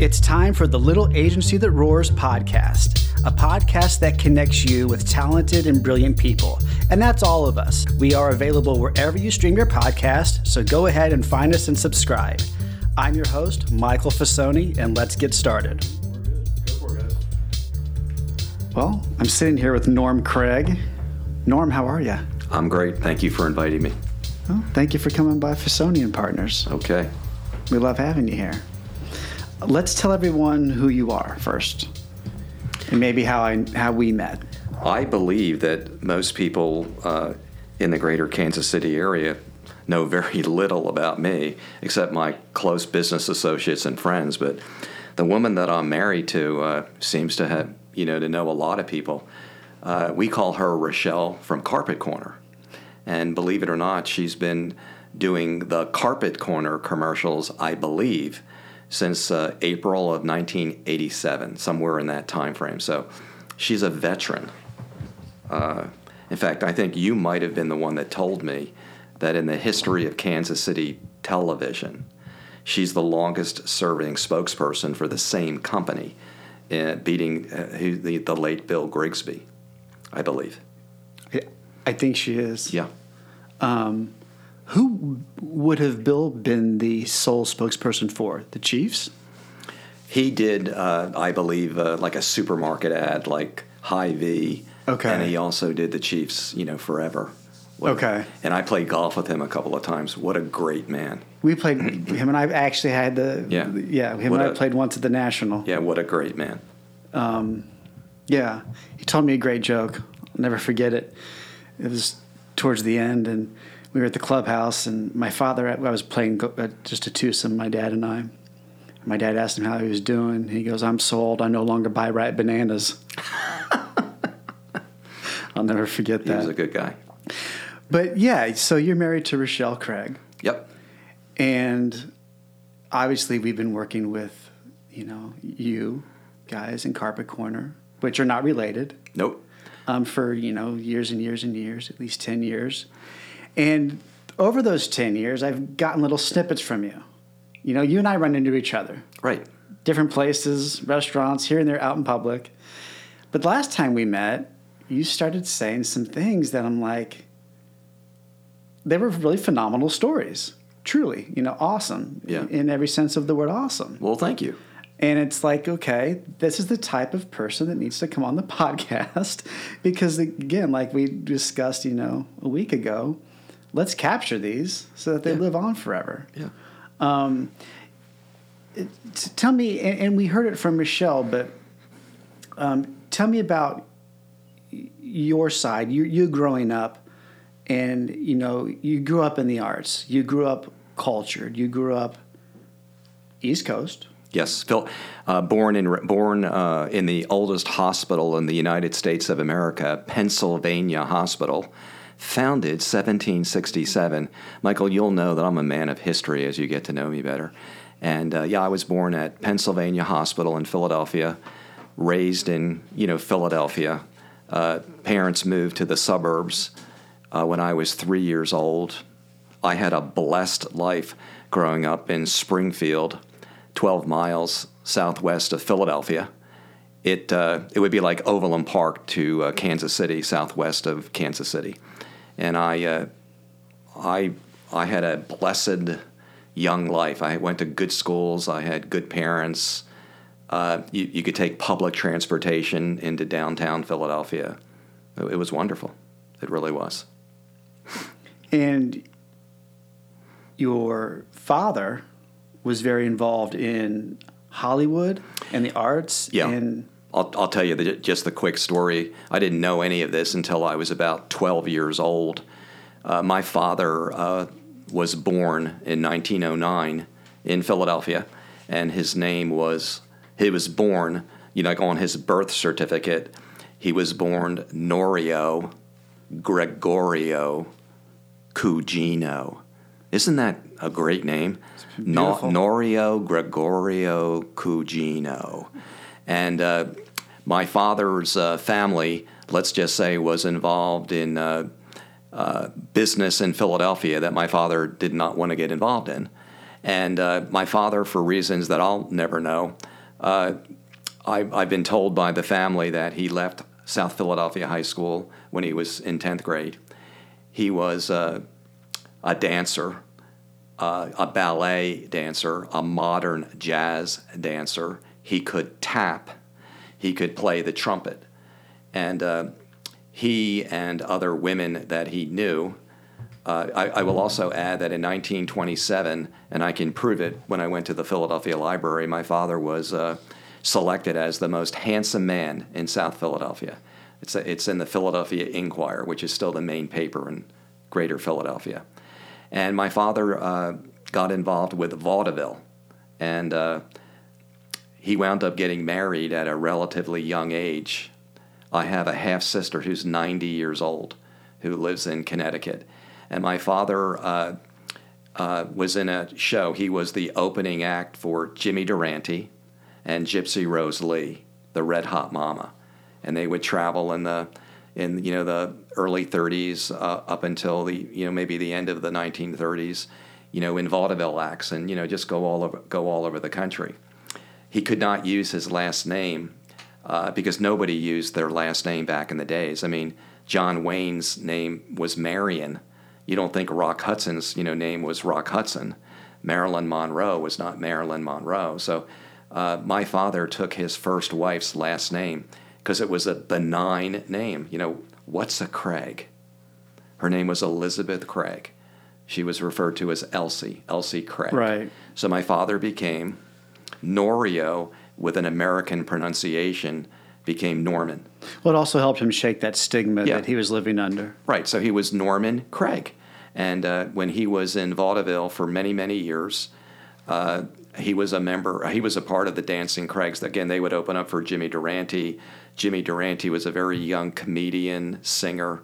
It's time for the Little Agency That Roars podcast, a podcast that connects you with talented and brilliant people. And that's all of us. We are available wherever you stream your podcast, so go ahead and find us and subscribe. I'm your host, Michael Fasone, and let's get started. Well, I'm sitting here with Norm Craig. Norm, how are you? I'm great. Thank you for inviting me. Well, thank you for coming by Fasone and Partners. Okay. We love having you here. Let's tell everyone who you are first, and maybe how I how we met. I believe that most people uh, in the greater Kansas City area know very little about me, except my close business associates and friends. But the woman that I'm married to uh, seems to have, you know, to know a lot of people. Uh, we call her Rachelle from Carpet Corner. And believe it or not, she's been doing the Carpet Corner commercials, I believe, since uh, April of 1987, somewhere in that time frame. So she's a veteran. Uh, in fact, I think you might have been the one that told me that in the history of Kansas City television, she's the longest serving spokesperson for the same company, uh, beating uh, the, the late Bill Grigsby, I believe. I think she is. Yeah. Um, who would have Bill been the sole spokesperson for? The Chiefs? He did, uh, I believe, uh, like a supermarket ad, like Hy-Vee. Okay. And he also did the Chiefs, you know, forever. What- Okay. And I played golf with him a couple of times. What a great man. We played him and I actually had the Yeah. yeah him What and I a- played once at the national. Yeah, what a great man. Um, Yeah, he told me a great joke. I'll never forget it. It was towards the end, and we were at the clubhouse, and my father. I was playing uh, just a twosome, my dad and I. My dad asked him how he was doing. He goes, "I'm sold. I no longer buy ripe bananas." I'll never forget that. He was a good guy. But yeah, so you're married to Rachelle Craig, Yep. and obviously we've been working with, you know, you guys in Carpet Corner, which are not related. Nope. um, for you know years and years and years, at least ten years. And over those ten years, I've gotten little snippets from you. You know, you and I run into each other, Right. different places, restaurants, here and there, out in public. But the last time we met, you started saying some things that I'm like, they were really phenomenal stories. Truly, you know, awesome Yeah. in every sense of the word awesome. Well, thank you. And it's like, okay, this is the type of person that needs to come on the podcast because, again, like we discussed, you know, a week ago, let's capture these so that they Yeah. live on forever. Yeah. T- Tell me, and, and we heard it from Michelle, but um, tell me about your side. You, you growing up, and you know, you grew up in the arts. You grew up cultured. You grew up East Coast. Yes, Phil, uh, born in born uh, in the oldest hospital in the United States of America, Pennsylvania Hospital, founded 1767. Michael, you'll know that I'm a man of history as you get to know me better. And uh, yeah, I was born at Pennsylvania Hospital in Philadelphia, raised in you know Philadelphia. Uh, parents moved to the suburbs uh, when I was three years old. I had a blessed life growing up in Springfield, 12 miles southwest of Philadelphia. It, uh, it would be like Overland Park to uh, Kansas City, southwest of Kansas City. And I, uh, I, I had a blessed young life. I went to good schools, I had good parents. Uh, you, you could take public transportation into downtown Philadelphia. It, it was wonderful. It really was. And your father was very involved in Hollywood and the arts. Yeah. And I'll, I'll tell you the, just the quick story. I didn't know any of this until I was about 12 years old. Uh, my father uh, was born in 1909 in Philadelphia, and his name was, he was born, you know, like on his birth certificate, he was born Norio Gregorio Cugino. Isn't that a great name? No. Norio Gregorio Cugino. And uh, my father's uh, family, let's just say, was involved in uh, uh, business in Philadelphia that my father did not want to get involved in. And uh, my father, for reasons that I'll never know, uh, I, I've been told by the family that he left South Philadelphia High School when he was in 10th grade. He was uh, a dancer, a ballet dancer, a modern jazz dancer. He could tap, he could play the trumpet. And uh, he and other women that he knew. Uh, I, I, will also add that in 1927, and I can prove it when I went to the Philadelphia Library, my father was uh, selected as the most handsome man in South Philadelphia. It's, a, it's in the Philadelphia Inquirer, which is still the main paper in greater Philadelphia. And my father uh, got involved with vaudeville, and uh, he wound up getting married at a relatively young age. I have a half sister who's 90 years old who lives in Connecticut. And my father uh, uh was in a show. He was the opening act for Jimmy Durante, and Gypsy Rose Lee, the Red Hot Mama, and they would travel in the in you know the early 30s uh, up until the you know maybe the end of the 1930s, you know in vaudeville acts and you know just go all over go all over the country. He could not use his last name uh, because nobody used their last name back in the days. I mean, John Wayne's name was Marion. You don't think Rock Hudson's you know name was Rock Hudson. Marilyn Monroe was not Marilyn Monroe. So uh, my father took his first wife's last name because it was a benign name. You know, what's a Craig? Her name was Elizabeth Craig. She was referred to as Elsie, Elsie Craig. Right. So my father became Norio with an American pronunciation became Norman. Well, it also helped him shake that stigma yeah. that he was living under. Right. So he was Norman Craig. And uh, when he was in vaudeville for many, many years, uh, he was a member. He was a part of the Dancing Craigs. Again, they would open up for Jimmy Durante. Jimmy Durante was a very young comedian, singer.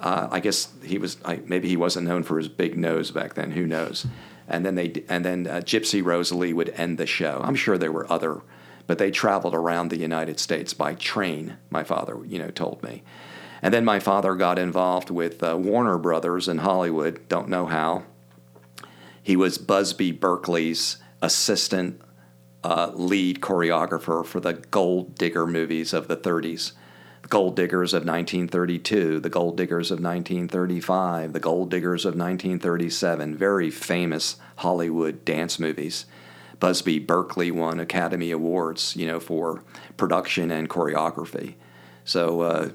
Uh, I guess he was. I, maybe he wasn't known for his big nose back then. Who knows? And then they and then uh, Gypsy Rose Lee would end the show. I'm sure there were other, but they traveled around the United States by train. My father, you know, told me. And then my father got involved with uh, Warner Brothers in Hollywood. Don't know how. He was Busby Berkeley's assistant uh, lead choreographer for the Gold Digger movies of the 30s. Gold Diggers of 1932, The Gold Diggers of 1935, The Gold Diggers of 1937, very famous Hollywood dance movies. Busby Berkeley won Academy Awards, you know, for production and choreography. So uh,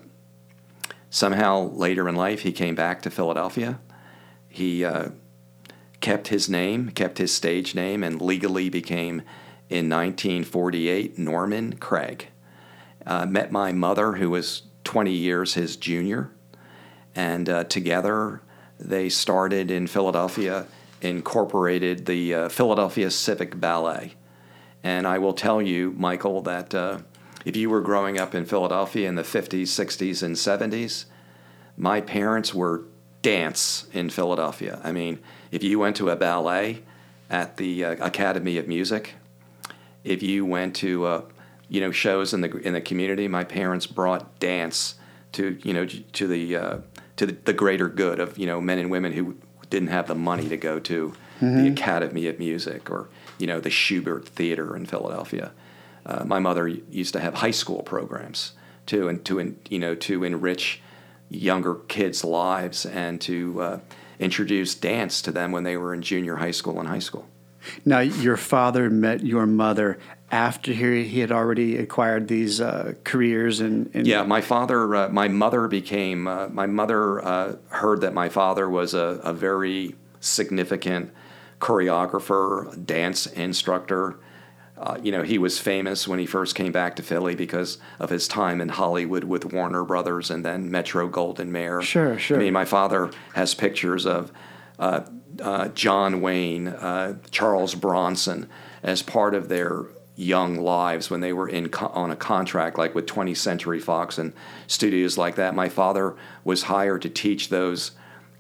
somehow later in life, he came back to Philadelphia. He uh, kept his name, kept his stage name, and legally became, in 1948, Norman Craig. Uh, met my mother, who was 20 years his junior, and uh, together they started in Philadelphia, incorporated the uh, Philadelphia Civic Ballet. And I will tell you, Michael, that uh, if you were growing up in Philadelphia in the 50s, 60s, and 70s, my parents were dance in Philadelphia. I mean, if you went to a ballet at the uh, Academy of Music, if you went to uh, you know shows in the in the community, my parents brought dance to you know to the uh, to the, the, greater good of you know men and women who didn't have the money to go to mm-hmm. the Academy of Music or you know the Shubert Theater in Philadelphia. Uh, my mother used to have high school programs too, and to you know to enrich younger kids' lives and to uh, introduce dance to them when they were in junior high school and high school. Now, your father met your mother after he, he had already acquired these uh, careers and, and, yeah my father uh, my mother became uh, my mother uh, heard that my father was a, a very significant choreographer dance instructor uh, you know, he was famous when he first came back to Philly because of his time in Hollywood with Warner Brothers and then Metro Goldwyn Mayer. Sure, sure. I mean, my father has pictures of uh, uh, John Wayne, uh, Charles Bronson as part of their young lives when they were in co- on a contract like with 20th Century Fox and studios like that. My father was hired to teach those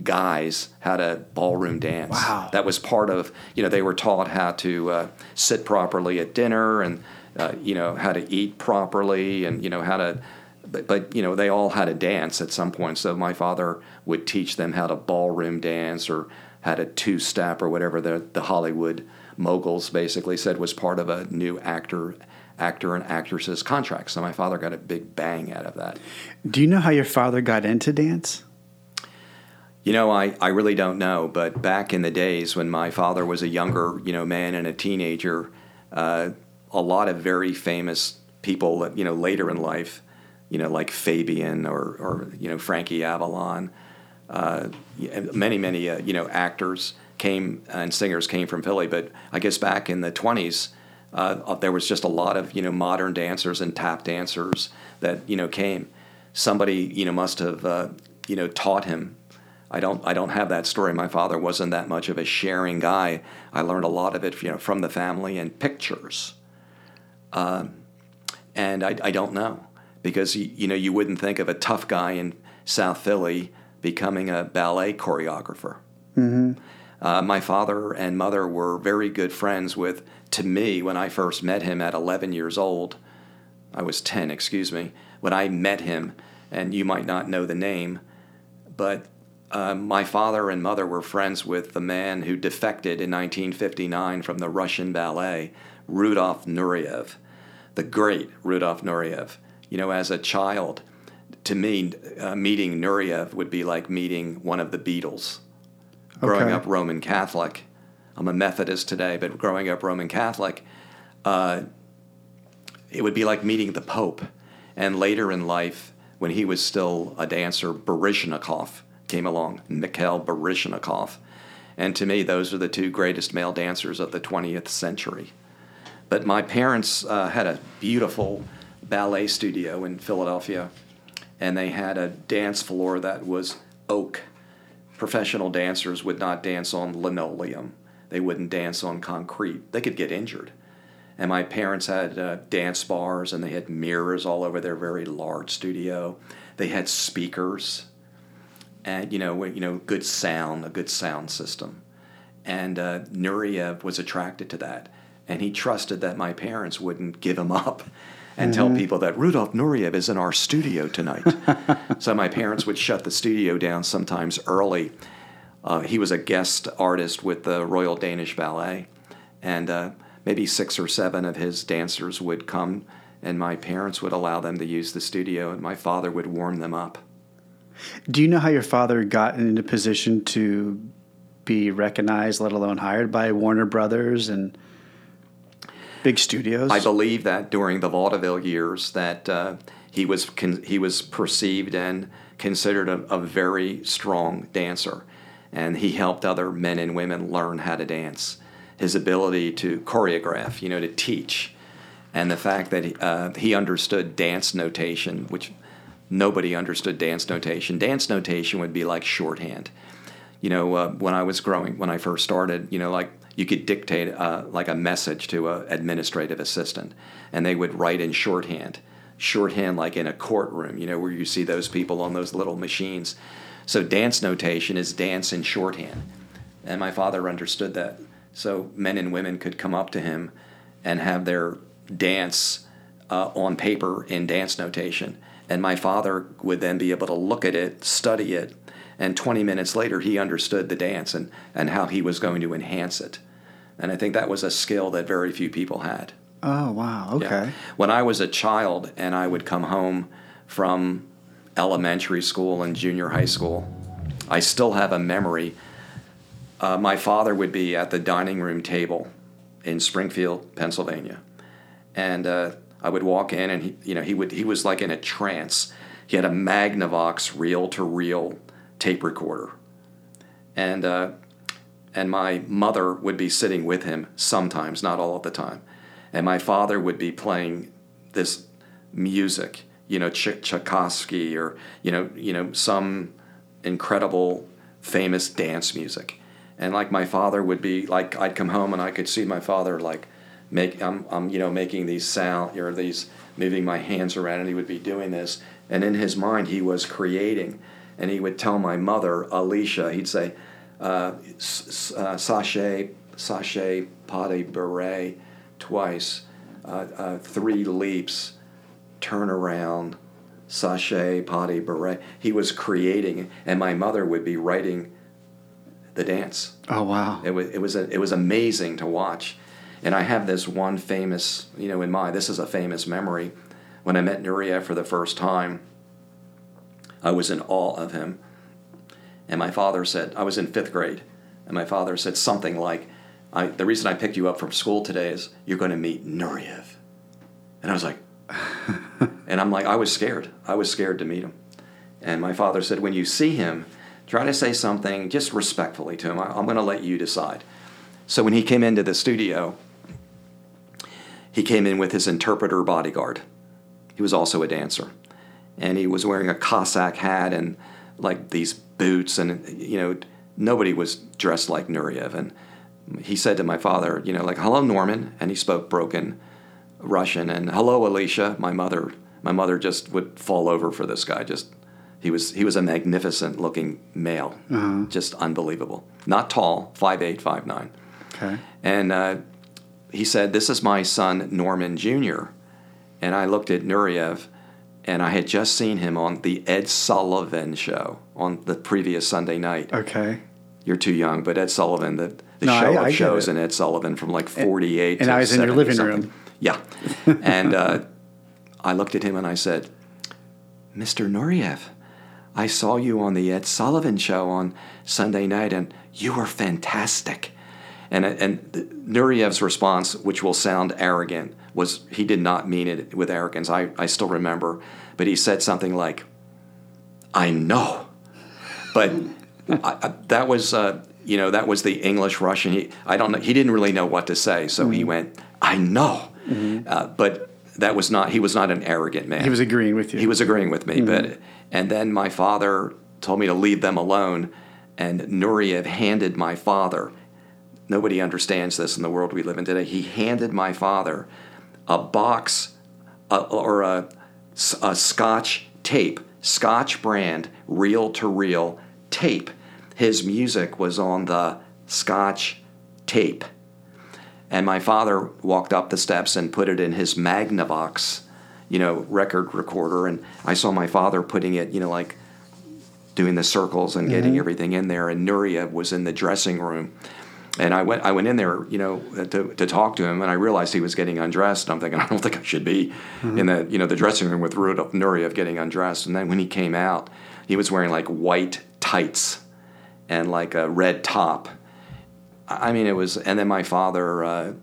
guys how to ballroom dance. Wow. That was part of, you know, they were taught how to uh, sit properly at dinner and, uh, you know, how to eat properly and, you know, how to, but, but, you know, they all had to dance at some point. So my father would teach them how to ballroom dance or had a two step or whatever the, the Hollywood moguls basically said was part of a new actor actor and actresses contract. So my father got a big bang out of that. Do you know how your father got into dance? You know, I, I really don't know, but back in the days when my father was a younger, you know, man and a teenager, uh, a lot of very famous people, that you know, later in life, you know, like Fabian or, or you know, Frankie Avalon, uh, many, many, uh, you know, actors came and singers came from Philly. But I guess back in the 20s, uh, there was just a lot of, you know, modern dancers and tap dancers that, you know, came. Somebody, you know, must have, uh, you know, taught him I don't I don't have that story. My father wasn't that much of a sharing guy. I learned a lot of it, you know, from the family and pictures. Um, and I, I don't know because you, you know you wouldn't think of a tough guy in South Philly becoming a ballet choreographer. Mm-hmm. Uh, my father and mother were very good friends with. To me, when I first met him at 11 years old, I was 10, excuse me. When I met him, and you might not know the name, but uh, my father and mother were friends with the man who defected in 1959 from the Russian ballet, Rudolf Nureyev, the great Rudolf Nureyev. You know, as a child, to me, uh, meeting Nureyev would be like meeting one of the Beatles. Okay. Growing up Roman Catholic, I'm a Methodist today, but growing up Roman Catholic, uh, it would be like meeting the Pope. And later in life, when he was still a dancer, Baryshnikov came along, Mikhail Baryshnikov. And to me, those are the two greatest male dancers of the 20th century. But my parents uh, had a beautiful ballet studio in Philadelphia, and they had a dance floor that was oak. Professional dancers would not dance on linoleum, they wouldn't dance on concrete. They could get injured. And my parents had uh, dance bars, and they had mirrors all over their very large studio. They had speakers and you know, you know, good sound, a good sound system. And uh, was attracted to that, and he trusted that my parents wouldn't give him up and mm-hmm. tell people that Rudolf Nureyev is in our studio tonight. so my parents would shut the studio down sometimes early. Uh, he was a guest artist with the Royal Danish Ballet, and uh, maybe six or seven of his dancers would come, and my parents would allow them to use the studio, and my father would warm them up. Do you know how your father got into position to be recognized, let alone hired by Warner Brothers and big studios? I believe that during the vaudeville years that uh, he was con- he was perceived and considered a, a very strong dancer, and he helped other men and women learn how to dance. His ability to choreograph, you know, to teach, and the fact that he, uh, he understood dance notation, which nobody understood dance notation. Dance notation would be like shorthand. You know, uh, when I was growing, when I first started, you know, like you could dictate uh, like a message to an administrative assistant, and they would write in shorthand. Shorthand, like in a courtroom, you know, where you see those people on those little machines. So dance notation is dance in shorthand, and my father understood that. So men and women could come up to him and have their dance uh, on paper in dance notation and my father would then be able to look at it, study it, and 20 minutes later he understood the dance and, and how he was going to enhance it. And I think that was a skill that very few people had. Oh, wow. Okay. Yeah. When I was a child and I would come home from elementary school and junior high school, I still have a memory. Uh, my father would be at the dining room table in Springfield, Pennsylvania. And uh, I would walk in and he, you know, he would he was like in a trance. He had a Magnavox reel-to-reel tape recorder, and uh, and my mother would be sitting with him sometimes, not all of the time, and my father would be playing this music, you know, Ch- Tchaikovsky or you know, you know, some incredible famous dance music, and like my father would be like, I'd come home and I could see my father like make I'm, I'm you know making these sound or these moving my hands around and he would be doing this. And in his mind he was creating. And he would tell my mother alicia he'd say uh, uh, sachet sachet pas beret twice uh, uh, three leaps turn around sachet pas beret he was creating and my mother would be writing the dance. Oh wow. It was it was a, it was amazing to watch, and I have this one famous you know in my this is a famous memory when I met Nureyev for the first time. I was in awe of him, and my father said I was in fifth grade, and my father said something like, I, "The reason I picked you up from school today is you're going to meet Nureyev," and I was like, and I'm like I was scared. I was scared to meet him, and my father said, "When you see him." Try to say something just respectfully to him. I, I'm going to let you decide. So when he came into the studio, he came in with his interpreter bodyguard. He was also a dancer. And he was wearing a Cossack hat and like these boots. And, you know, nobody was dressed like Nureyev. And he said to my father, you know, like, hello, Norman. And he spoke broken Russian. And hello, Alicia. My mother, my mother just would fall over for this guy, just he was he was a magnificent looking male, Uh-huh. just unbelievable. Not tall, five eight, five nine. Okay. And uh, he said, "This is my son Norman Jr." And I looked at Nureyev, and I had just seen him on the Ed Sullivan show on the previous Sunday night. Okay. You're too young, but Ed Sullivan, the, the No, show I- I shows in Ed Sullivan from like 48 and to I was in your living something. room. Yeah. and uh, I looked at him and I said, Mr. Nureyev, I saw you on the Ed Sullivan show on Sunday night and you were fantastic. And, and Nureyev's response, which will sound arrogant, was he did not mean it with arrogance. I, I still remember. But he said something like, I know. But I, I, that was, uh, you know, that was the English Russian. He, I don't know. He didn't really know what to say, so he went, "I know." Uh, but that was not. He was not an arrogant man. He was agreeing with you. He was agreeing with me, but and then my father told me to leave them alone, and Nureyev handed my father. Nobody understands this in the world we live in today. He handed my father a box uh, or a, a uh, Scotch tape, Scotch brand, reel to reel tape. His music was on the Scotch tape. And my father walked up the steps and put it in his Magnavox, you know, record recorder. And I saw my father putting it, you know, like doing the circles and getting mm-hmm. everything in there. And Nureyev was in the dressing room. And I went, I went in there, you know, to, to talk to him, and I realized he was getting undressed. And I'm thinking, I don't think I should be in the, you know, the dressing room with Rudolf Nureyev getting undressed. And then when he came out, he was wearing like white tights and like a red top. I mean, it was, and then my father, uh,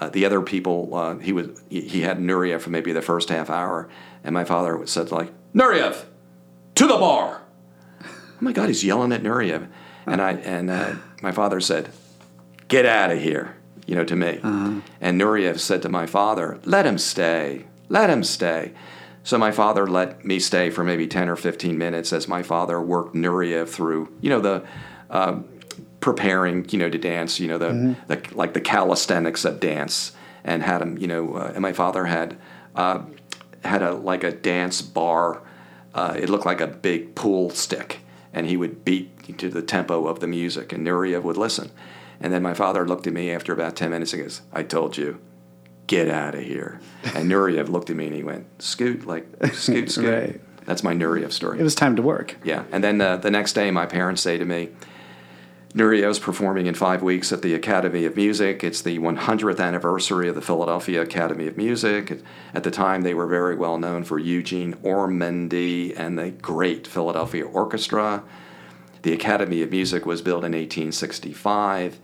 uh, the other people, uh, he was, he he had Nureyev for maybe the first half hour, and my father said like, Nureyev, to the bar. Oh my God, he's yelling at Nureyev, and I and uh, my father said, get out of here, you know, to me, and Nureyev said to my father, let him stay, let him stay. So my father let me stay for maybe ten or fifteen minutes as my father worked Nureyev through, you know, the. Um, preparing, you know, to dance, you know, the, the like the calisthenics of dance, and had him, you know, uh, and my father had uh, had a like a dance bar. Uh, it looked like a big pool stick, and he would beat to the tempo of the music, and Nureyev would listen. And then my father looked at me after about ten minutes and goes, "I told you." Get out of here. And Nureyev looked at me and he went, Scoot, like, scoot, scoot. Right. That's my Nureyev story. it was time to work. Yeah, and then uh, the next day, my parents say to me, Nureyev's performing in five weeks at the Academy of Music. It's the 100th anniversary of the Philadelphia Academy of Music. At the time, they were very well known for Eugene Ormandy and the great Philadelphia Orchestra. The Academy of Music was built in 1865,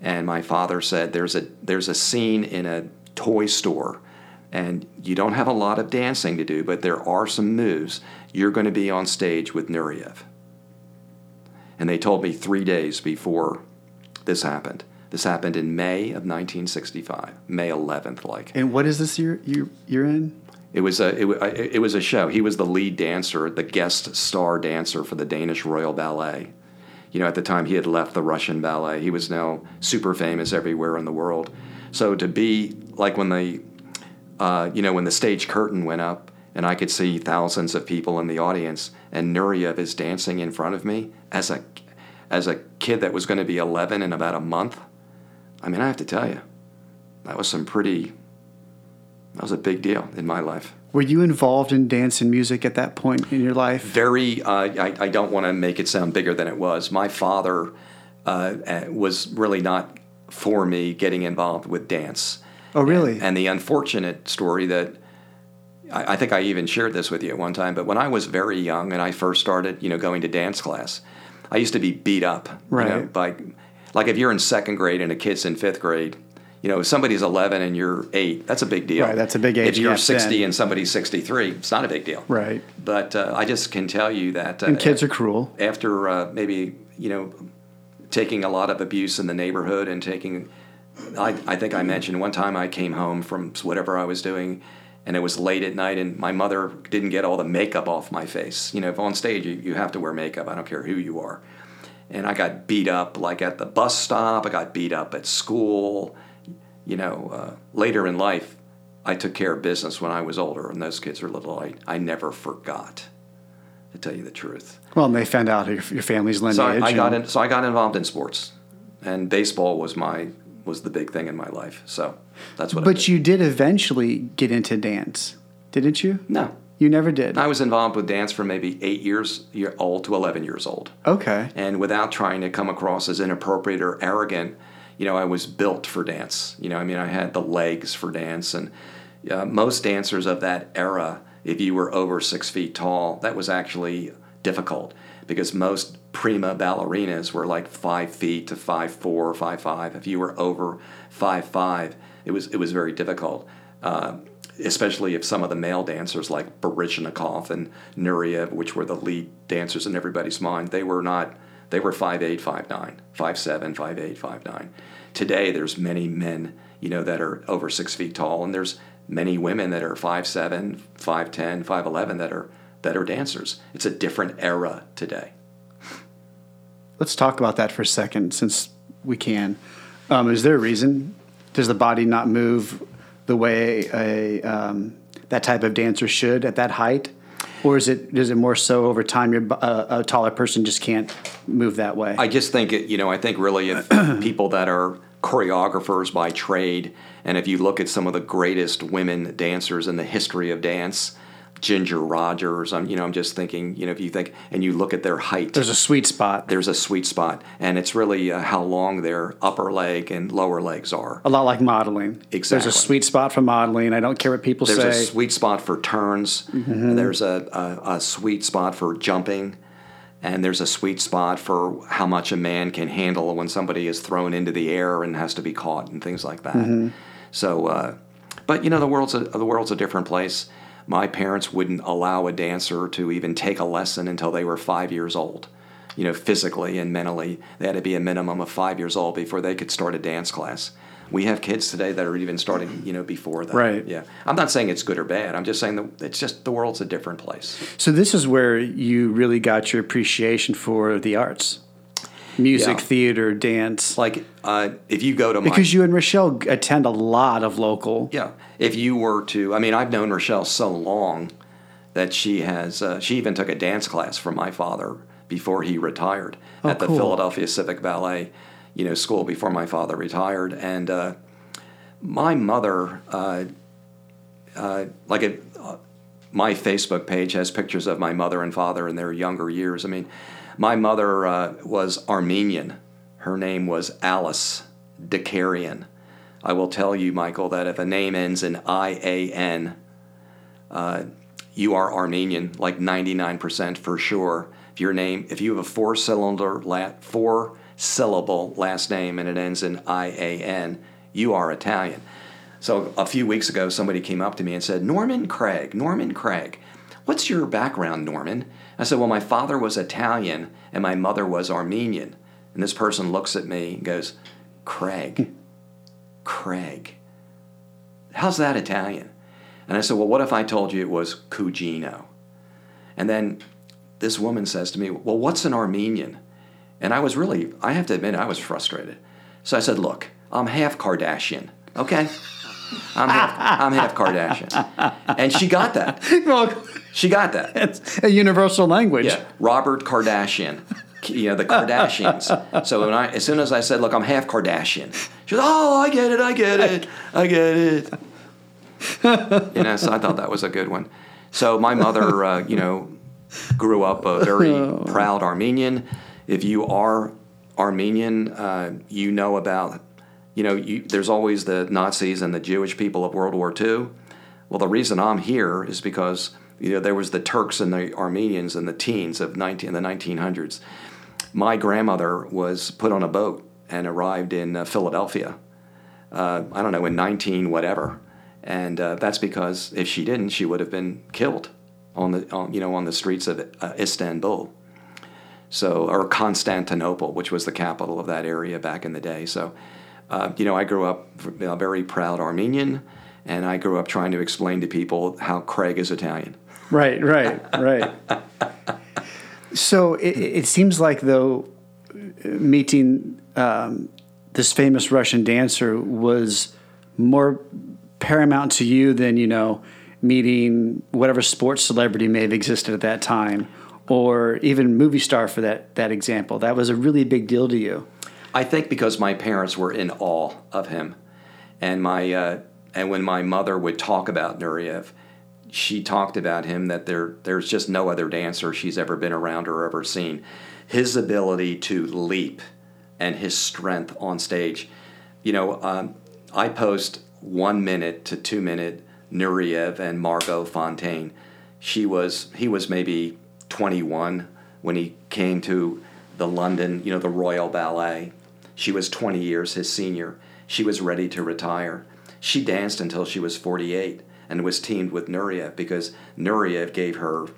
and my father said there's a there's a scene in a toy store, and you don't have a lot of dancing to do, but there are some moves. You're going to be on stage with Nureyev. And they told me three days before this happened. This happened in May of 1965, May 11th, like. And what is this year you you're in? It was a it, it was a show. He was the lead dancer, the guest star dancer for the Danish Royal Ballet. You know, at the time he had left the Russian ballet. He was now super famous everywhere in the world. So to be like when the uh, you know when the stage curtain went up and I could see thousands of people in the audience and Nureyev is dancing in front of me as a as a kid that was going to be 11 in about a month. I mean, I have to tell you, that was some pretty that was a big deal in my life. Were you involved in dance and music at that point in your life? Very, uh, I, I don't want to make it sound bigger than it was. My father uh, uh, was really not for me getting involved with dance. Oh, really? And, and the unfortunate story that I, I, think I even shared this with you at one time, but when I was very young and I first started, you know, going to dance class, I used to be beat up, right? You know, by like if you're in second grade and a kid's in fifth grade, you know, if somebody's 11 and you're eight, that's a big deal. Right, that's a big age. If you're 60 then. and somebody's 63, it's not a big deal. Right. But uh, I just can tell you that. Uh, and kids are cruel. After uh, maybe, you know, taking a lot of abuse in the neighborhood and taking, I, I think I mentioned one time I came home from whatever I was doing and it was late at night and my mother didn't get all the makeup off my face. You know, if on stage you, you have to wear makeup, I don't care who you are. And I got beat up like at the bus stop, I got beat up at school you know, uh, later in life, I took care of business when I was older, and those kids were little. I, I never forgot, to tell you the truth. Well, and they found out your, your family's lineage. So I, I got in, so I got involved in sports, and baseball was my was the big thing in my life. So that's what. I But did. you did eventually get into dance, didn't you? no, You never did. I was involved with dance from maybe eight years year old to eleven years old, Okay. and without trying to come across as inappropriate or arrogant, you know, I was built for dance. You know, I mean, I had the legs for dance, and uh, most dancers of that era, if you were over six feet tall, that was actually difficult because most prima ballerinas were like five feet to five four, five five. If you were over five five, it was it was very difficult. Uh, especially if some of the male dancers like Baryshnikov and Nureyev, which were the lead dancers in everybody's mind, they were not they were 5'8, 5'9, 5'7, 5'8, 5'9. Today, there's many men, you know, that are over six feet tall, and there's many women that are 5'7, 5'10, 5'11 that are that are dancers. It's a different era today. Let's talk about that for a second, since we can. Um, is there a reason? Does the body not move the way a um, that type of dancer should at that height, or is it is it more so over time? Your uh, a taller person just can't move that way. I just think it, you know, I think really if people that are choreographers by trade, and if you look at some of the greatest women dancers in the history of dance, Ginger Rogers, I'm, you know, I'm just thinking, you know, if you think and you look at their height, There's a sweet spot. there's a sweet spot, and it's really uh, how long their upper leg and lower legs are. A lot like modeling. Exactly. There's a sweet spot for modeling. I don't care what people There's say. There's a sweet spot for turns. There's a, a, a sweet spot for jumping. And there's a sweet spot for how much a man can handle when somebody is thrown into the air and has to be caught and things like that. So, uh, but you know, the world's a, the world's a different place. My parents wouldn't allow a dancer to even take a lesson until they were five years old. You know, physically and mentally, they had to be a minimum of five years old before they could start a dance class. We have kids today that are even starting, you know, before that. Right. Yeah. I'm not saying it's good or bad. I'm just saying that it's just the world's a different place. so this is where you really got your appreciation for the arts, music, Yeah. theater, dance. Like, uh, if you go to my Because you and Rachelle attend a lot of local. Yeah. If you were to, I mean, I've known Rachelle so long that she has, uh, she even took a dance class from my father before he retired Oh, at the cool. Philadelphia Civic Ballet, you know, school before my father retired. And uh, my mother, uh, uh, like it, uh, my Facebook page has pictures of my mother and father in their younger years. I mean, my mother uh, was Armenian. Her name was Alice Dakarian. I will tell you, Michael, that if a name ends in I A N, uh, you are Armenian, like 99% for sure. If your name, if you have a four cylinder, la- four syllable last name and it ends in I A N, you are Italian. So a few weeks ago, somebody came up to me and said, Norman Craig, Norman Craig, what's your background, Norman? I said, Well, my father was Italian and my mother was Armenian. And this person looks at me and goes, Craig, Craig. How's that Italian? And I said, Well, what if I told you it was Cugino? And then this woman says to me, Well, what's an Armenian? And I was really, I have to admit, I was frustrated. So I said, Look, I'm half Kardashian, okay? I'm half, I'm half Kardashian. And she got that. Well, She got that. it's a universal language. Yeah, Robert Kardashian. You know the Kardashians. So when I, as soon as I said, "Look, I'm half Kardashian," she goes, "Oh, I get it, I get it, I get it." you know, so I thought that was a good one. So my mother, uh, you know, grew up a very proud Armenian. If you are Armenian, uh, you know about, you know, you, there's always the Nazis and the Jewish people of World War II. Well, the reason I'm here is because you know there was the Turks and the Armenians in the teens of 19 the 1900s. My grandmother was put on a boat and arrived in uh, Philadelphia. Uh, I don't know in 19 whatever, and uh, that's because if she didn't, she would have been killed on the on, you know on the streets of uh, Istanbul. So or Constantinople, which was the capital of that area back in the day. So. Uh, you know, I grew up a very proud Armenian and I grew up trying to explain to people how Craig is Italian. Right, right, right. so it, it, seems like though meeting um, this famous Russian dancer was more paramount to you than you know meeting whatever sports celebrity may have existed at that time, or even movie star for that that example. That was a really big deal to you. I think because my parents were in awe of him, and my uh, and when my mother would talk about Nureyev, she talked about him that there there's just no other dancer she's ever been around or ever seen. His ability to leap and his strength on stage. You know, um, I post one minute to two minute Nureyev and Margot Fonteyn. She was he was maybe 21 when he came to the London, you know, the Royal Ballet. She was 20 years his senior. She was ready to retire. She danced until she was 48 and was teamed with Nureyev because Nureyev gave her,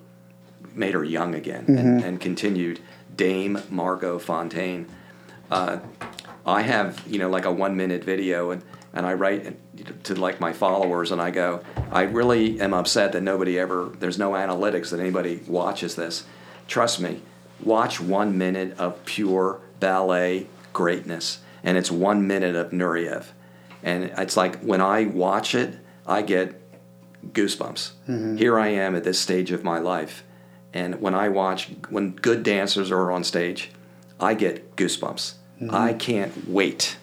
made her young again mm-hmm. and, and, continued. Dame Margot Fonteyn. Uh, I have, you know, like a one minute video and, and I write to like my followers and I go, I really am upset that nobody ever, there's no analytics that anybody watches this. Trust me, watch one minute of pure ballet greatness and it's one minute of Nureyev and it's like when I watch it, I get goosebumps. Mm-hmm. Here I am at this stage of my life, and when I watch when good dancers are on stage, I get goosebumps. Mm-hmm. I can't wait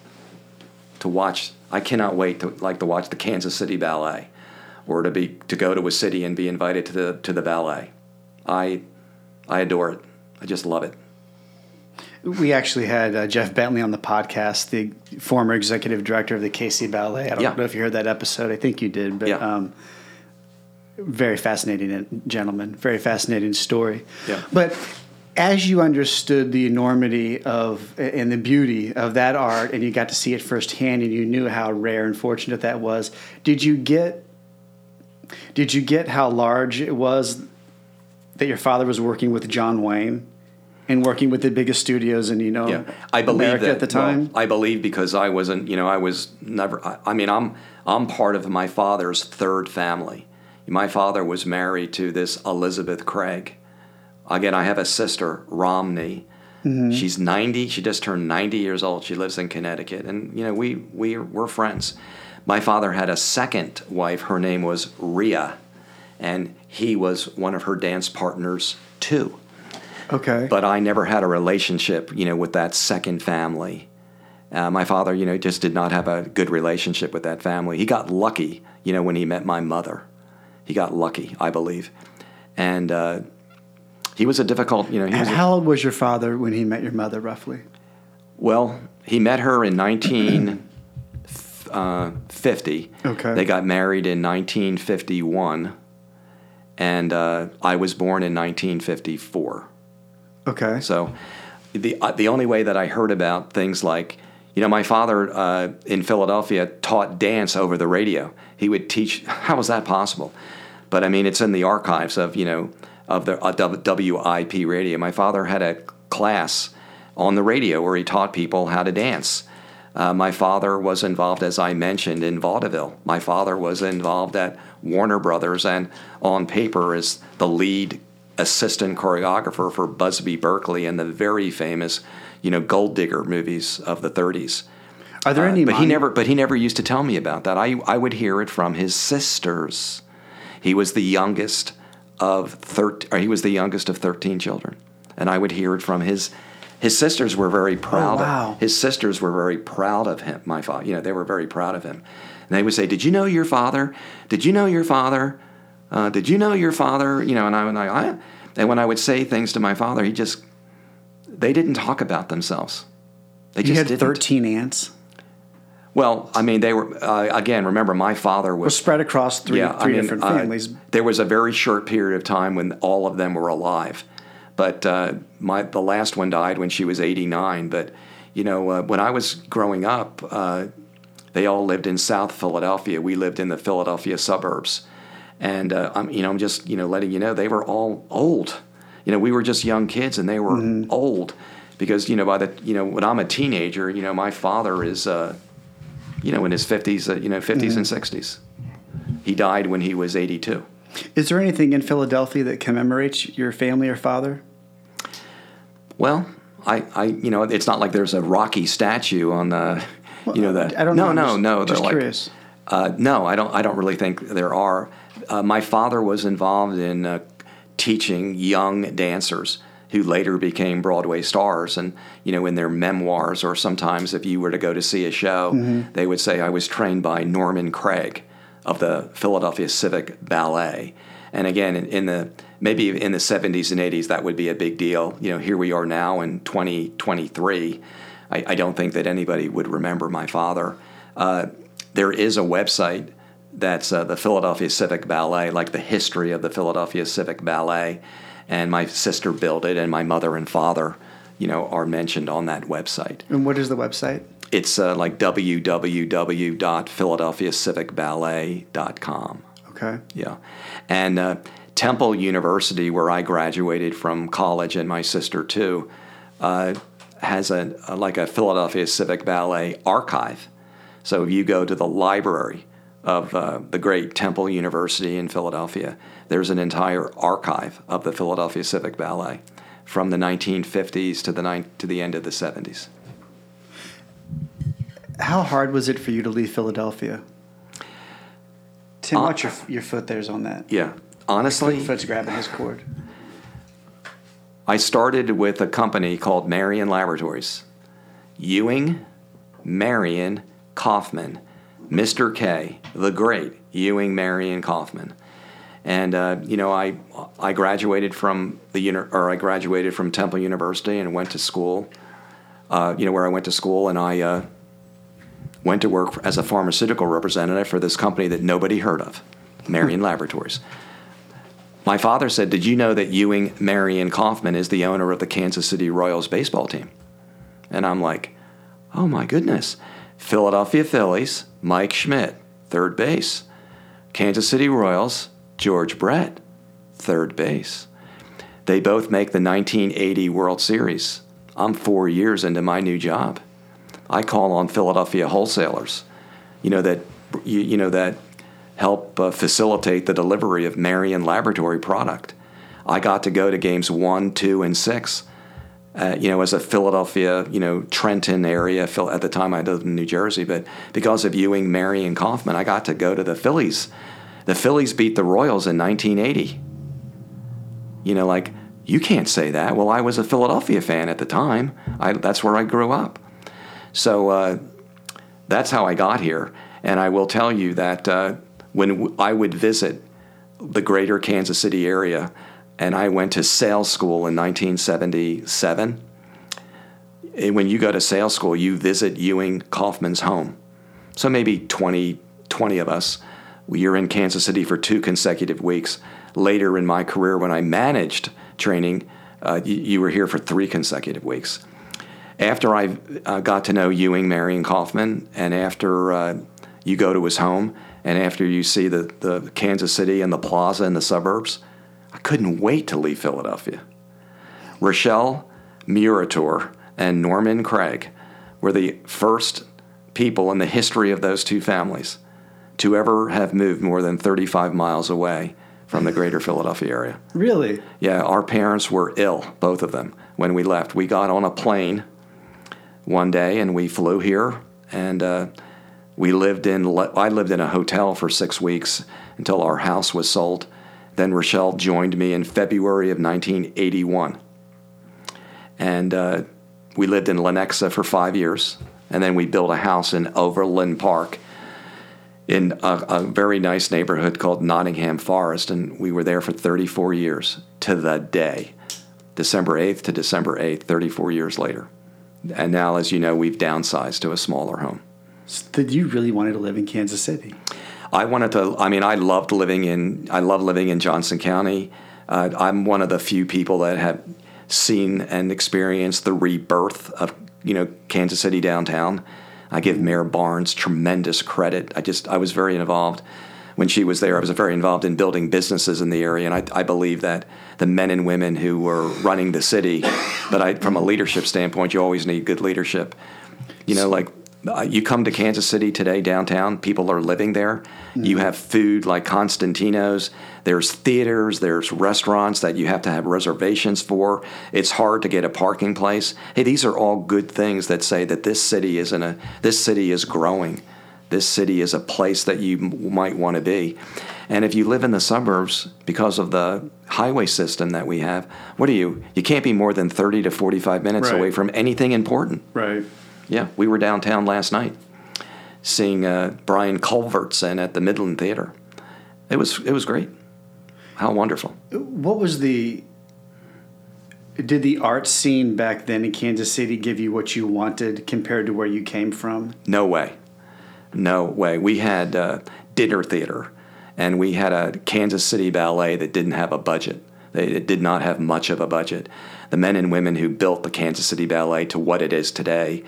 to watch. I cannot wait to like to watch the Kansas City Ballet, or to be to go to a city and be invited to the to the ballet. I I adore it. I just love it. We actually had uh, Jeff Bentley on the podcast, the former executive director of the KC Ballet. I don't yeah. know if you heard that episode. I think you did, but yeah. um, very fascinating gentleman, very fascinating story. Yeah. But as you understood the enormity of and the beauty of that art, and you got to see it firsthand, and you knew how rare and fortunate that was, did you get? Did you get how large it was that your father was working with John Wayne? And working with the biggest studios and you know yeah. I believe America that, at the time. Well, I believe because I wasn't you know I was never I, I, mean I'm I'm part of my father's third family. My father was married to this Elizabeth Craig. Again, I have a sister Romney. Mm-hmm. She's 90. She just turned 90 years old. She lives in Connecticut, and you know we we we're friends. My father had a second wife. Her name was Ria, and he was one of her dance partners too. Okay. But I never had a relationship, you know, with that second family. Uh, my father, you know, just did not have a good relationship with that family. He got lucky, you know, when he met my mother. He got lucky, I believe, and uh, he was a difficult, you know. He was how old was your father when he met your mother, roughly? Well, he met her in 1950. Uh, okay. They got married in 1951, and uh, I was born in 1954. Okay. So the uh, the only way that I heard about things like you know my father uh, in Philadelphia taught dance over the radio. He would teach. How was that possible? But I mean, it's in the archives of you know of the uh, WIP radio. My father had a class on the radio where he taught people how to dance. Uh, my father was involved, as I mentioned, in vaudeville. My father was involved at Warner Brothers and on paper as the lead assistant choreographer for Busby Berkeley and the very famous, you know, Gold Digger movies of the 30s. Are there uh, any? but he never. But he never used to tell me about that. I I would hear it from his sisters. He was the youngest of thirteen. He was the youngest of thirteen children, and I would hear it from his. His sisters were very proud. Oh, wow. Of, his sisters were very proud of him. My father, you know, they were very proud of him, and they would say, "Did you know your father? Did you know your father? Uh, did you know your father? You know?" And I would like, I, and when I would say things to my father, he just, they didn't talk about themselves. They You just had didn't. 13 aunts. Well, I mean, they were uh, again. Remember, my father Well, was spread across three, yeah, I mean, different uh, families. there was a very short period of time when all of them were alive, but uh, my the last one died when she was 89. But you know, uh, when I was growing up, uh, they all lived in South Philadelphia. We lived in the Philadelphia suburbs, and uh, I'm you know I'm just you know letting you know they were all old. You know, we were just young kids, and they were Mm-hmm. old because you know by the you know when I'm a teenager, you know my father is. Uh, you know, in his 50s, uh, you know, 50s and 60s. He died when he was 82. Is there anything in Philadelphia that commemorates your family or father? Well, I, I, you know, it's not like there's a Rocky statue on the, you know, the. I don't no, know. No, just- no, just they're like- curious. Uh, no, I don't. I don't really think there are. Uh, my father was involved in uh, teaching young dancers who later became Broadway stars, and you know, in their memoirs, or sometimes if you were to go to see a show, Mm-hmm. they would say I was trained by Norman Craig of the Philadelphia Civic Ballet. And again, in, in the maybe in the 70s and 80s, that would be a big deal. You know, here we are now in 2023. I, I don't think that anybody would remember my father. Uh, there is a website that's uh, the Philadelphia Civic Ballet, like the history of the Philadelphia Civic Ballet. And my sister built it, and my mother and father, you know, are mentioned on that website. And what is the website? It's uh, like www.philadelphiacivicballet.com. Okay. Yeah. And uh, Temple University, where I graduated from college, and my sister too, uh, has a, a like a Philadelphia Civic Ballet archive. So if you go to the library of uh, the great Temple University in Philadelphia, there's an entire archive of the Philadelphia Civic Ballet from the 1950s to the ni- to the end of the 70s. How hard was it for you to leave Philadelphia? Tim, Uh, watch your, your foot there's on that. Yeah. Honestly, your Foot's grabbing his cord. I started with a company called Marion Laboratories. Ewing, Marion, Kauffman, Mr. K, the great Ewing, Marion, Kauffman. And uh, you know, I I graduated from the uni- or I graduated from Temple University and went to school. Uh, you know, where I went to school, and I uh, went to work as a pharmaceutical representative for this company that nobody heard of, Marion Laboratories. My father said, Did you know that Ewing Marion Kauffman is the owner of the Kansas City Royals baseball team? And I'm like, Oh my goodness. Philadelphia Phillies, Mike Schmidt, third base. Kansas City Royals, George Brett, third base. They both make the 1980 World Series. I'm four years into my new job. I call on Philadelphia wholesalers, you know that you, you know that help uh, facilitate the delivery of Marion Laboratory product. I got to go to games one, two, and six. Uh, you know, as a Philadelphia, you know, Trenton area. At the time, I lived in New Jersey, but because of Ewing, Marion, Kauffman, I got to go to the Phillies. The Phillies beat the Royals in 1980. You know, like you can't say that. Well, I was a Philadelphia fan at the time. I, that's where I grew up. So uh, that's how I got here. And I will tell you that uh, when w- I would visit the greater Kansas City area, and I went to sales school in 1977. And when you go to sales school, you visit Ewing Kauffman's home. So maybe 20, 20 of us. You're in Kansas City for two consecutive weeks. Later in my career, when I managed training, uh, you, you were here for three consecutive weeks after I uh, got to know Ewing, Marion Kauffman, and after uh, you go to his home, and after you see the, the Kansas City and the plaza in the suburbs, I couldn't wait to leave Philadelphia. Rachelle Murator and Norman Craig were the first people in the history of those two families to ever have moved more than 35 miles away from the greater Philadelphia area. Really? Yeah, our parents were ill, both of them, when we left. We got on a plane one day and we flew here, and uh, we lived in. I lived in a hotel for six weeks until our house was sold. Then Rachelle joined me in February of 1981, and uh, we lived in Lenexa for five years, and then we built a house in Overland Park in a, a, very nice neighborhood called Nottingham Forest, and we were there for 34 years to the day, December 8th to December 8th, 34 years later. and now, as you know, we've downsized to a smaller home. So did you really wanted to live in Kansas City? I wanted to. I mean, I loved living in. I love living in Johnson County. Uh, I'm one of the few people that have seen and experienced the rebirth of you know Kansas City downtown. I give Mayor Barnes tremendous credit. I just I was very involved when she was there. I was very involved in building businesses in the area, and I, I believe that the men and women who were running the city, but I, from a leadership standpoint, you always need good leadership. You know, like uh, you come to Kansas City today, downtown, people are living there. Mm-hmm. You have food like Cosentino's. There's theaters, there's restaurants that you have to have reservations for. It's hard to get a parking place. Hey, these are all good things that say that this city is in a this city is growing. This city is a place that you m- might want to be. And if you live in the suburbs because of the highway system that we have, what are you? You can't be more than 30 to 45 minutes Right. away from anything important. Right. Yeah, we were downtown last night seeing uh, Brian Culbertson at the Midland Theater. It was it was great. How wonderful. What was the did the art scene back then in Kansas City give you what you wanted compared to where you came from? No way. No way. We had uh, dinner theater, and we had a Kansas City ballet that didn't have a budget. They it did not have much of a budget. The men and women who built the Kansas City Ballet to what it is today,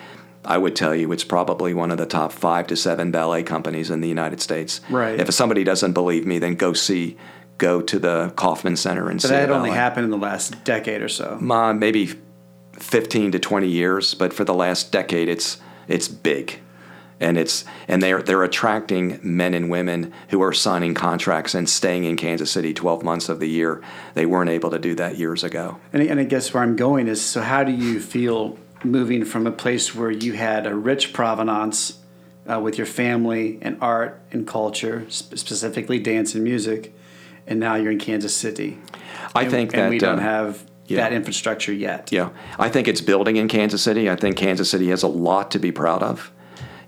I would tell you it's probably one of the top five to seven ballet companies in the United States. Right. If somebody doesn't believe me, then go see, go to the Kauffman Center and But see. that had only happened in the last decade or so. Uh, maybe 15 to 20 years, but for the last decade, it's it's big, and it's and they're they're attracting men and women who are signing contracts and staying in Kansas City 12 months of the year. They weren't able to do that years ago. And, and I guess where I'm going is so how do you feel moving from a place where you had a rich provenance uh, with your family and art and culture, sp- specifically dance and music, and now you're in Kansas City? I and, think and that we don't uh, have yeah. that infrastructure yet. Yeah, I think it's building in Kansas City. I think Kansas City has a lot to be proud of.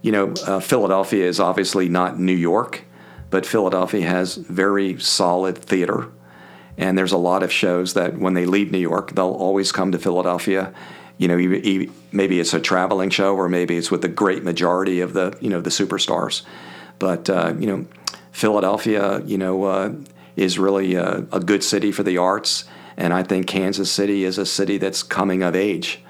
You know, uh, Philadelphia is obviously not New York, but Philadelphia has very solid theater. And there's a lot of shows that when they leave New York, they'll always come to Philadelphia. You know, e- e- maybe it's a traveling show, or maybe it's with the great majority of the you know the superstars. But uh, you know, Philadelphia, you know, uh, is really a, a good city for the arts, and I think Kansas City is a city that's coming of age.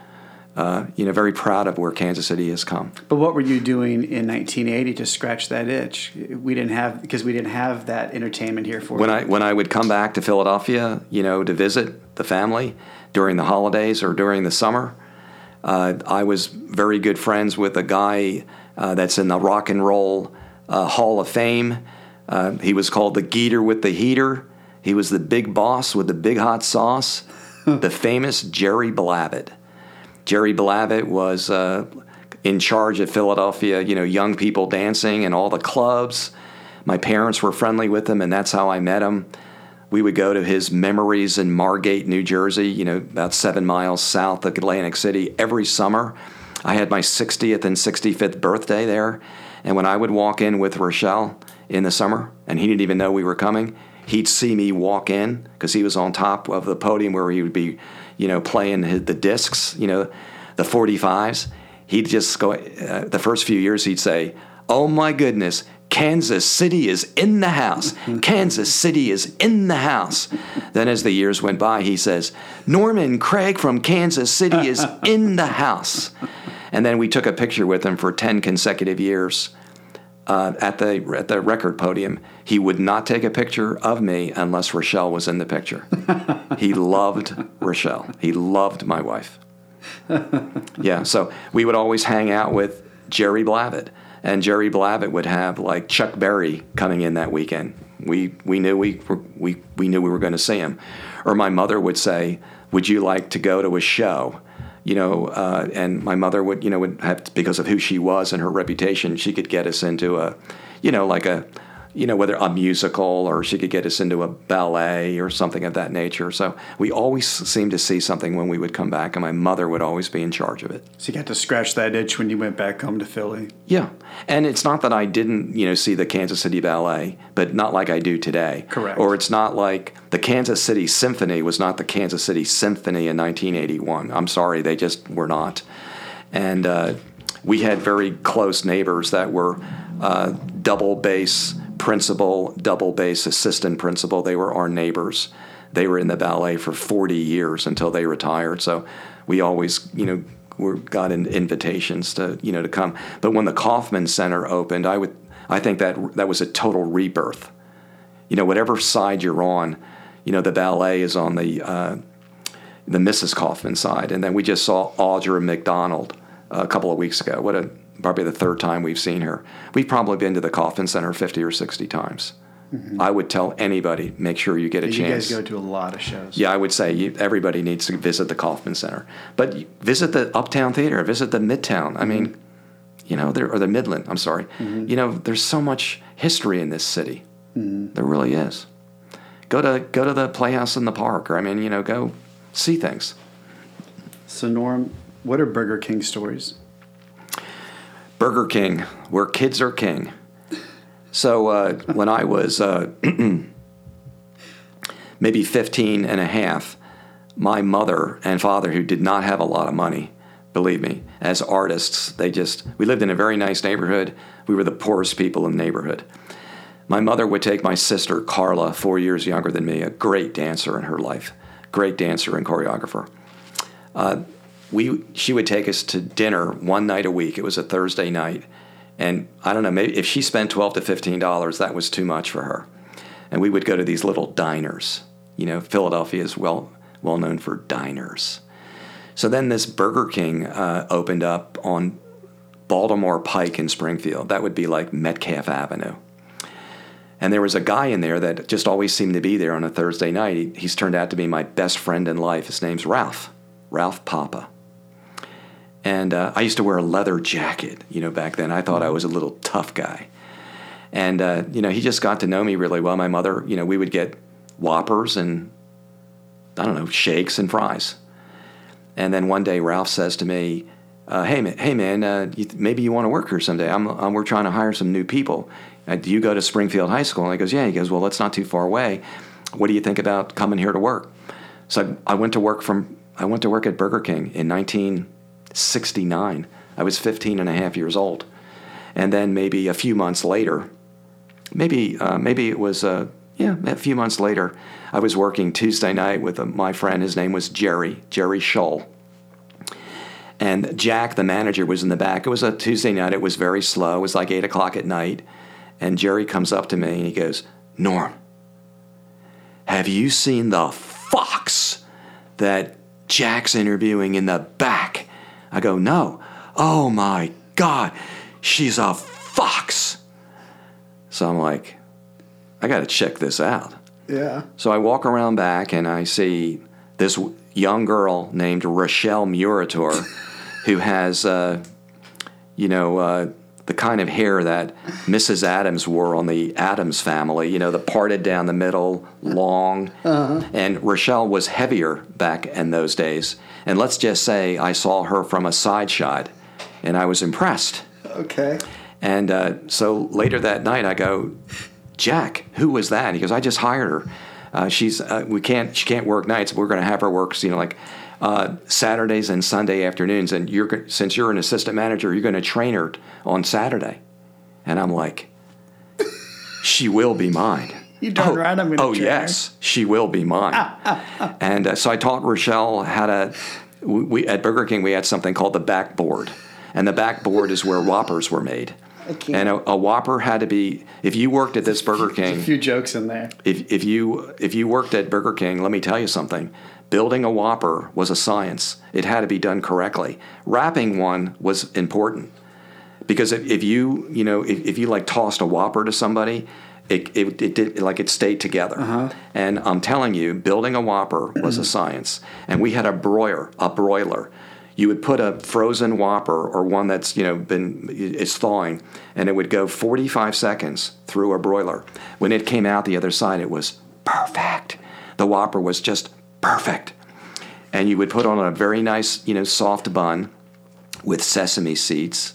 Uh, you know, very proud of where Kansas City has come. But what were you doing in 1980 to scratch that itch? We didn't have because we didn't have that entertainment here for When you. I when I would come back to Philadelphia, you know, to visit the family during the holidays or during the summer, uh, I was very good friends with a guy uh, that's in the Rock and Roll uh, Hall of Fame. Uh, he was called the Geator with the Heater. He was the big boss with the big hot sauce, the famous Jerry Blavat. Jerry Blavat was uh, in charge of Philadelphia, you know, young people dancing and all the clubs. My parents were friendly with him, and that's how I met him. We would go to his memories in Margate, New Jersey, you know, about seven miles south of Atlantic City every summer. I had my 60th and 65th birthday there. And when I would walk in with Rachelle in the summer, and he didn't even know we were coming, he'd see me walk in because he was on top of the podium where he would be, you know, playing the discs, you know, the 45s. He'd just go, uh, the first few years, he'd say, Oh my goodness, Kansas City is in the house. Kansas City is in the house. Then, as the years went by, he says, Norman Craig from Kansas City is in the house. And then we took a picture with him for 10 consecutive years uh, at the at the record podium. He would not take a picture of me unless Rachelle was in the picture. he loved Rachelle. He loved my wife. yeah, so we would always hang out with Jerry Blavat, and Jerry Blavat would have like Chuck Berry coming in that weekend. We we knew we were, we we knew we were going to see him, or my mother would say, "Would you like to go to a show?" you know, uh, and my mother would, you know, would have because of who she was and her reputation, she could get us into a, you know, like a, you know, whether a musical or she could get us into a ballet or something of that nature. So we always seemed to see something when we would come back, and my mother would always be in charge of it. so you got to scratch that itch when you went back home to Philly. Yeah, and it's not that I didn't, you know, see the Kansas City Ballet, but not like I do today. Correct. Or it's not like the Kansas City Symphony was not the Kansas City Symphony in 1981. I'm sorry, they just were not. and uh, we had very close neighbors that were uh, double bass principal, double bass assistant principal. They were our neighbors. They were in the ballet for 40 years until they retired. So we always, you know, were got in invitations to, you know, to come. But when the Kauffman Center opened, I would, I think that that was a total rebirth. You know, whatever side you're on, you know, the ballet is on the uh, the Mrs. Kauffman side, and then we just saw Audra McDonald a couple of weeks ago. What a probably the third time we've seen her. We've probably been to the Kauffman Center 50 or 60 times. Mm-hmm. I would tell anybody, make sure you get a you chance. You guys go to a lot of shows. Yeah, I would say you, everybody needs to visit the Kauffman Center. But visit the Uptown Theater, visit the Midtown. I mm-hmm. mean, you know, there, or the Midland, I'm sorry. Mm-hmm. You know, there's so much history in this city. Mm-hmm. There really is. Go to go to the Playhouse in the Park, or I mean, you know, go see things. So, Norm, what are Burger King stories? Burger King, where kids are king. So uh, when I was uh, maybe 15 and a half, my mother and father, who did not have a lot of money, believe me, as artists, they just, we lived in a very nice neighborhood. We were the poorest people in the neighborhood. My mother would take my sister, Carla, four years younger than me, a great dancer in her life, great dancer and choreographer. Uh, we she would take us to dinner one night a week. It was a Thursday night, and I don't know maybe if she spent twelve to fifteen dollars, that was too much for her. And we would go to these little diners. You know, Philadelphia is well well known for diners. So then this Burger King uh, opened up on Baltimore Pike in Springfield. That would be like Metcalf Avenue. And there was a guy in there that just always seemed to be there on a Thursday night. He, he's turned out to be my best friend in life. His name's Ralph, Ralph Papa. And uh, I used to wear a leather jacket, you know, back then. I thought I was a little tough guy. And, uh, you know, he just got to know me really well. My mother, you know, we would get Whoppers and, I don't know, shakes and fries. And then one day Ralph says to me, uh, hey, man, hey, man uh, you th- maybe you want to work here someday. I'm, I'm, we're trying to hire some new people. Uh, do you go to Springfield High School? And he goes, yeah. He goes, well, that's not too far away. What do you think about coming here to work? So I, I went to work from I went to work at Burger King in 19, 69. I was 15 and a half years old. And then maybe a few months later, maybe, uh, maybe it was, uh, yeah, a few months later, I was working Tuesday night with uh, my friend. His name was Jerry, Jerry Scholl. And Jack, the manager, was in the back. It was a Tuesday night. It was very slow. It was like 8 o'clock at night. And Jerry comes up to me and he goes, Norm, have you seen the fox that Jack's interviewing in the back? I go, no. Oh my God, she's a fox. So I'm like, I got to check this out. Yeah. So I walk around back and I see this young girl named Rachelle Murator who has, uh, you know, uh, the kind of hair that Mrs. Addams wore on the Addams family, you know, the parted down the middle, long. Uh-huh. And Rachelle was heavier back in those days. And let's just say I saw her from a side shot and I was impressed. Okay. And uh, so later that night, I go, Jack, who was that? And he goes, I just hired her. Uh, she's uh, we can't she can't work nights. We're going to have her work, you know, like uh, Saturdays and Sunday afternoons. And you're since you're an assistant manager, you're going to train her on Saturday. And I'm like, she will be mine. You darn oh, right, I'm going to. Oh yes, she will be mine. Ah, ah, ah. and uh, so I taught Rachelle how to. We at Burger King we had something called the backboard, and the backboard is where Whoppers were made. And a, a, Whopper had to be. If you worked at this Burger King, a few jokes in there. If if you if you worked at Burger King, let me tell you something. Building a Whopper was a science. It had to be done correctly. Wrapping one was important because if, if you you know if, if you like tossed a Whopper to somebody, it, it, it did like it stayed together. Uh-huh. And I'm telling you, building a Whopper was a science. And we had a broiler, a broiler. You would put a frozen Whopper or one that's you know been it's thawing, and it would go 45 seconds through a broiler. When it came out the other side, it was perfect. The Whopper was just perfect. And you would put on a very nice you know soft bun with sesame seeds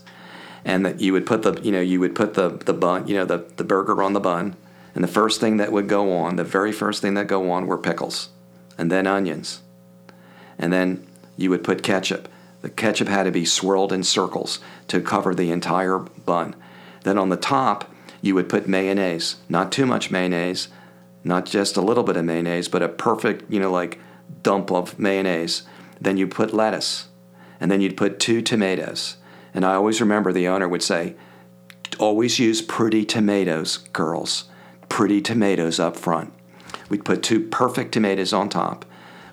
and that you would put the you know you would put the the bun you know the the burger on the bun, and the first thing that would go on, the very first thing that go on were pickles, and then onions, and then you would put ketchup. The ketchup had to be swirled in circles to cover the entire bun. Then on the top, you would put mayonnaise. Not too much mayonnaise, not just a little bit of mayonnaise, but a perfect, you know, like dump of mayonnaise. Then you put lettuce. And then you'd put two tomatoes. And I always remember the owner would say, always use pretty tomatoes, girls. Pretty tomatoes up front. We'd put two perfect tomatoes on top.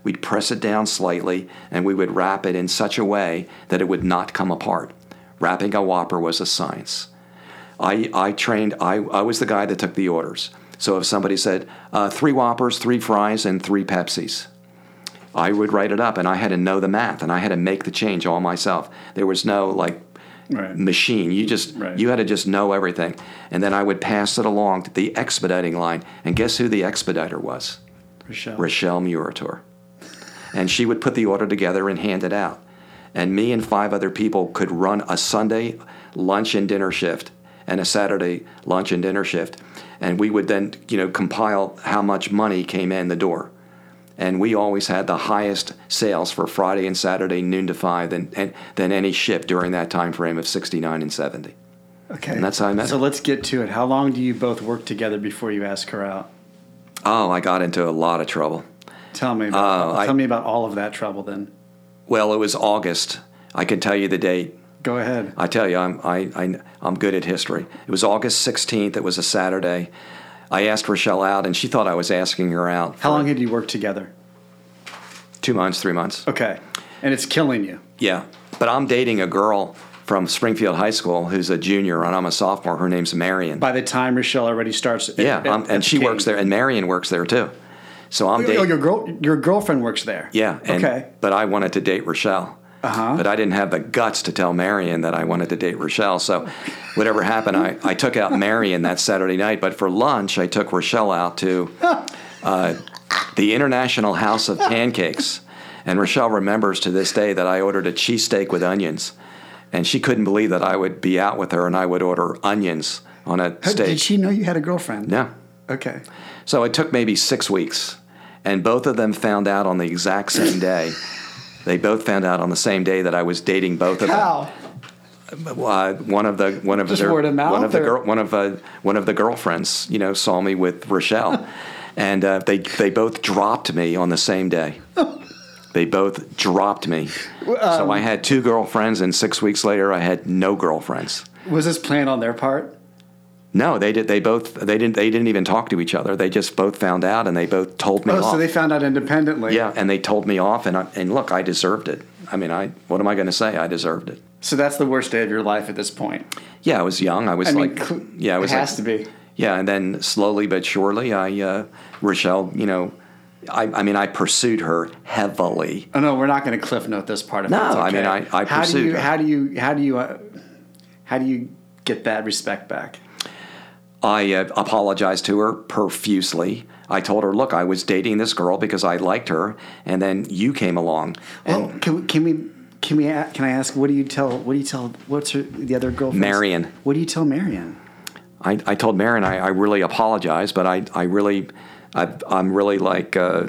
We'd press it down slightly and we would wrap it in such a way that it would not come apart. Wrapping a Whopper was a science. I, I trained, I, I was the guy that took the orders. So if somebody said, uh, three Whoppers, three fries, and three Pepsis, I would write it up and I had to know the math and I had to make the change all myself. There was no like Right. machine. You just Right. you had to just know everything. And then I would pass it along to the expediting line. And guess who the expediter was? Rachelle. Rachelle Murator. And she would put the order together and hand it out. And me and five other people could run a Sunday lunch and dinner shift and a Saturday lunch and dinner shift. And we would then, you know, compile how much money came in the door. And we always had the highest sales for Friday and Saturday, noon to five, than, and, than any ship during that time frame of 69 and 70. Okay. And that's how I met So her. let's get to it. How long do you both work together before you ask her out? Oh, I got into a lot of trouble. Tell me about Uh, I- tell me about all of that trouble then. Well, it was August. I can tell you the date. Go ahead. I tell you, I'm, I, I, I'm good at history. It was August 16th. It was a Saturday. I asked Rachelle out, and she thought I was asking her out. How long had you worked together? Two months, three months. Okay. And it's killing you. Yeah. But I'm dating a girl from Springfield High School who's a junior, and I'm a sophomore. Her name's Marion. By the time Rachelle already starts at- yeah, at- at and she King. works there, and Marion works there too. So I'm Oh, dating. your girl your girlfriend works there. Yeah. And, okay. But I wanted to date Rachelle. Uh-huh. But I didn't have the guts to tell Marion that I wanted to date Rachelle. So whatever happened, I, I took out Marion that Saturday night. But for lunch, I took Rachelle out to uh, the International House of Pancakes. And Rachelle remembers to this day that I ordered a cheesesteak with onions. And she couldn't believe that I would be out with her and I would order onions on a How- steak. Did she know you had a girlfriend? no. Okay. So it took maybe six weeks, and both of them found out on the exact same day. They both found out on the same day that I was dating both of them. How? Uh, one of the one of Just their, of mouth, one of the girl, one of uh, one of the girlfriends, you know, saw me with Rachelle, and uh, they they both dropped me on the same day. They both dropped me. um, so I had two girlfriends, and six weeks later, I had no girlfriends. Was this planned on their part? No, they did. They both. They didn't. They didn't even talk to each other. They just both found out, and they both told me off. Oh, off. so they found out independently. Yeah, and they told me off, and I, and look, I deserved it. I mean, I what am I going to say? I deserved it. So that's the worst day of your life at this point. Yeah, I was young. I was I mean, like, cl- yeah, I was it has like, to be. Yeah, and then slowly but surely, I uh, Rachelle, you know, I, I mean, I pursued her heavily. Oh no, we're not going to cliff note this part of No, it. It's I mean, okay. I- I how do pursued you her. how do you how do you uh, how do you get that respect back? I uh, apologized to her profusely. I told her, look, I was dating this girl because I liked her, and then you came along. Well, can, we- can we can we can I ask what do you tell what do you tell what's her the other girlfriend? Marion. What do you tell Marion? I, I told Marion I, I really apologize, but I, I really, I, I'm really like uh,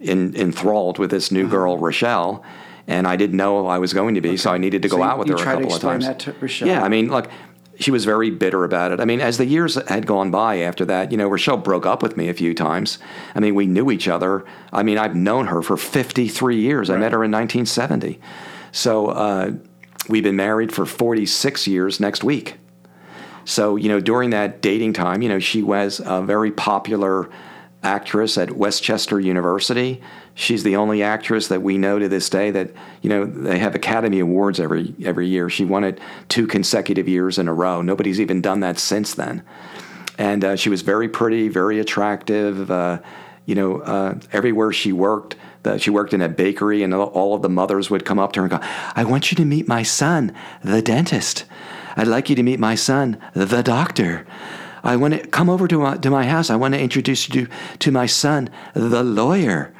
in, enthralled with this new girl, Rachelle, and I didn't know I was going to be, so I needed to go So you- out with her a couple of times. that to Rachelle? Yeah, I mean, look, she was very bitter about it. I mean, as the years had gone by after that, you know, Rachelle broke up with me a few times. I mean, we knew each other. I mean, I've known her for 53 years. I met her in 1970. So uh, we've been married for 46 years next week. So, you know, during that dating time, you know, she was a very popular actress at West Chester University. She's the only actress that we know to this day that, you know, they have Academy Awards every every year. She won it two consecutive years in a row. Nobody's even done that since then. And uh, she was very pretty, very attractive. Uh, you know, uh, everywhere she worked, the, she worked in a bakery, and all- all of the mothers would come up to her and go, "I want you to meet my son, the dentist. I'd like you to meet my son, the doctor. I want to come over to my, to my house. I want to introduce you to, to my son, the lawyer."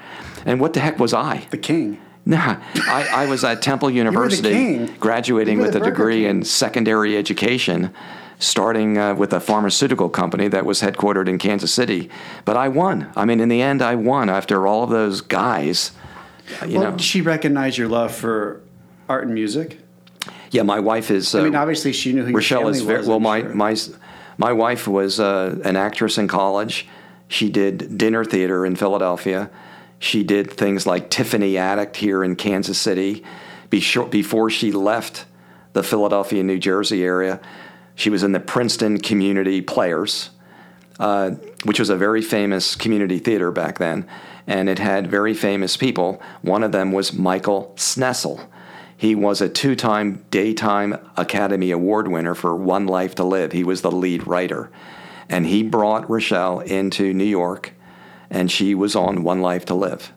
And what the heck was I? The king. Nah, I, I was at Temple University, graduating with a degree King. in secondary education, starting uh, with a pharmaceutical company that was headquartered in Kansas City. But I won. I mean, in the end, I won after all of those guys. You well, know, she recognized your love for art and music? Yeah, my wife is. Uh, I mean, obviously, she knew who Rachelle is very was, well. I'm My sure. my my wife was uh, an actress in college. She did dinner theater in Philadelphia. She did things like Tiffany's Attic here in Kansas City. Before she left the Philadelphia, New Jersey area, she was in the Princeton Community Players, uh, which was a very famous community theater back then, and it had very famous people. One of them was Michael Snessel. He was a two time Daytime Academy Award winner for One Life to Live. He was the lead writer. And he brought Rachelle into New York, and she was on One Life to Live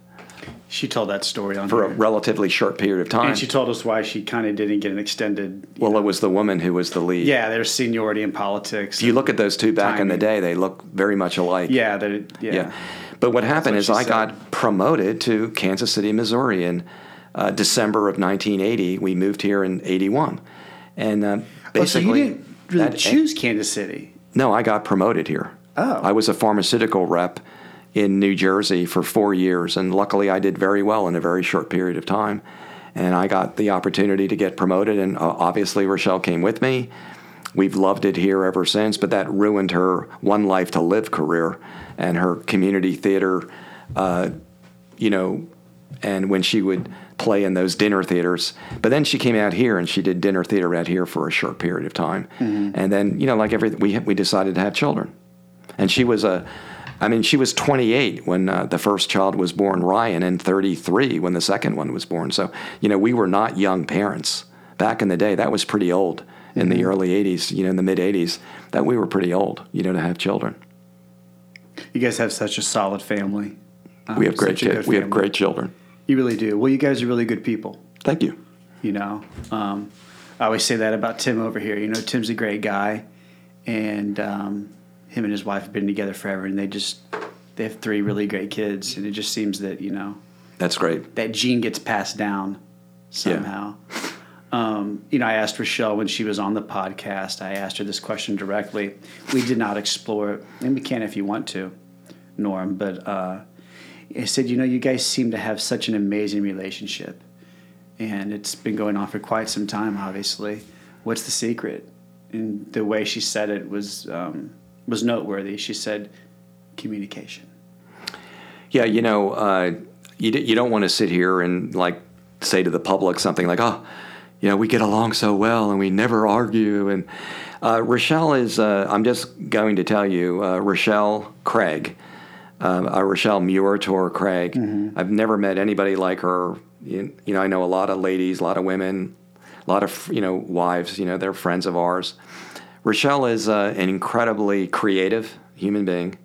She told that story on for a relatively short period of time. and she told us why she kind of didn't get an extended. well, it was the woman who was the lead. Yeah, there's seniority in politics. If you look at those two back in the day, they look very much alike. yeah, yeah, Yeah. But what happened what is I said. got promoted to Kansas City, Missouri in uh, December of 1980. We moved here in 81. And uh, Oh, so basically. you didn't really that- choose Kansas City. No, I got promoted here. Oh. I was a pharmaceutical rep in New Jersey for four years, and luckily I did very well in a very short period of time. And I got the opportunity to get promoted, and uh, obviously Rachelle came with me. We've loved it here ever since, but that ruined her One Life to Live career and her community theater, uh, you know, and when she would play in those dinner theaters. But then she came out here and she did dinner theater out here for a short period of time. And then, you know, like everything, we, we decided to have children. And she was a, I mean, she was 28 when uh, the first child was born, Ryan, and 33 when the second one was born. So, you know, we were not young parents. Back in the day, that was pretty old. In the early 80s, you know, in the mid 80s, that we were pretty old, you know, to have children. You guys have such a solid family. Um, We have great a good kids. We have great children. You really do. Well, you guys are really good people. Thank you. You know, um, I always say that about Tim over here. You know, Tim's a great guy, and um, him and his wife have been together forever, and they just they have three really great kids, and it just seems that you know That's great. that gene gets passed down somehow. Um, you know, I asked Rachelle when she was on the podcast. I asked her this question directly. We did not explore it, and we can if you want to, Norm. But uh, I said, you know, you guys seem to have such an amazing relationship, and it's been going on for quite some time. Obviously, what's the secret? And the way she said it was um, was noteworthy. She said, communication. Yeah, you know, uh, you, d- you don't want to sit here and like say to the public something like, oh, you know, we get along so well and we never argue. And uh, Rachelle is, uh, I'm just going to tell you, uh, Rachelle Craig, um, uh, Rachelle Muirtor Craig. I've never met anybody like her. You, you know, I know a lot of ladies, a lot of women, a lot of, you know, wives, you know, they're friends of ours. Rachelle is uh, an incredibly creative human being.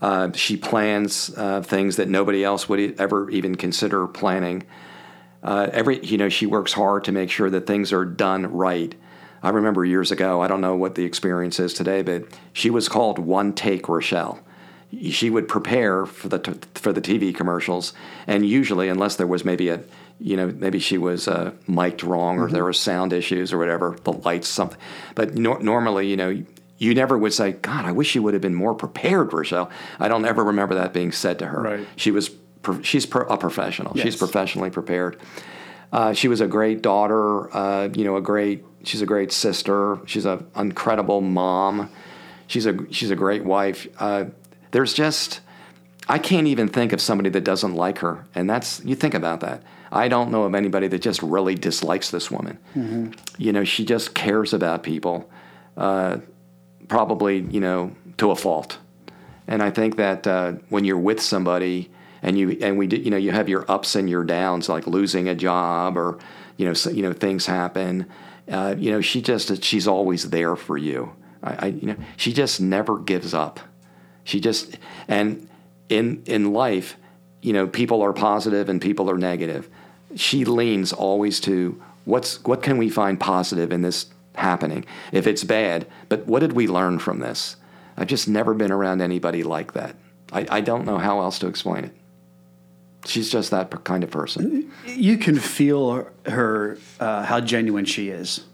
Uh, she plans uh, things that nobody else would ever even consider planning. Uh, every, you know, she works hard to make sure that things are done right. I remember years ago. I don't know what the experience is today, but she was called One Take Rachelle. She would prepare for the t- for the TV commercials, and usually, unless there was maybe a, you know, maybe she was uh, mic'd wrong or there were sound issues or whatever, the lights, something. But nor normally, you know, you never would say, "God, I wish you would have been more prepared, Rachelle." I don't ever remember that being said to her. Right. She was she's pro- a professional. She's professionally prepared. Uh, she was a great daughter. Uh, you know, a great. She's a great sister. She's an incredible mom. She's a she's a great wife. Uh, there's just I can't even think of somebody that doesn't like her, and that's you think about that. I don't know of anybody that just really dislikes this woman. You know, she just cares about people, uh, probably you know to a fault. And I think that uh, when you're with somebody and you and we you know you have your ups and your downs, like losing a job or you know so, you know things happen. Uh, you know she just she's always there for you. I, I you know she just never gives up. She just and in in life, you know people are positive and people are negative. She leans always to what's what can we find positive in this happening if it's bad. But what did we learn from this? I've just never been around anybody like that. I, I don't know how else to explain it. She's just that kind of person. you can feel her uh, how genuine she is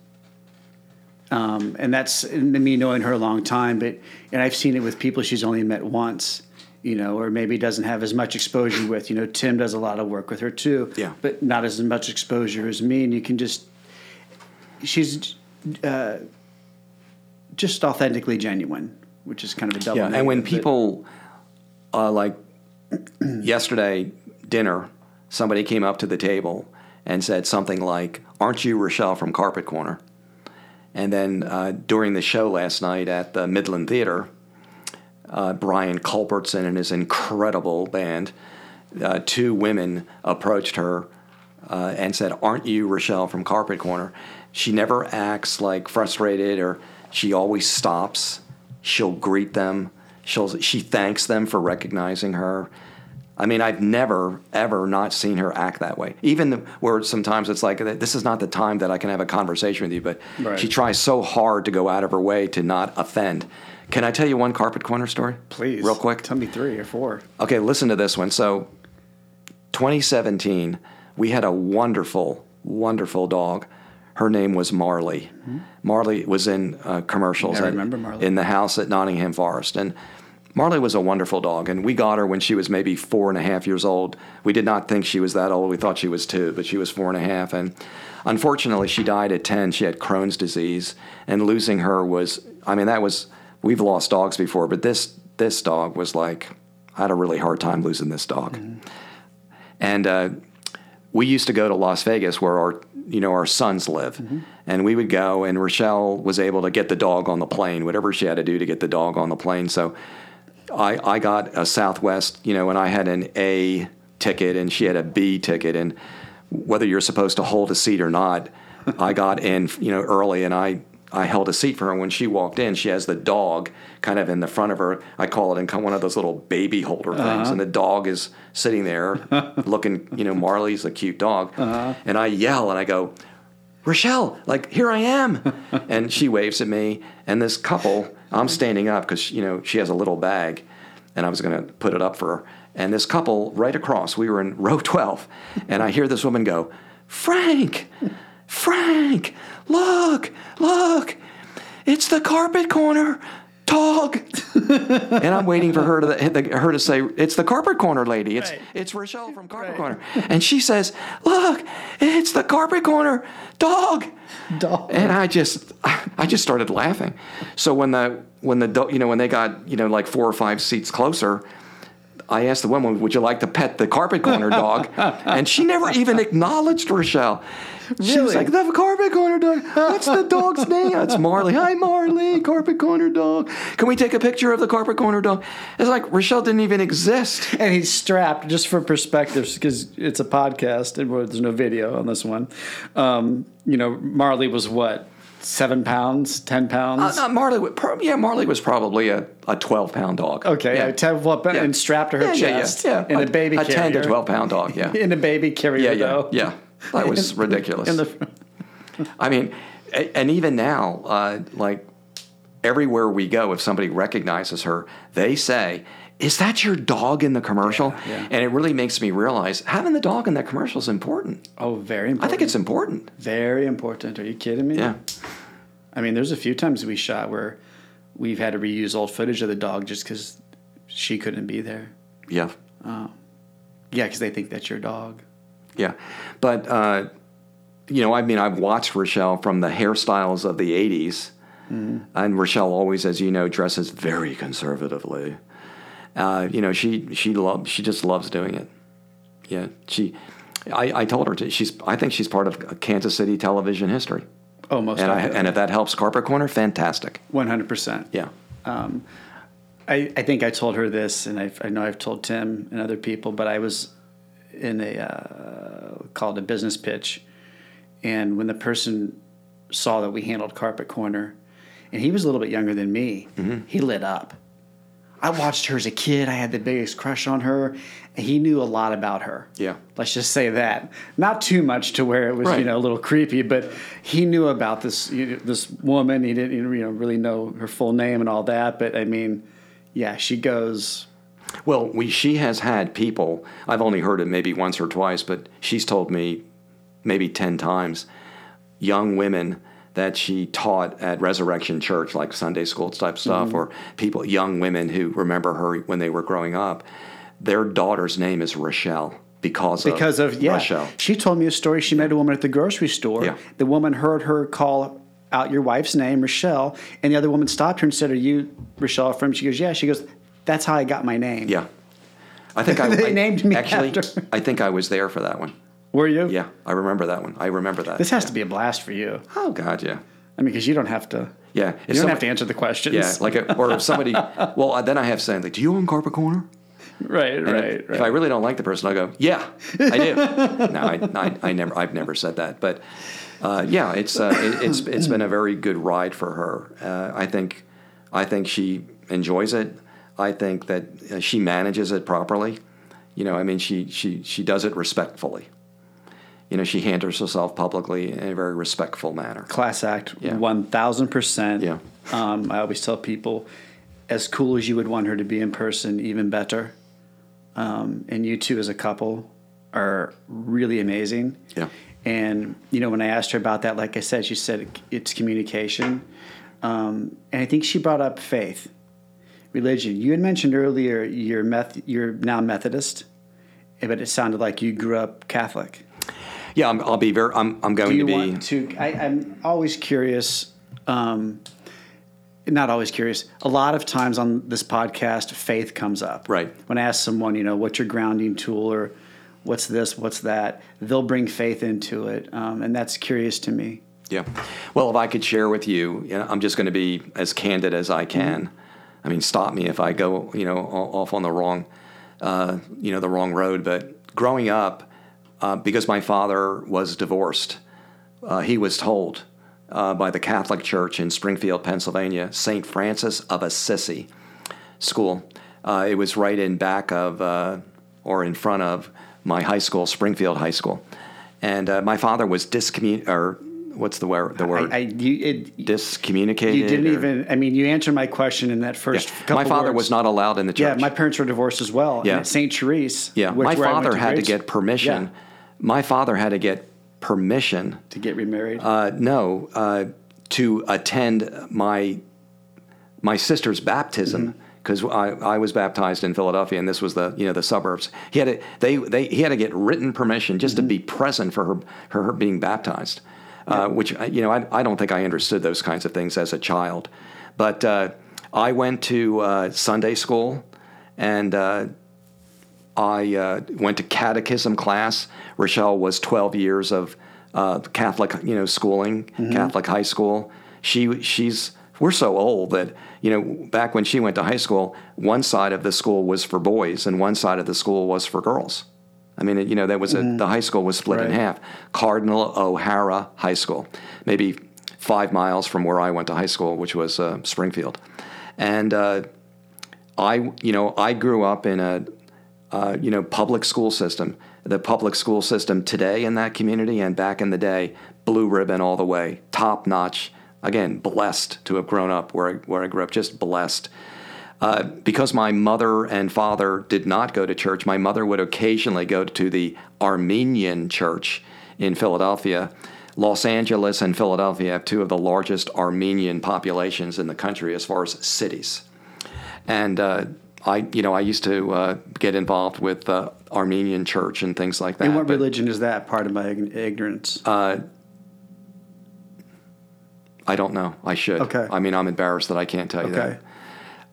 um, and that's me knowing her a long time but and i've seen it with people she's only met once you know, or maybe doesn't have as much exposure with. You know, Tim does a lot of work with her too, Yeah. but not as much exposure as me. And you can just, she's uh, just authentically genuine, which is kind of a double. Yeah, and when people uh, like yesterday dinner, somebody came up to the table and said something like, "Aren't you Rachelle from Carpet Corner?" And then uh, during the show last night at the Midland Theater, uh, Brian Culbertson and his incredible band, uh, two women approached her uh, and said, "Aren't you Rachelle from Carpet Corner?" She never acts like frustrated, or she always stops. She'll greet them. She'll she thanks them for recognizing her. I mean, I've never ever not seen her act that way. Even where sometimes it's like this is not the time that I can have a conversation with you, but Right. she tries so hard to go out of her way to not offend. Can I tell you one carpet corner story? please, real quick. tell me three or four. Okay, listen to this one. So, 2017, we had a wonderful, wonderful dog. Her name was Marley. Marley was in uh, commercials I at- remember Marley. in the house at Nottingham Forest. And Marley was a wonderful dog. And we got her when she was maybe four and a half years old. We did not think she was that old. We thought she was two, but she was four and a half. And unfortunately, she died at 10. She had Crohn's disease. And losing her was, I mean, that was, we've lost dogs before, but this, this dog was like, I had a really hard time losing this dog. And uh, we used to go to Las Vegas where our you know our sons live, and we would go. And Rachelle was able to get the dog on the plane, whatever she had to do to get the dog on the plane. So I I got a Southwest, you know, and I had an A ticket, and she had a B ticket, and whether you're supposed to hold a seat or not, I got in you know early, and I. I held a seat for her when she walked in. She has the dog kind of in the front of her. I call it in one of those little baby holder things, uh-huh. and the dog is sitting there looking. You know, Marley's a cute dog, uh-huh. and I yell and I go, Rachelle, like here I am, and she waves at me. And this couple, I'm standing up because you know she has a little bag, and I was going to put it up for her. And this couple right across, we were in row 12, and I hear this woman go, Frank, Frank, look, look, it's the carpet corner dog. and I'm waiting for her to her to say, "It's the carpet corner lady. It's Right. it's Rachelle from Carpet Right. Corner." And she says, "Look, it's the carpet corner dog." Dog. And I just I just started laughing. So when the when the you know when they got you know like four or five seats closer. I asked the woman, "Would you like to pet the carpet corner dog?" and she never even acknowledged Rachelle. She was like, "The carpet corner dog. What's the dog's name?" It's Marley. Hi, Marley. Carpet corner dog. Can we take a picture of the carpet corner dog? It's like Rachelle didn't even exist. And he's strapped, just for perspective, because it's a podcast and there's no video on this one. Um, you know, Marley was what, seven pounds, ten pounds? Uh, Marley, yeah, Marley was probably a, a twelve pound dog. okay, yeah. yeah. Yeah. and strapped to her yeah, yeah, chest, yeah, yeah. in a, baby a carrier, ten to twelve pound dog. Yeah, in a baby carrier, yeah, yeah, though. yeah. That was ridiculous. In the, I mean, and even now, uh, like everywhere we go, if somebody recognizes her, they say, "Is that your dog in the commercial?" yeah. And it really makes me realize having the dog in that commercial is important. oh, very important. I think it's important. very important. Are you kidding me? Yeah. I mean, there's a few times we shot where we've had to reuse old footage of the dog just because she couldn't be there. Yeah. Yeah, because they think that's your dog. Yeah, but uh, you know, I mean, I've watched Rachelle from the hairstyles of the '80s, and Rachelle always, as you know, dresses very conservatively. Uh, you know, she she loves she just loves doing it. Yeah, she. I, I told her to, she's. I think she's part of Kansas City television history, Oh, most and I, and if that helps Carpet Corner, fantastic. One hundred percent. Yeah, Um, I, I think I told her this, and I've, I know I've told Tim and other people, but I was in a uh, called a business pitch, and when the person saw that we handled Carpet Corner, and he was a little bit younger than me, he lit up. I watched her as a kid. I had the biggest crush on her, he knew a lot about her. Yeah. let's just say that. Not too much to where it was, you know, a little creepy, but he knew about this you know, this woman. He didn't, you know, really know her full name and all that. But I mean, yeah, she goes. Well, we she has had people. I've only heard it maybe once or twice, but she's told me maybe ten times. Young women that she taught at Resurrection Church, like Sunday school type stuff, Mm-hmm. or people, young women who remember her when they were growing up. Their daughter's name is Rachelle because of because of yeah. Rachelle. She told me a story. She met a woman at the grocery store. Yeah. The woman heard her call out your wife's name, Rachelle, and the other woman stopped her and said, "Are you Rachelle from?" She goes, "Yeah." She goes, "That's how I got my name." Yeah, I think I, They I- named me actually. after- I think I was there for that one. Were you? Yeah, I remember that one. I remember that. This has to be a blast for you. Oh God, yeah. I mean, because you don't have to. Yeah, You don't somebody- have to answer the questions. Yeah, like a, or if somebody, well, uh, then I have saying like, "Do you own Carpet Corner?" right, And right, if, right. if I really don't like the person, I go, "Yeah, I do." no, I, I, I never, I've never said that, but uh, yeah, it's uh, it, it's it's been a very good ride for her. Uh, I think, I think she enjoys it. I think that uh, she manages it properly. You know, I mean, she she she does it respectfully. You know, she handles herself publicly in a very respectful manner. Class act, Yeah. one thousand percent. Yeah. Um, I always tell people, as cool as you would want her to be in person, even better. Um, and you two as a couple are really amazing. Yeah. And you know, when I asked her about that, like I said, she said it's communication, um, and I think she brought up faith, religion. You had mentioned earlier you're meth- you're now Methodist, but it sounded like you grew up Catholic. Yeah, I'm, I'll be very. I'm I'm going Do you to be. want to? I, I'm always curious. Um, not always curious. A lot of times on this podcast, faith comes up. Right. When I ask someone, you know, what's your grounding tool or what's this, what's that, they'll bring faith into it, um, and that's curious to me. Yeah. Well, if I could share with you, you know, I'm just going to be as candid as I can. I mean, stop me if I go, you know, off on the wrong, uh, you know, the wrong road. But growing up, uh, because my father was divorced, uh, he was told uh, by the Catholic Church in Springfield, Pennsylvania, St. Francis of Assisi School. Uh, it was right in back of uh, or in front of my high school, Springfield High School, and uh, my father was discommun or what's the word? The word I, I you, it, discommunicated. you didn't or- even. I mean, you answered my question in that Yeah. first. couple My father words. was not allowed in the church. Yeah, my parents were divorced as well. Yeah. St. Therese. yeah, which- my where I went father had to grade get permission. Yeah, My father had to get permission to get remarried. Uh, no, uh, to attend my my sister's baptism because I, I was baptized in Philadelphia and this was the you know the suburbs. He had to they, they he had to get written permission just to be present for her her, her being baptized, uh, which uh, you know I, I don't think I understood those kinds of things as a child, but uh, I went to uh, Sunday school and. I uh, went to catechism class. Rachelle was 12 years of uh, Catholic, you know, schooling, Catholic high school. She she's we're so old that you know back when she went to high school, one side of the school was for boys and one side of the school was for girls. I mean, you know, that was a, the high school was split in half. Cardinal O'Hara High School, maybe five miles from where I went to high school, which was uh, Springfield, and uh, I, you know, I grew up in a, uh, you know, public school system. The public school system today in that community and back in the day, blue ribbon all the way, top notch. Again, blessed to have grown up where I, where I grew up, just blessed. Uh, because my mother and father did not go to church, my mother would occasionally go to the Armenian church in Philadelphia. Los Angeles and Philadelphia have two of the largest Armenian populations in the country as far as cities and uh, I, you know, I used to uh, get involved with uh, Armenian church and things like that. and what but, religion is that? Part of my ign- ignorance. I don't know. I should. Okay. I mean, I'm embarrassed that I can't tell you okay. that.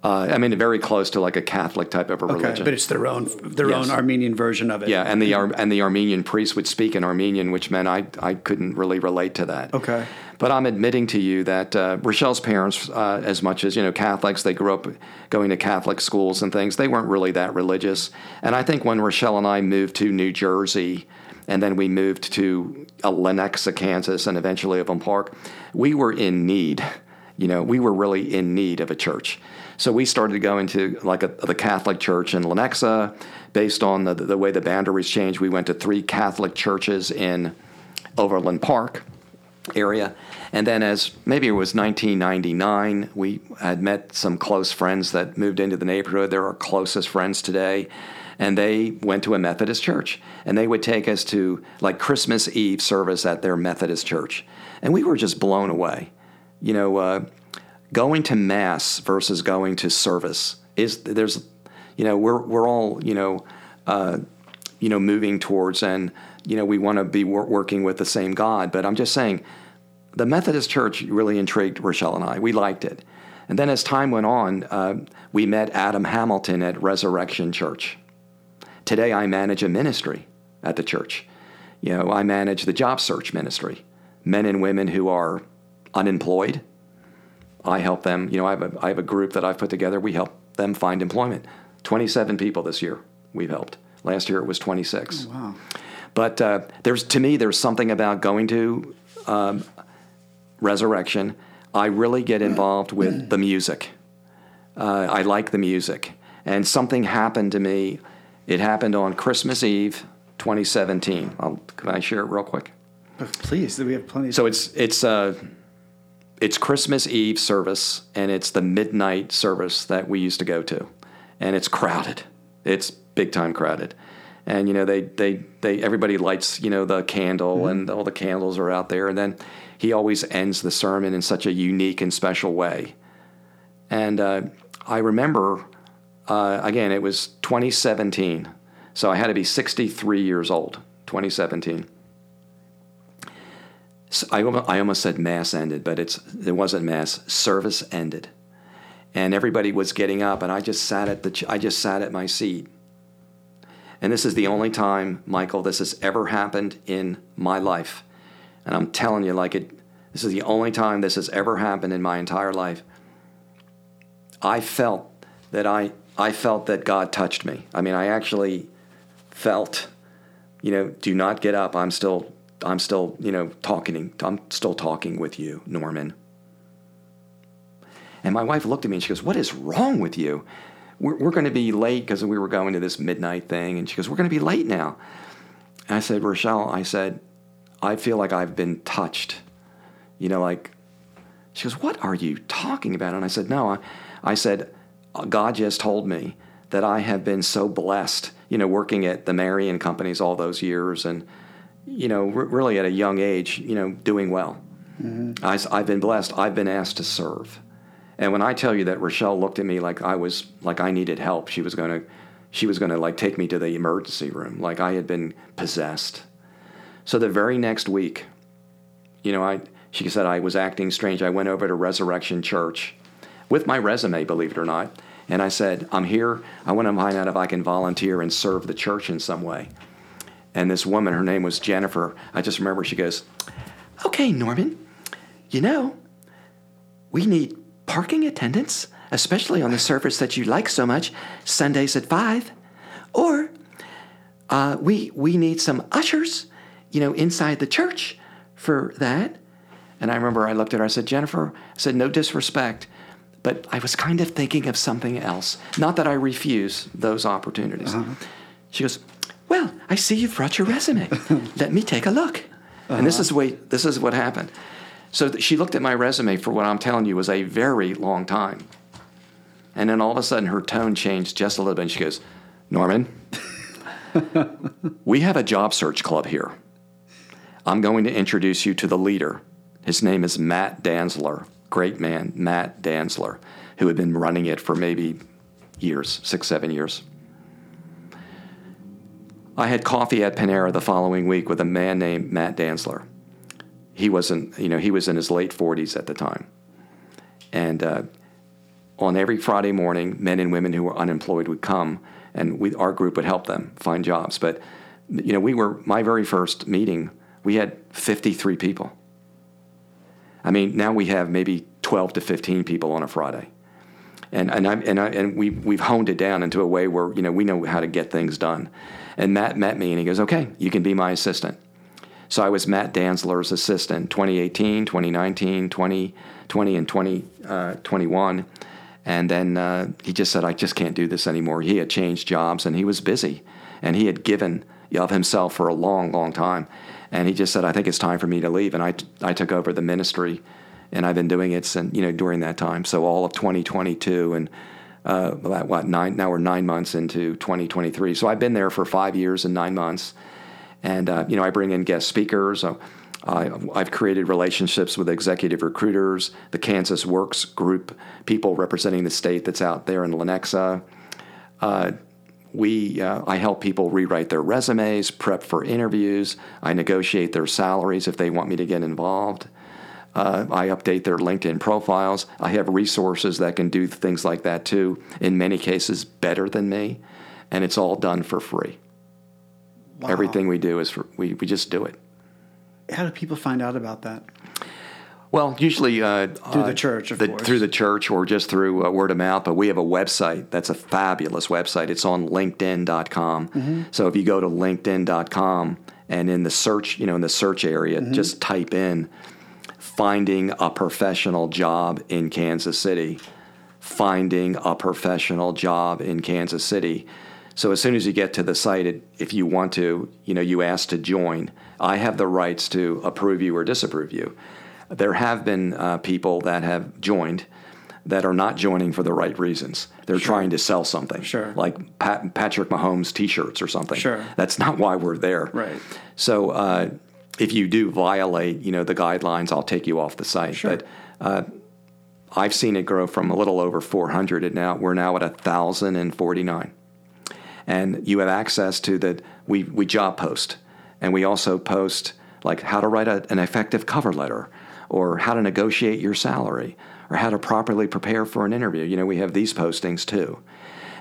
Uh, I mean, very close to like a Catholic type of a Okay, religion. but it's their own their Yes. own Armenian version of it. yeah, and the Ar- and the Armenian priest would speak in Armenian, which meant I I couldn't really relate to that. Okay. But I'm admitting to you that uh, Rachelle's parents, uh, as much as you know, Catholics, they grew up going to Catholic schools and things. They weren't really that religious. And I think when Rachelle and I moved to New Jersey, and then we moved to Lenexa, Kansas, and eventually Avon Park, we were in need. You know, we were really in need of a church. So we started going to like a, the Catholic church in Lenexa. Based on the, the way the boundaries changed, we went to three Catholic churches in Overland Park area. And then, as maybe it was 1999, we had met some close friends that moved into the neighborhood. They're our closest friends today. And they went to a Methodist church. And they would take us to like Christmas Eve service at their Methodist church. And we were just blown away. You know, uh, going to Mass versus going to service is there's, you know, we're, we're all, you know, uh, you know, moving towards and, you know, we want to be wor- working with the same God. But I'm just saying, the Methodist Church really intrigued Rachelle and I. We liked it. And then as time went on, uh, we met Adam Hamilton at Resurrection Church. Today, I manage a ministry at the church. You know, I manage the job search ministry, men and women who are unemployed. I help them. You know, I have a, I have a group that I've put together. We help them find employment. 27 people this year we've helped. Last year it was 26. Oh, wow. But uh, there's to me, there's something about going to um, resurrection. I really get involved with the music. Uh, I like the music, and something happened to me. It happened on Christmas Eve, 2017. I'll, can I share it real quick? Please, we have plenty. So it's it's uh, it's Christmas Eve service, and it's the midnight service that we used to go to, and it's crowded. It's big time crowded, and you know they they they everybody lights you know the candle, mm-hmm. and all the candles are out there, and then he always ends the sermon in such a unique and special way, and uh, I remember uh, again it was 2017, so I had to be 63 years old, 2017 I, I almost said mass ended, but it's it wasn't mass. Service ended, and everybody was getting up, and I just sat at the I just sat at my seat. And this is the only time, Michael, this has ever happened in my life, and I'm telling you, like it. This is the only time this has ever happened in my entire life. I felt that I I felt that God touched me. I mean, I actually felt, you know, do not get up. I'm still I'm still, you know, talking. I'm still talking with you, Norman. And my wife looked at me and she goes, What is wrong with you? We're, we're going to be late because we were going to this midnight thing. And she goes, We're going to be late now. And I said, Rachelle, I said, I feel like I've been touched. You know, like, she goes, What are you talking about? And I said, No, I, I said, God just told me that I have been so blessed, you know, working at the Marion companies all those years and you know, r- really at a young age, you know, doing well. Mm-hmm. I, I've been blessed. I've been asked to serve. And when I tell you that Rachelle looked at me like I was like I needed help, she was to she was to like take me to the emergency room like I had been possessed. So the very next week, you know, I she said I was acting strange. I went over to Resurrection Church with my resume, believe it or not, and I said, "I'm here. I want to find out if I can volunteer and serve the church in some way." And this woman, her name was Jennifer, I just remember she goes, Okay, Norman, you know, we need parking attendants, especially on the service that you like so much, Sundays at 5. Or uh, we, we need some ushers, you know, inside the church for that. And I remember I looked at her, I said, Jennifer, I said, no disrespect, but I was kind of thinking of something else. Not that I refuse those opportunities. Uh-huh. She goes, well, I see you've brought your resume. Let me take a look. Uh-huh. And this uh-huh. is, the way, this is what happened. So she looked at my resume for what I'm telling you was a very long time. And then all of a sudden her tone changed just a little bit. And she goes, Norman, we have a job search club here. I'm going to introduce you to the leader. His name is Matt Danzler, great man, Matt Danzler, who had been running it for maybe years, six, seven years. I had coffee at Panera the following week with a man named Matt Danzler. He wasn't, you know, he was in his late 40s at the time. And uh, on every Friday morning, men and women who were unemployed would come, and we, our group would help them find jobs. But, you know, we were, my very first meeting, we had 53 people. I mean, now we have maybe 12 to 15 people on a Friday. And, and, I, and, I, and we, we've honed it down into a way where, you know, we know how to get things done. And Matt met me and he goes, okay, you can be my assistant. So I was Matt Danzler's assistant 2018, 2019, 2020, and 2021. Uh, and then uh, he just said, I just can't do this anymore. He had changed jobs and he was busy and he had given of himself for a long, long time. and he just said, "I think it's time for me to leave." And I I took over the ministry, and I've been doing it since you know during that time. So all of 2022 and. Uh, what nine? Now we're nine months into 2023. So I've been there for five years and nine months, and uh, you know I bring in guest speakers. Uh, I've created relationships with executive recruiters, the Kansas Works Group, people representing the state that's out there in Lenexa. Uh, we, uh, I help people rewrite their resumes, prep for interviews. I negotiate their salaries if they want me to get involved. Uh, I update their LinkedIn profiles. I have resources that can do things like that too, in many cases better than me, and it's all done for free. Wow. Everything we do is for, we, we just do it. How do people find out about that? Well, usually uh, through the uh, church, of the, course. Through the church or just through uh, word of mouth. But we have a website that's a fabulous website. It's on LinkedIn.com. Mm-hmm. So if you go to LinkedIn.com and in the search, you know, in the search area, mm-hmm. just type in finding a professional job in Kansas City. Finding a professional job in Kansas City. So as soon as you get to the site, if you want to, you know, you ask to join. I have the rights to approve you or disapprove you there have been uh, people that have joined that are not joining for the right reasons. They're sure. trying to sell something, sure. like Pat, Patrick Mahomes T-shirts or something. Sure. That's not why we're there. Right. So uh, if you do violate, you know, the guidelines, I'll take you off the site. Sure. But uh, I've seen it grow from a little over 400 and now we're now at 1,049. And you have access to that. We we job post, and we also post like how to write a, an effective cover letter or how to negotiate your salary or how to properly prepare for an interview. You know, we have these postings too.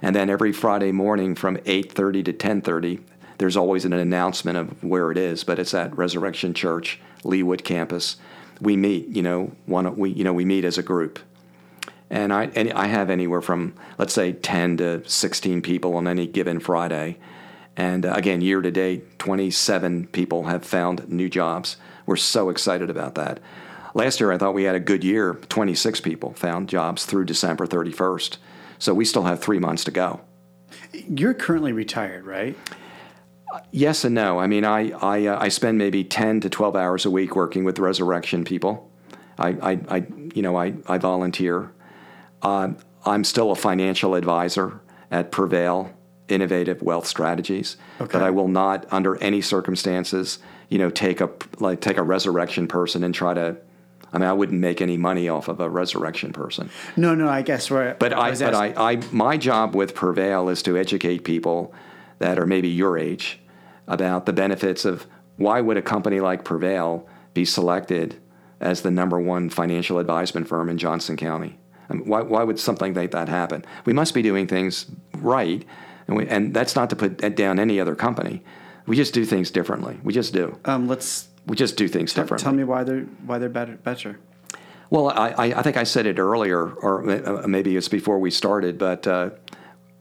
And then every Friday morning from 8:30 to 10:30, there's always an announcement of where it is, but it's at Resurrection Church, Leawood campus. We meet, you know, one we you know, we meet as a group. And I and I have anywhere from let's say 10 to 16 people on any given Friday. And uh, again, year to date, 27 people have found new jobs. We're so excited about that. Last year, I thought we had a good year. 26 people found jobs through December 31st. So we still have three months to go. You're currently retired, right? yes and no. I mean, I I, uh, I spend maybe 10 to 12 hours a week working with resurrection people. I, I, I you know I, I volunteer. Uh, I'm still a financial advisor at Prevail Innovative Wealth Strategies, okay. but I will not, under any circumstances, you know, take a like take a resurrection person and try to I mean, I wouldn't make any money off of a resurrection person. No, no, I guess right. But I, I but I, I, my job with Prevail is to educate people that are maybe your age about the benefits of why would a company like Prevail be selected as the number one financial advisement firm in Johnson County. I mean, why, why would something like that happen? We must be doing things right, and, we, and that's not to put down any other company. We just do things differently. We just do. Um, let's we just do things tell, differently. Tell me why they're why they're better. better. Well, I, I think I said it earlier, or uh, maybe it's before we started, but uh,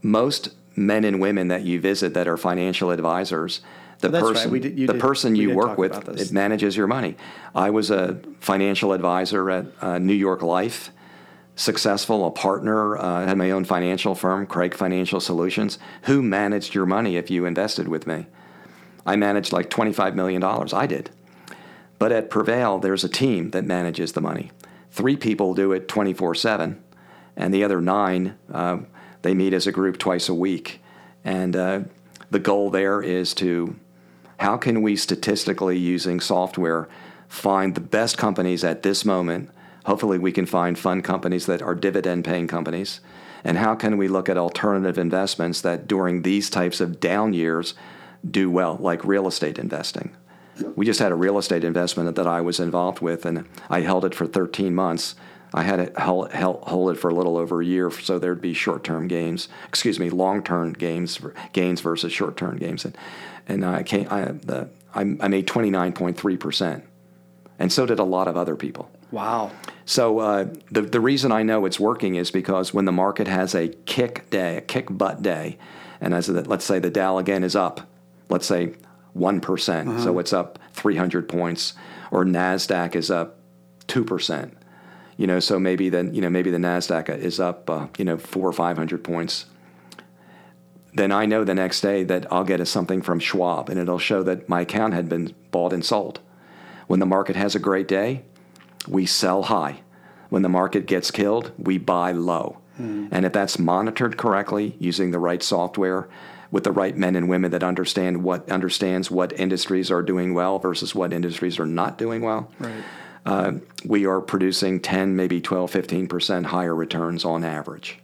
most men and women that you visit that are financial advisors, the oh, person, right. did, the did, person you work with, it manages your money. I was a financial advisor at uh, New York Life, successful, a partner, uh, had my own financial firm, Craig Financial Solutions. Who managed your money if you invested with me? I managed like $25 million. I did. But at Prevail, there's a team that manages the money. Three people do it 24 7, and the other nine, uh, they meet as a group twice a week. And uh, the goal there is to how can we statistically, using software, find the best companies at this moment? Hopefully, we can find fund companies that are dividend paying companies. And how can we look at alternative investments that during these types of down years do well, like real estate investing? we just had a real estate investment that I was involved with, and I held it for 13 months. I had it hold, hold it for a little over a year, so there'd be short-term gains. Excuse me, long-term gains gains versus short-term gains, and and I came, I, the, I, I made 29.3 percent, and so did a lot of other people. Wow. So uh, the the reason I know it's working is because when the market has a kick day, a kick butt day, and as the, let's say the Dow again is up, let's say 1%. uh huh So it's up 300 points, or NASDAQ is up 2%. You know, so maybe then, you know, maybe the NASDAQ is up, uh, you know, four or 500 points. then I know the next day that I'll get a something from Schwab and it'll show that my account had been bought and sold. When the market has a great day, we sell high. When the market gets killed, we buy low. Mm. And if that's monitored correctly using the right software, with the right men and women that understand what understands what industries are doing well versus what industries are not doing well. Right. Uh, we are producing 10, maybe 12, 15% higher returns on average.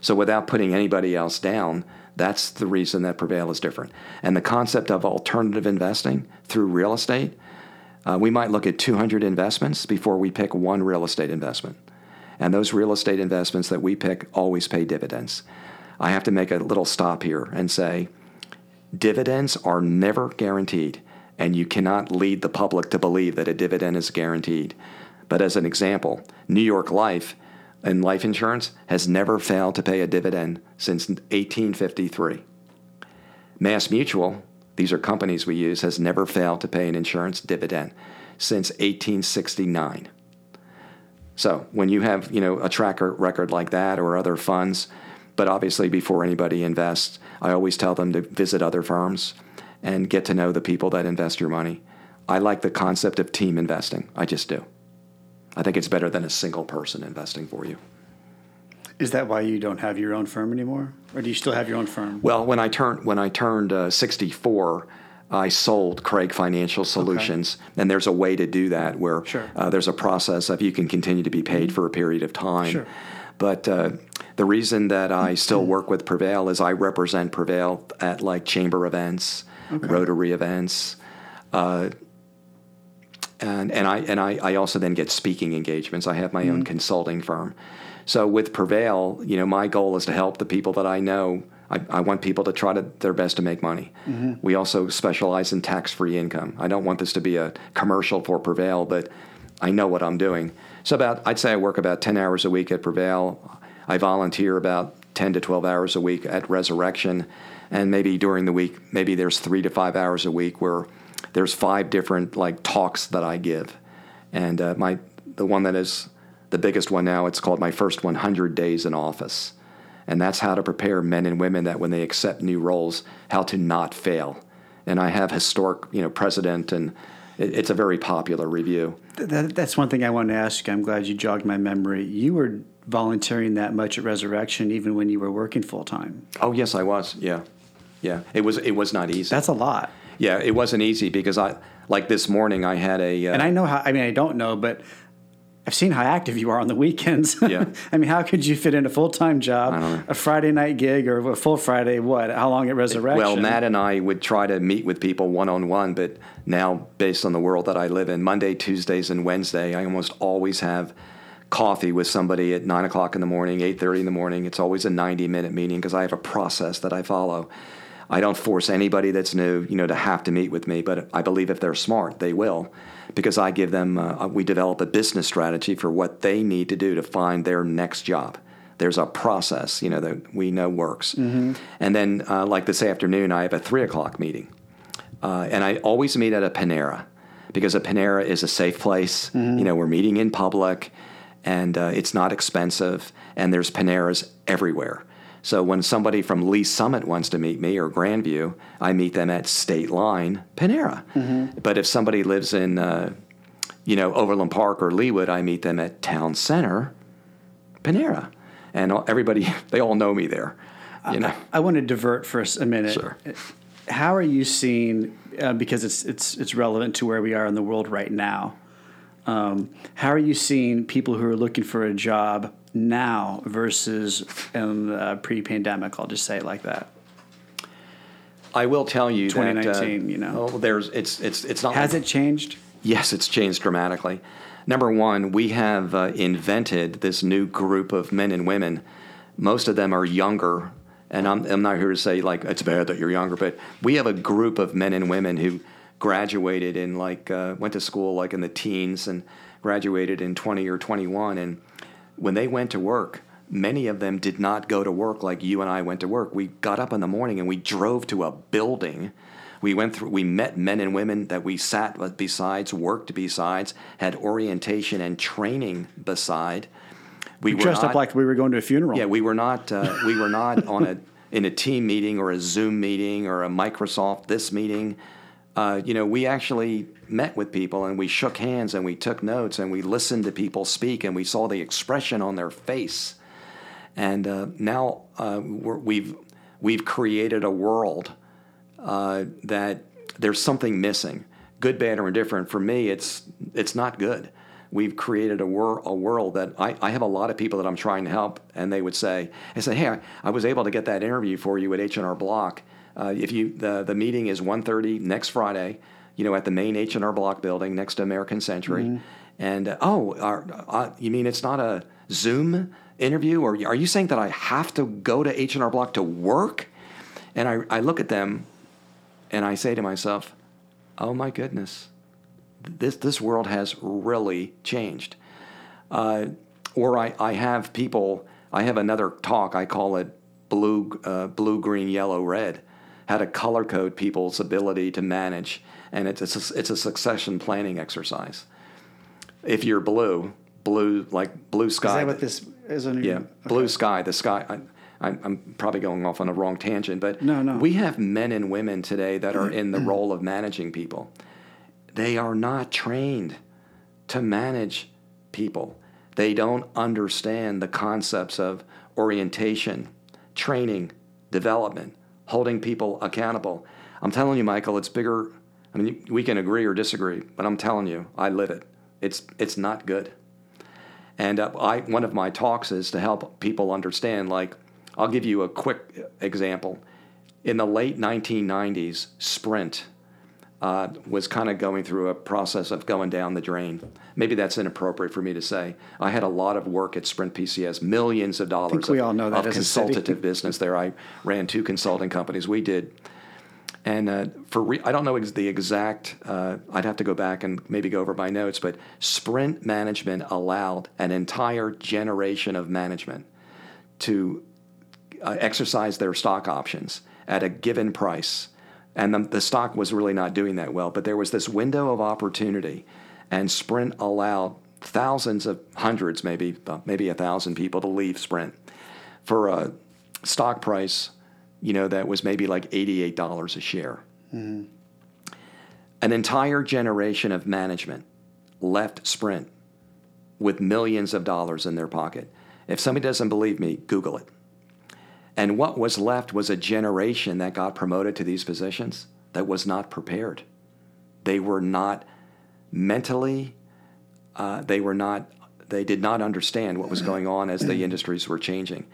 So without putting anybody else down, that's the reason that Prevail is different. And the concept of alternative investing through real estate, uh, we might look at 200 investments before we pick one real estate investment. And those real estate investments that we pick always pay dividends. I have to make a little stop here and say dividends are never guaranteed, and you cannot lead the public to believe that a dividend is guaranteed. But as an example, New York Life and life insurance has never failed to pay a dividend since 1853. Mass Mutual, these are companies we use, has never failed to pay an insurance dividend since 1869. So when you have you know a tracker record like that or other funds, but obviously, before anybody invests, I always tell them to visit other firms and get to know the people that invest your money. I like the concept of team investing. I just do. I think it's better than a single person investing for you. Is that why you don't have your own firm anymore, or do you still have your own firm? Well, when I turned when I turned uh, 64, I sold Craig Financial Solutions, okay. and there's a way to do that where sure. uh, there's a process of you can continue to be paid for a period of time. Sure. But uh, the reason that I still work with Prevail is I represent Prevail at like chamber events, okay. Rotary events, uh, and and I and I, I also then get speaking engagements. I have my mm-hmm. own consulting firm. So with Prevail, you know, my goal is to help the people that I know. I, I want people to try to their best to make money. Mm-hmm. We also specialize in tax-free income. I don't want this to be a commercial for Prevail, but I know what I'm doing. So about I'd say I work about 10 hours a week at Prevail. I volunteer about 10 to 12 hours a week at Resurrection, and maybe during the week, maybe there's three to five hours a week where there's five different like talks that I give, and uh, my the one that is the biggest one now it's called my first 100 days in office, and that's how to prepare men and women that when they accept new roles, how to not fail. And I have historic, you know, president and it's a very popular review. That, that's one thing I wanted to ask. I'm glad you jogged my memory. You were volunteering that much at Resurrection, even when you were working full time. Oh yes, I was. Yeah, yeah. It was. It was not easy. That's a lot. Yeah, it wasn't easy because I like this morning I had a. Uh, and I know how. I mean, I don't know, but I've seen how active you are on the weekends. Yeah. I mean, how could you fit in a full time job, a Friday night gig, or a full Friday? What? How long at Resurrection? Well, Matt and I would try to meet with people one on one, but now, based on the world that I live in, Monday, Tuesdays, and Wednesday, I almost always have coffee with somebody at nine o'clock in the morning, eight thirty in the morning. It's always a ninety minute meeting because I have a process that I follow. I don't force anybody that's new, you know, to have to meet with me, but I believe if they're smart, they will because I give them, uh, we develop a business strategy for what they need to do to find their next job. There's a process, you know, that we know works. Mm-hmm. And then, uh, like this afternoon, I have a three o'clock meeting. Uh, and I always meet at a Panera because a Panera is a safe place. Mm-hmm. You know, we're meeting in public and uh, it's not expensive, and there's Paneras everywhere. So when somebody from Lee's Summit wants to meet me or Grandview, I meet them at State Line, Panera. Mm-hmm. But if somebody lives in, uh, you know, Overland Park or Leawood, I meet them at Town Center, Panera. And everybody, they all know me there. You know. I, I want to divert for a minute. Sure. How are you seeing? Uh, because it's it's it's relevant to where we are in the world right now. Um, how are you seeing people who are looking for a job now versus in uh, pre-pandemic. I'll just say it like that. I will tell you 2019, that, uh, you know. Oh, there's it's it's it's not. Has like, it changed? Yes, it's changed dramatically. Number one, we have uh, invented this new group of men and women. Most of them are younger, and I'm, I'm not here to say like it's bad that you're younger, but we have a group of men and women who graduated in like uh, went to school like in the teens and graduated in 20 or 21 and when they went to work, many of them did not go to work like you and I went to work. We got up in the morning and we drove to a building. We went through. We met men and women that we sat besides, worked besides, had orientation and training beside. We, we dressed not, up like we were going to a funeral. Yeah, we were not. Uh, we were not on a in a team meeting or a Zoom meeting or a Microsoft this meeting. Uh, you know, we actually met with people and we shook hands and we took notes and we listened to people speak and we saw the expression on their face. And uh, now uh, we've we've created a world uh, that there's something missing, good, bad, or indifferent. For me, it's it's not good. We've created a, wor- a world that I, I have a lot of people that I'm trying to help, and they would say, "I say, hey, I, I was able to get that interview for you at H and R Block. Uh, if you the the meeting is 1.30 next Friday, you know, at the main H and R Block building next to American Century, mm-hmm. and uh, oh, are, uh, you mean it's not a Zoom?" interview or are you saying that I have to go to H&R Block to work? And I, I look at them and I say to myself, oh my goodness, this, this world has really changed. Uh, or I, I have people, I have another talk, I call it blue, uh, blue, green, yellow, red, how to color code people's ability to manage. And it's, it's, a, it's a succession planning exercise. If you're blue, blue, like blue sky. Is that what this is? Yeah, okay. blue sky, the sky. I, I'm probably going off on a wrong tangent, but no, no. we have men and women today that are in the role of managing people. They are not trained to manage people. They don't understand the concepts of orientation, training, development, holding people accountable. I'm telling you, Michael, it's bigger. I mean, we can agree or disagree, but I'm telling you, I live it. It's it's not good. And uh, I, one of my talks is to help people understand, like, I'll give you a quick example. In the late 1990s, Sprint uh, was kind of going through a process of going down the drain. Maybe that's inappropriate for me to say. I had a lot of work at Sprint PCS, millions of dollars of, of consultative business there. I ran two consulting companies. We did and uh, for re- I don't know ex- the exact. Uh, I'd have to go back and maybe go over my notes. But Sprint management allowed an entire generation of management to uh, exercise their stock options at a given price, and the, the stock was really not doing that well. But there was this window of opportunity, and Sprint allowed thousands of hundreds, maybe uh, maybe a thousand people to leave Sprint for a stock price you know, that was maybe like $88 a share. Mm-hmm. An entire generation of management left Sprint with millions of dollars in their pocket. If somebody doesn't believe me, Google it. And what was left was a generation that got promoted to these positions that was not prepared. They were not mentally, uh, they were not, they did not understand what was going on as the industries were changing.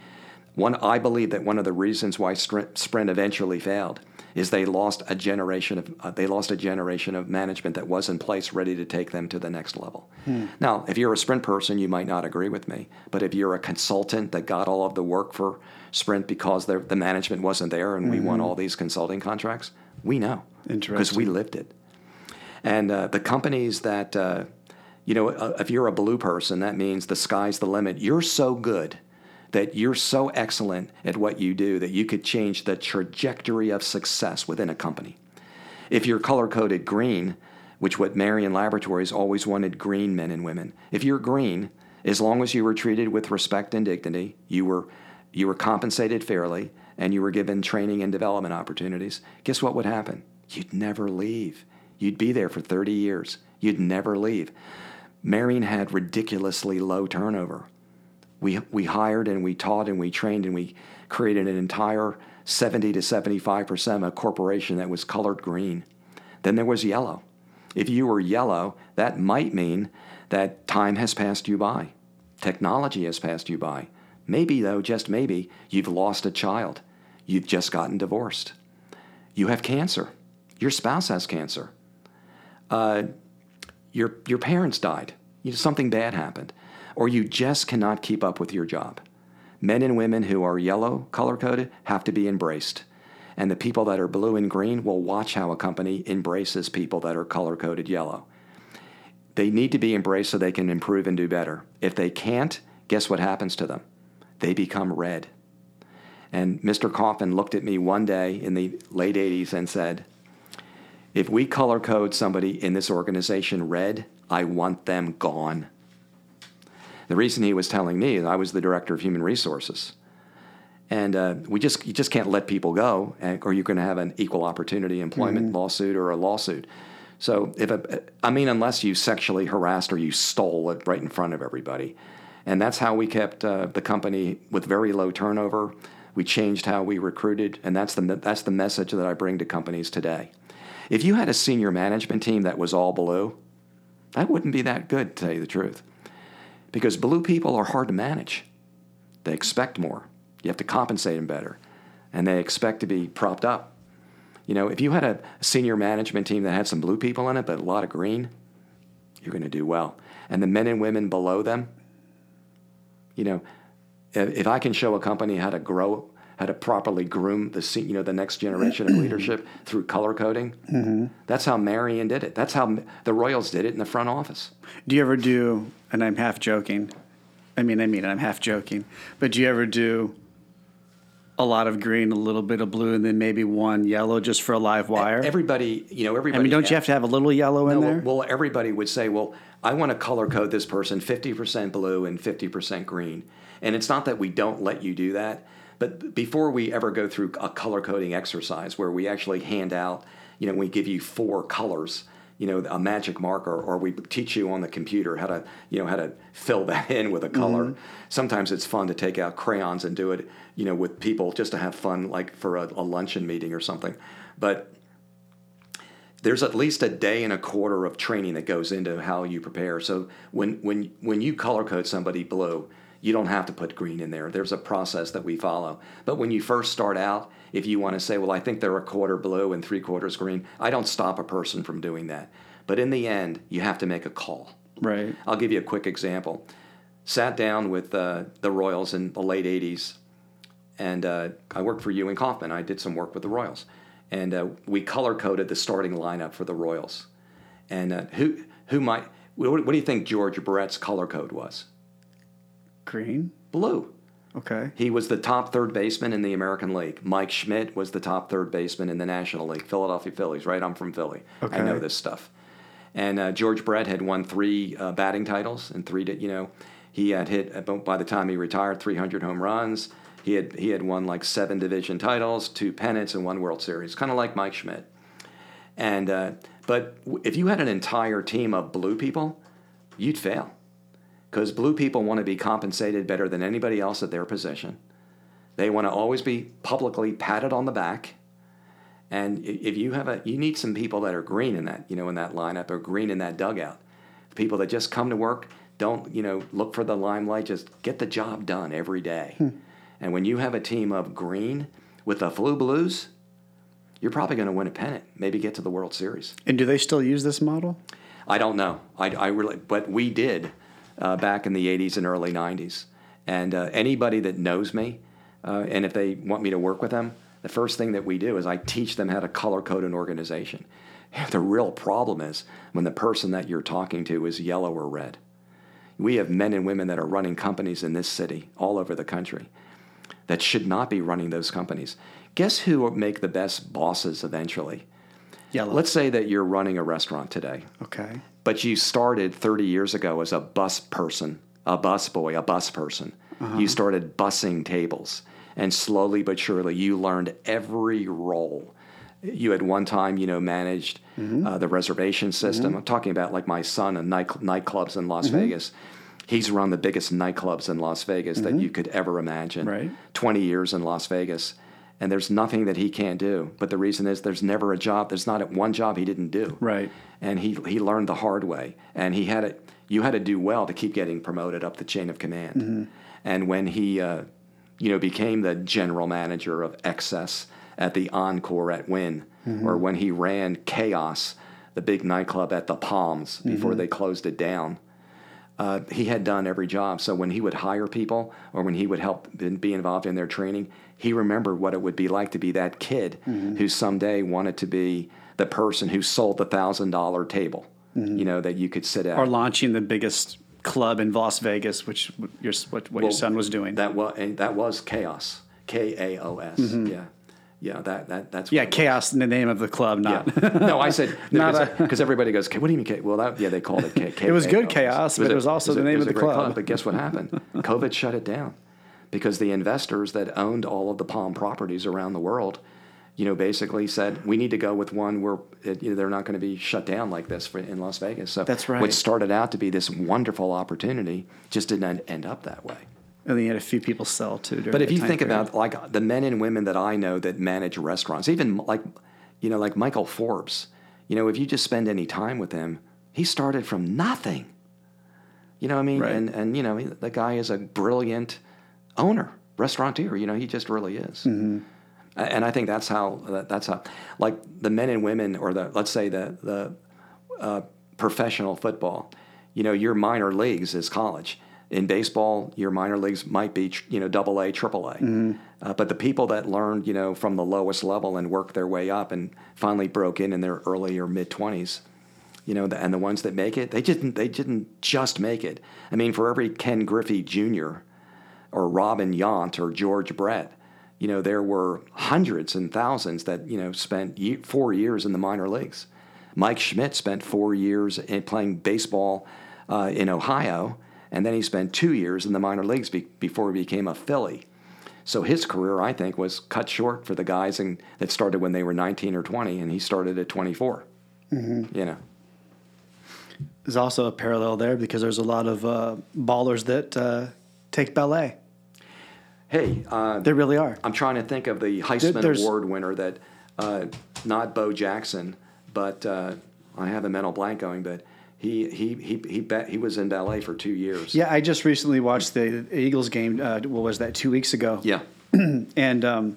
One, I believe that one of the reasons why Sprint eventually failed is they lost a generation of uh, they lost a generation of management that was in place ready to take them to the next level. Hmm. Now, if you're a Sprint person, you might not agree with me, but if you're a consultant that got all of the work for Sprint because the management wasn't there and mm-hmm. we won mm-hmm. all these consulting contracts, we know because we lived it. And uh, the companies that uh, you know, uh, if you're a blue person, that means the sky's the limit. You're so good that you're so excellent at what you do that you could change the trajectory of success within a company. If you're color coded green, which what Marion Laboratories always wanted green men and women, if you're green, as long as you were treated with respect and dignity, you were you were compensated fairly, and you were given training and development opportunities, guess what would happen? You'd never leave. You'd be there for 30 years. You'd never leave. Marion had ridiculously low turnover we, we hired and we taught and we trained and we created an entire 70 to 75% of a corporation that was colored green. Then there was yellow. If you were yellow, that might mean that time has passed you by. Technology has passed you by. Maybe, though, just maybe, you've lost a child. You've just gotten divorced. You have cancer. Your spouse has cancer. Uh, your, your parents died. You know, something bad happened or you just cannot keep up with your job. Men and women who are yellow color coded have to be embraced. And the people that are blue and green will watch how a company embraces people that are color coded yellow. They need to be embraced so they can improve and do better. If they can't, guess what happens to them? They become red. And Mr. Coffin looked at me one day in the late 80s and said, If we color code somebody in this organization red, I want them gone. The reason he was telling me is I was the director of human resources. and uh, we just you just can't let people go, and, or you're going to have an equal opportunity employment lawsuit or a lawsuit. So if a, I mean, unless you sexually harassed or you stole it right in front of everybody, and that's how we kept uh, the company with very low turnover. We changed how we recruited, and that's the that's the message that I bring to companies today. If you had a senior management team that was all blue, that wouldn't be that good, to tell you the truth, because blue people are hard to manage. They expect more. You have to compensate them better, and they expect to be propped up. You know, if you had a senior management team that had some blue people in it, but a lot of green, you're going to do well. And the men and women below them, you know, if, if I can show a company how to grow, how to properly groom the you know the next generation of leadership through color coding, mm-hmm. that's how Marion did it. That's how the Royals did it in the front office. Do you ever do? And I'm half joking. I mean, I mean, I'm half joking. But do you ever do a lot of green, a little bit of blue, and then maybe one yellow just for a live wire? Everybody, you know, everybody. I mean, don't you have to have a little yellow in there? well, everybody would say, well, I want to color code this person 50% blue and 50% green. And it's not that we don't let you do that, but before we ever go through a color coding exercise where we actually hand out, you know, we give you four colors, you know, a magic marker, or we teach you on the computer how to, you know, how to fill that in with a color. Mm-hmm. Sometimes it's fun to take out crayons and do it, you know, with people just to have fun, like for a, a luncheon meeting or something. But there's at least a day and a quarter of training that goes into how you prepare. So when when when you color code somebody blue, you don't have to put green in there. There's a process that we follow. But when you first start out, if you want to say, well, I think they're a quarter blue and three quarters green, I don't stop a person from doing that. But in the end, you have to make a call. right. I'll give you a quick example. Sat down with uh, the Royals in the late 80s, and uh, I worked for Ewing Kauffman. I did some work with the Royals. And uh, we color coded the starting lineup for the Royals. And uh, who, who might, what, what do you think George Brett's color code was? Green. Blue. Okay. He was the top third baseman in the American League. Mike Schmidt was the top third baseman in the National League. Philadelphia Phillies, right? I'm from Philly. Okay. I know this stuff. And uh, George Brett had won three uh, batting titles and three, you know, he had hit uh, by the time he retired 300 home runs. He had he had won like seven division titles, two pennants, and one World Series, kind of like Mike Schmidt. And uh, but if you had an entire team of blue people, you'd fail because blue people want to be compensated better than anybody else at their position. They want to always be publicly patted on the back. And if you have a, you need some people that are green in that, you know, in that lineup or green in that dugout. People that just come to work, don't, you know, look for the limelight, just get the job done every day. And when you have a team of green with the flu blues, you're probably going to win a pennant, maybe get to the World Series. And do they still use this model? I don't know. I, I really, but we did uh, back in the 80s and early 90s. And uh, anybody that knows me, uh, and if they want me to work with them, the first thing that we do is I teach them how to color code an organization. The real problem is when the person that you're talking to is yellow or red. We have men and women that are running companies in this city, all over the country, that should not be running those companies. Guess who make the best bosses eventually? Yellow. Let's say that you're running a restaurant today Okay. but you started 30 years ago as a bus person, a bus boy, a bus person. Uh-huh. You started bussing tables, and slowly but surely you learned every role. You at one time, you know, managed mm-hmm. uh, the reservation system. Mm-hmm. I'm talking about like my son and night, nightclubs in Las mm-hmm. Vegas. He's run the biggest nightclubs in Las Vegas that mm-hmm. you could ever imagine. Right. 20 years in Las Vegas. And there's nothing that he can't do. But the reason is there's never a job, there's not one job he didn't do Right. and he he learned the hard way and he had to you had to do well to keep getting promoted up the chain of command mm-hmm. and when he uh, you know became the general manager of XS at the Encore at Wynn mm-hmm. or when he ran KAOS the big nightclub at the Palms before they closed it down uh, he had done every job. So when he would hire people or when he would help be involved in their training, he remembered what it would be like to be that kid mm-hmm. who someday wanted to be the person who sold the thousand dollar table. Mm-hmm. You know that you could sit at. Or launching the biggest club in Las Vegas, which your what, what your son was doing. That was eh, that was chaos. K A O S. Mm-hmm. Yeah, yeah. That that that's yeah, what it was. chaos in the name of the club, not. Yeah. No, I said because, everybody goes, "What do you mean? Well, that, yeah, they called it K. It was good chaos, but it was also the name of the club. But guess what happened? COVID shut it down. because the investors that owned all of the Palm properties around the world, you know, basically said we need to go with one where it, you know, they're not going to be shut down like this for, in Las Vegas. So That's right. What started out to be this wonderful opportunity just didn't end up that way. And then you had a few people sell too. during But if you think period. about like the men and women that I know that manage restaurants, even like you know like Michael Forbes, you know if you just spend any time with him, he started from nothing. You know what I mean? Right. And and you know the guy is a brilliant owner, restaurateur. You know he just really is. Mm-hmm. And I think that's how that's how like the men and women or the let's say the the uh, professional football. You know, your minor leagues is college. In baseball, your minor leagues might be, you know, double A, triple A. Uh, but the people that learned, you know, from the lowest level and worked their way up and finally broke in in their early or mid 20s, you know, the, and the ones that make it, they didn't, they didn't just make it. I mean, for every Ken Griffey Jr. or Robin Yount or George Brett, you know, there were hundreds and thousands that, you know, spent four years in the minor leagues. Mike Schmidt spent four years in playing baseball uh, in Ohio, and then he spent two years in the minor leagues be- before he became a Philly. So his career, I think, was cut short for the guys in, that started when they were 19 or 20, and he started at 24. You know, there's also a parallel there because there's a lot of uh, ballers that uh, take ballet. hey, uh, There really are. I'm trying to think of the Heisman there's- Award winner that, uh, not Bo Jackson, but uh, I have a mental blank going, but he he he he bet he was in ballet for two years. Yeah, I just recently watched the Eagles game. Uh, what was that? Two weeks ago. Yeah. and um,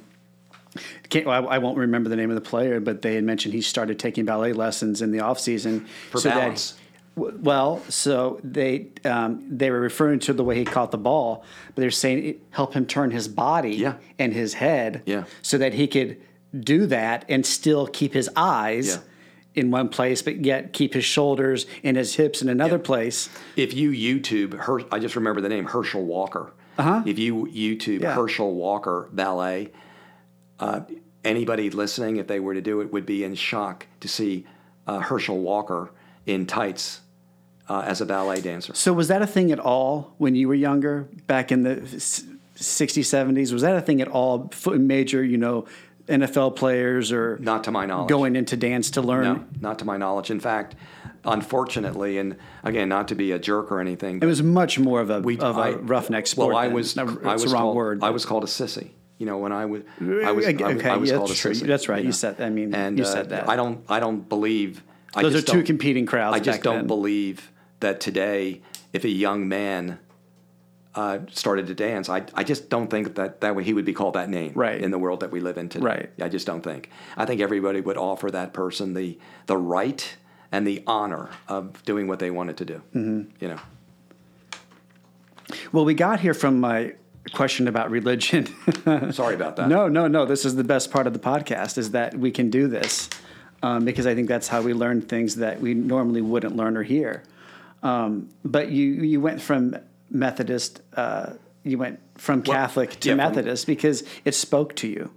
can't, well, I, I won't remember the name of the player, but they had mentioned he started taking ballet lessons in the off season For balance. That, well, so they um, they were referring to the way he caught the ball, but they're saying it helped him turn his body Yeah. and his head, Yeah. so that he could do that and still keep his eyes. Yeah. In one place, but yet keep his shoulders and his hips in another place. If you YouTube, Her, I just remember the name Herschel Walker. Uh-huh. If you YouTube Yeah. Herschel Walker ballet, uh, anybody listening, if they were to do it, would be in shock to see uh, Herschel Walker in tights uh, as a ballet dancer. So was that a thing at all when you were younger, back in the s- 60s, 70s? Was that a thing at all? Major, you know, NFL players or Not to my knowledge. going into dance to learn? No, not to my knowledge. In fact, unfortunately, and again, not to be a jerk or anything, It was much more of a we- of a I- roughneck sport. Well, I was, No, I was wrong called, word. I was called a sissy. You know, when I was, I was, I was, okay, I was yeah, called that's a true. sissy. That's right. You know. said- I mean, and you uh, said that. I don't, I don't believe. I Those are two competing crowds I just don't then. believe that today, if a young man uh, started to dance, I, I just don't think that that way he would be called that name Right. in the world that we live in today. Right. I just don't think. I think everybody would offer that person the the right and the honor of doing what they wanted to do. Mm-hmm. You know. Well, we got here from my question about religion. Sorry about that. No, no, no. This is the best part of the podcast is that we can do this um, because I think that's how we learn things that we normally wouldn't learn or hear. Um, but you you went from Methodist, uh, you went from Well, Catholic to yeah, from- Methodist because it spoke to you.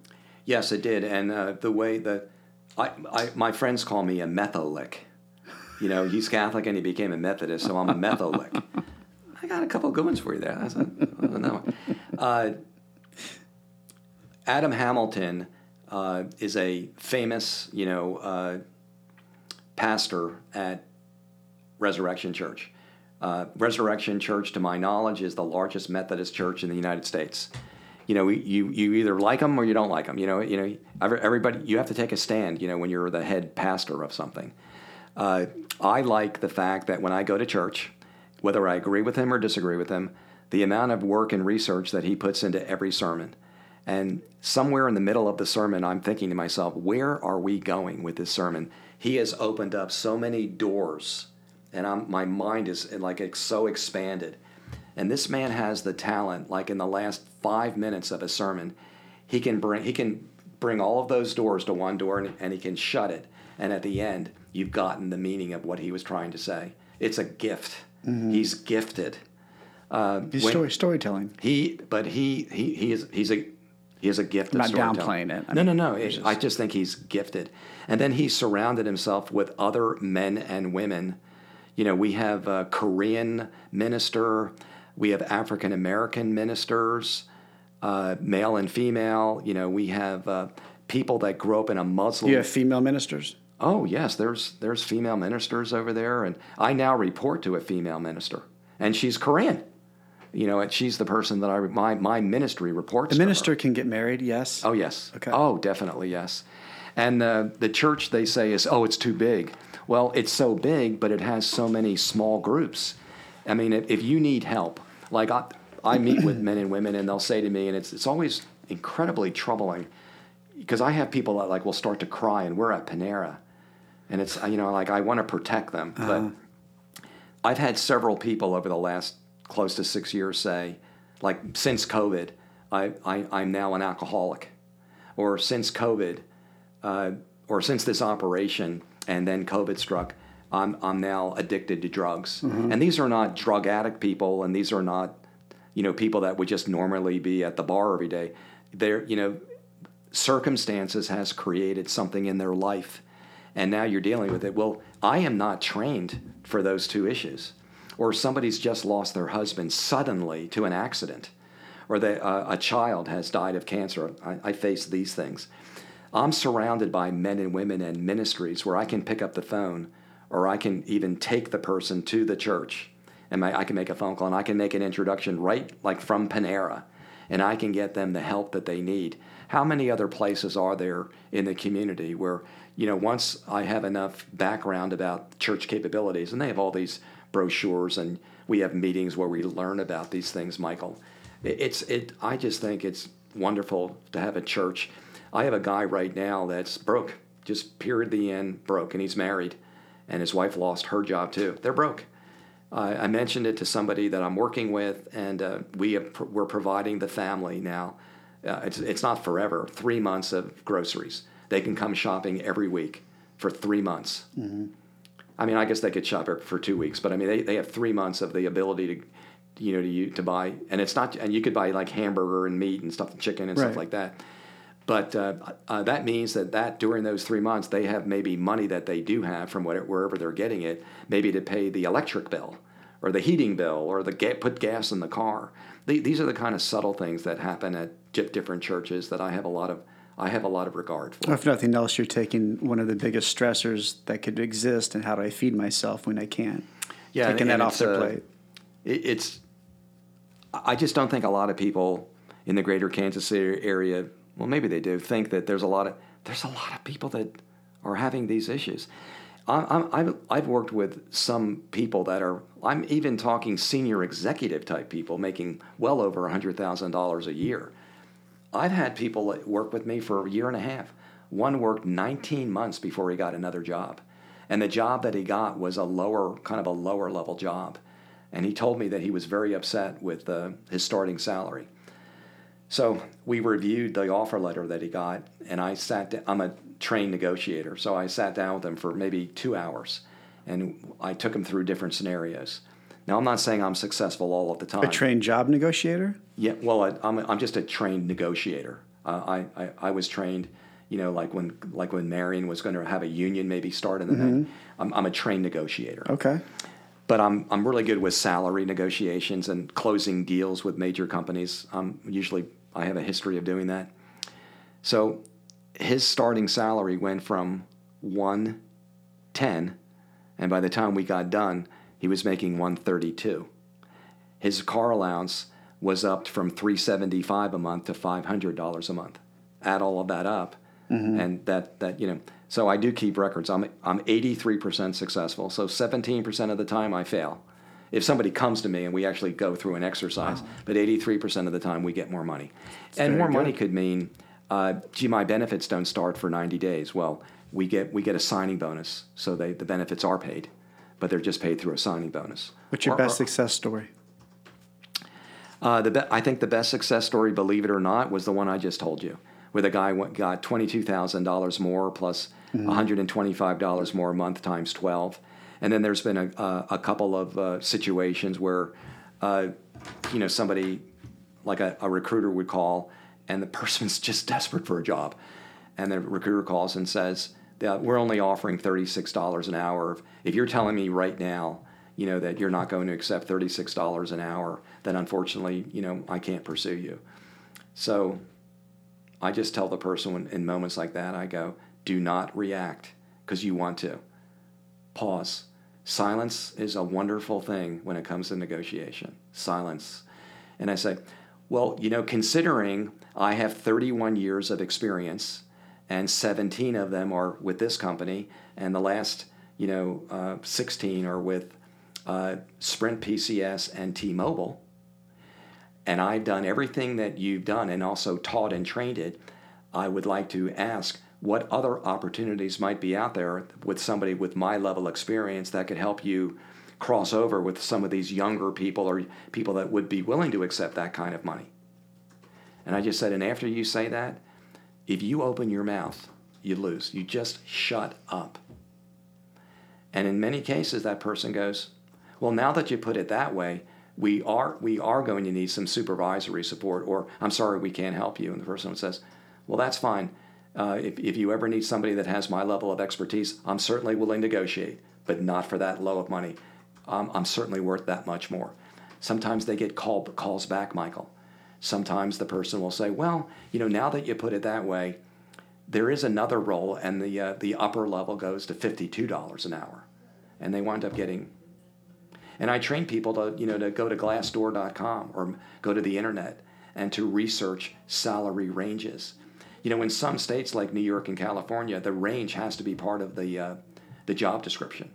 Yes, it did, and uh, the way that I, I, my friends call me a Metholic. You know, he's Catholic and he became a Methodist, so I'm a Metholic. I got a couple of good ones for you there. That's a, no. uh, Adam Hamilton uh, is a famous, you know, uh, pastor at Resurrection Church. Uh, Resurrection Church, to my knowledge, is the largest Methodist church in the United States. You know, you you either like them or you don't like them. You know, you know, everybody you have to take a stand. You know, when you're the head pastor of something. Uh, I like the fact that when I go to church, whether I agree with him or disagree with him, the amount of work and research that he puts into every sermon. And somewhere in the middle of the sermon, I'm thinking to myself, where are we going with this sermon? He has opened up so many doors, and I'm, my mind is like it's so expanded. And this man has the talent, like in the last five minutes of a sermon, he can bring he can bring all of those doors to one door, and, and he can shut it. And at the end, you've gotten the meaning of what he was trying to say. It's a gift. He's gifted. Uh, It's when- story, storytelling. he, but he, he, he is, he's a, he is a gift. I'm of not downplaying it. I No, no, mean, no. It- just- I just think he's gifted. And then he surrounded himself with other men and women. You know, we have a Korean minister, we have African American ministers, uh, male and female. You know, we have uh, people that grow up in a Muslim. You have female ministers. Oh yes, there's there's female ministers over there, and I now report to a female minister, and she's Korean. You know, and she's the person that I my my ministry reports. The minister can get married. Yes. Oh yes. Okay. Oh, definitely yes. And uh, the church they say is oh it's too big. Well, it's so big, but it has so many small groups. I mean, if, if you need help, like I, I meet with men and women, and they'll say to me, and it's it's always incredibly troubling because I have people that like will start to cry, and we're at Panera, and it's you know like I want to protect them, but I've had several people over the last close to six years say, like since COVID, I, I I'm now an alcoholic, or since COVID, uh, or since this operation, and then COVID struck. I'm, I'm now addicted to drugs. And these are not drug addict people, and these are not, you know, people that would just normally be at the bar every day. They're, you know, circumstances has created something in their life and now you're dealing with it well i am not trained for those two issues or somebody's just lost their husband suddenly to an accident or that uh, a child has died of cancer I, I face these things i'm surrounded by men and women and ministries where i can pick up the phone or i can even take the person to the church and i can make a phone call and i can make an introduction right like from panera and I can get them the help that they need. How many other places are there in the community where, you know, once I have enough background about church capabilities, and they have all these brochures, and we have meetings where we learn about these things, Michael. It's it. I just think it's wonderful to have a church. I have a guy right now that's broke, just period the end broke, and he's married, and his wife lost her job too. They're broke. I I mentioned it to somebody that I'm working with, and uh, we have, we're providing the family now. Uh, it's it's not forever. Three months of groceries. They can come shopping every week for three months. I mean, I guess they could shop for two weeks, but I mean, they, they have three months of the ability to, you know, to you to buy, and it's not, and you could buy like hamburger and meat and stuff, chicken and Right. stuff like that. But uh, uh, that means that that during those three months, they have maybe money that they do have from whatever, wherever they're getting it, maybe to pay the electric bill or the heating bill or the ga- put gas in the car. The- These are the kind of subtle things that happen at different churches that I have a lot of I have a lot of regard for. If nothing else, you're taking one of the biggest stressors that could exist, and how do I feed myself when I can't? Yeah, taking that and off their uh, plate. it, it's I just don't think a lot of people in the greater Kansas City area, well, maybe they do, think that there's a lot of there's a lot of people that are having these issues. I- I've worked with some people that are I'm even talking senior executive type people making well over hundred thousand dollars a year. I've had people that work with me for a year and a half. One worked 19 months before he got another job. And the job that he got was a lower, kind of a lower level job. And he told me that he was very upset with uh, his starting salary. So we reviewed the offer letter that he got, and I sat down. I'm a trained negotiator, so I sat down with him for maybe two hours, and I took him through different scenarios. Now, I'm not saying I'm successful all of the time. A trained job negotiator. Yeah, well, I, I'm, I'm just a trained negotiator. Uh, I, I, I was trained, you know, like when like when Marion was going to have a union maybe start in the night. I'm, I'm a trained negotiator, Okay. but I'm I'm really good with salary negotiations and closing deals with major companies. I'm usually, I have a history of doing that. So, his starting salary went from one ten, and by the time we got done, he was making one thirty two his car allowance was up from 375 a month to $500 a month. Add all of that up mm-hmm. and that that you know so i do keep records. I'm i'm 83% successful so 17% of the time i fail if somebody comes to me and we actually go through an exercise but 83% of the time we get more money. And very more money could mean uh, gee my benefits don't start for 90 days. Well we get we get a signing bonus so they the benefits are paid but they're just paid through a signing bonus. What's your Or- best or- success story? uh, the be- I think the best success story, believe it or not, was the one I just told you, where the guy went, got twenty two thousand dollars more plus plus one hundred and twenty five dollars more a month times twelve, and then there's been a a, a couple of uh, situations where, uh, you know, somebody like a, a recruiter would call, and the person's just desperate for a job, and the recruiter calls and says, yeah, "We're only offering thirty six dollars an hour. If you're telling me right now." you know that you're not going to accept $36 an hour then unfortunately you know i can't pursue you So I just tell the person in moments like that, I go, do not react because you want to. Pause. Silence is a wonderful thing when it comes to negotiation. Silence. And I say, well, you know, considering I have 31 years of experience and 17 of them are with this company, and the last, you know, uh, 16 are with uh, Sprint PCS and T Mobile, and I've done everything that you've done and also taught and trained it, I would like to ask what other opportunities might be out there with somebody with my level experience that could help you cross over with some of these younger people or people that would be willing to accept that kind of money. And I just said, and after you say that, if you open your mouth, you lose. You just shut up. And in many cases, that person goes, Well, now that you put it that way, we are, we are going to need some supervisory support, or I'm sorry, we can't help you. And the person says, Well, that's fine. Uh, if, if you ever need somebody that has my level of expertise, I'm certainly willing to negotiate, but not for that low of money. Um, I'm certainly worth that much more. Sometimes they get call, calls back, Michael. Sometimes the person will say, "Well, you know, now that you put it that way, there is another role, and the uh, the upper level goes to fifty-two dollars an hour," and they wind up getting. And I train people to you know to go to Glassdoor.com or go to the internet and to research salary ranges. You know, in some states like New York and California, the range has to be part of the uh, the job description.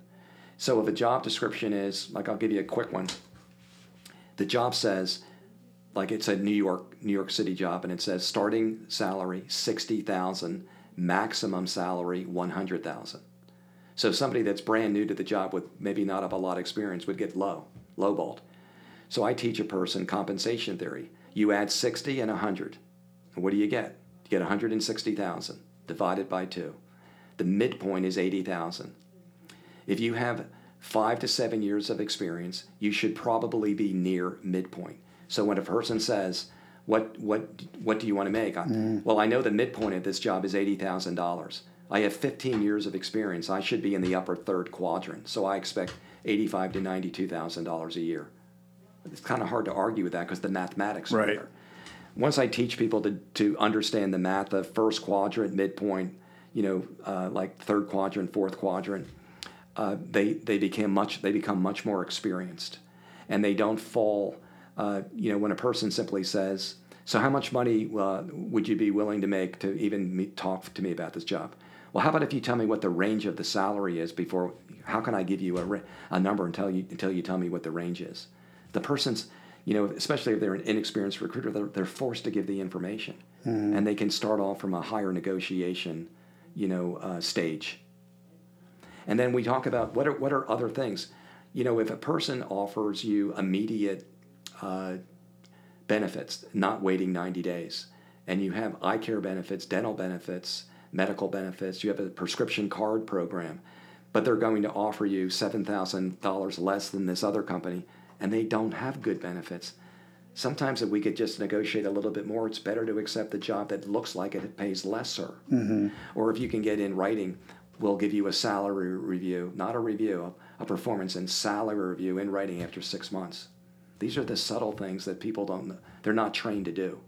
So if a job description is like, I'll give you a quick one. The job says like it's a New York New York City job, and it says starting salary sixty thousand, maximum salary one hundred thousand. So somebody that's brand new to the job with maybe not a lot of experience would get low, lowballed. So I teach a person compensation theory. You add sixty and hundred, and what do you get? You get one hundred and sixty thousand divided by two. The midpoint is eighty thousand. If you have five to seven years of experience, you should probably be near midpoint. So when a person says, "What what what do you want to make?" Mm. Well, I know the midpoint of this job is eighty thousand dollars. I have 15 years of experience. I should be in the upper third quadrant, so I expect eighty-five to ninety-two thousand dollars a year. It's kind of hard to argue with that because the mathematics are right. there. Once I teach people to, to understand the math of first quadrant, midpoint, you know, uh, like third quadrant, fourth quadrant, uh, they they become much they become much more experienced, and they don't fall uh, you know, when a person simply says, "So, how much money uh, would you be willing to make to even talk to me about this job?" Well, how about if you tell me what the range of the salary is before? How can I give you a, a number until you until you tell me what the range is? The person's, you know, especially if they're an inexperienced recruiter, they're, they're forced to give the information, mm-hmm. and they can start off from a higher negotiation, you know, uh, stage. And then we talk about what are what are other things. You know, if a person offers you immediate uh, benefits, not waiting 90 days. And you have eye care benefits, dental benefits, medical benefits, you have a prescription card program, but they're going to offer you $7,000 less than this other company, and they don't have good benefits. Sometimes if we could just negotiate a little bit more, it's better to accept the job that looks like it pays lesser. Mm-hmm. Or if you can get in writing, we'll give you a salary review, not a review, a performance and salary review in writing after six months. These are the subtle things that people don't, they're not trained to do.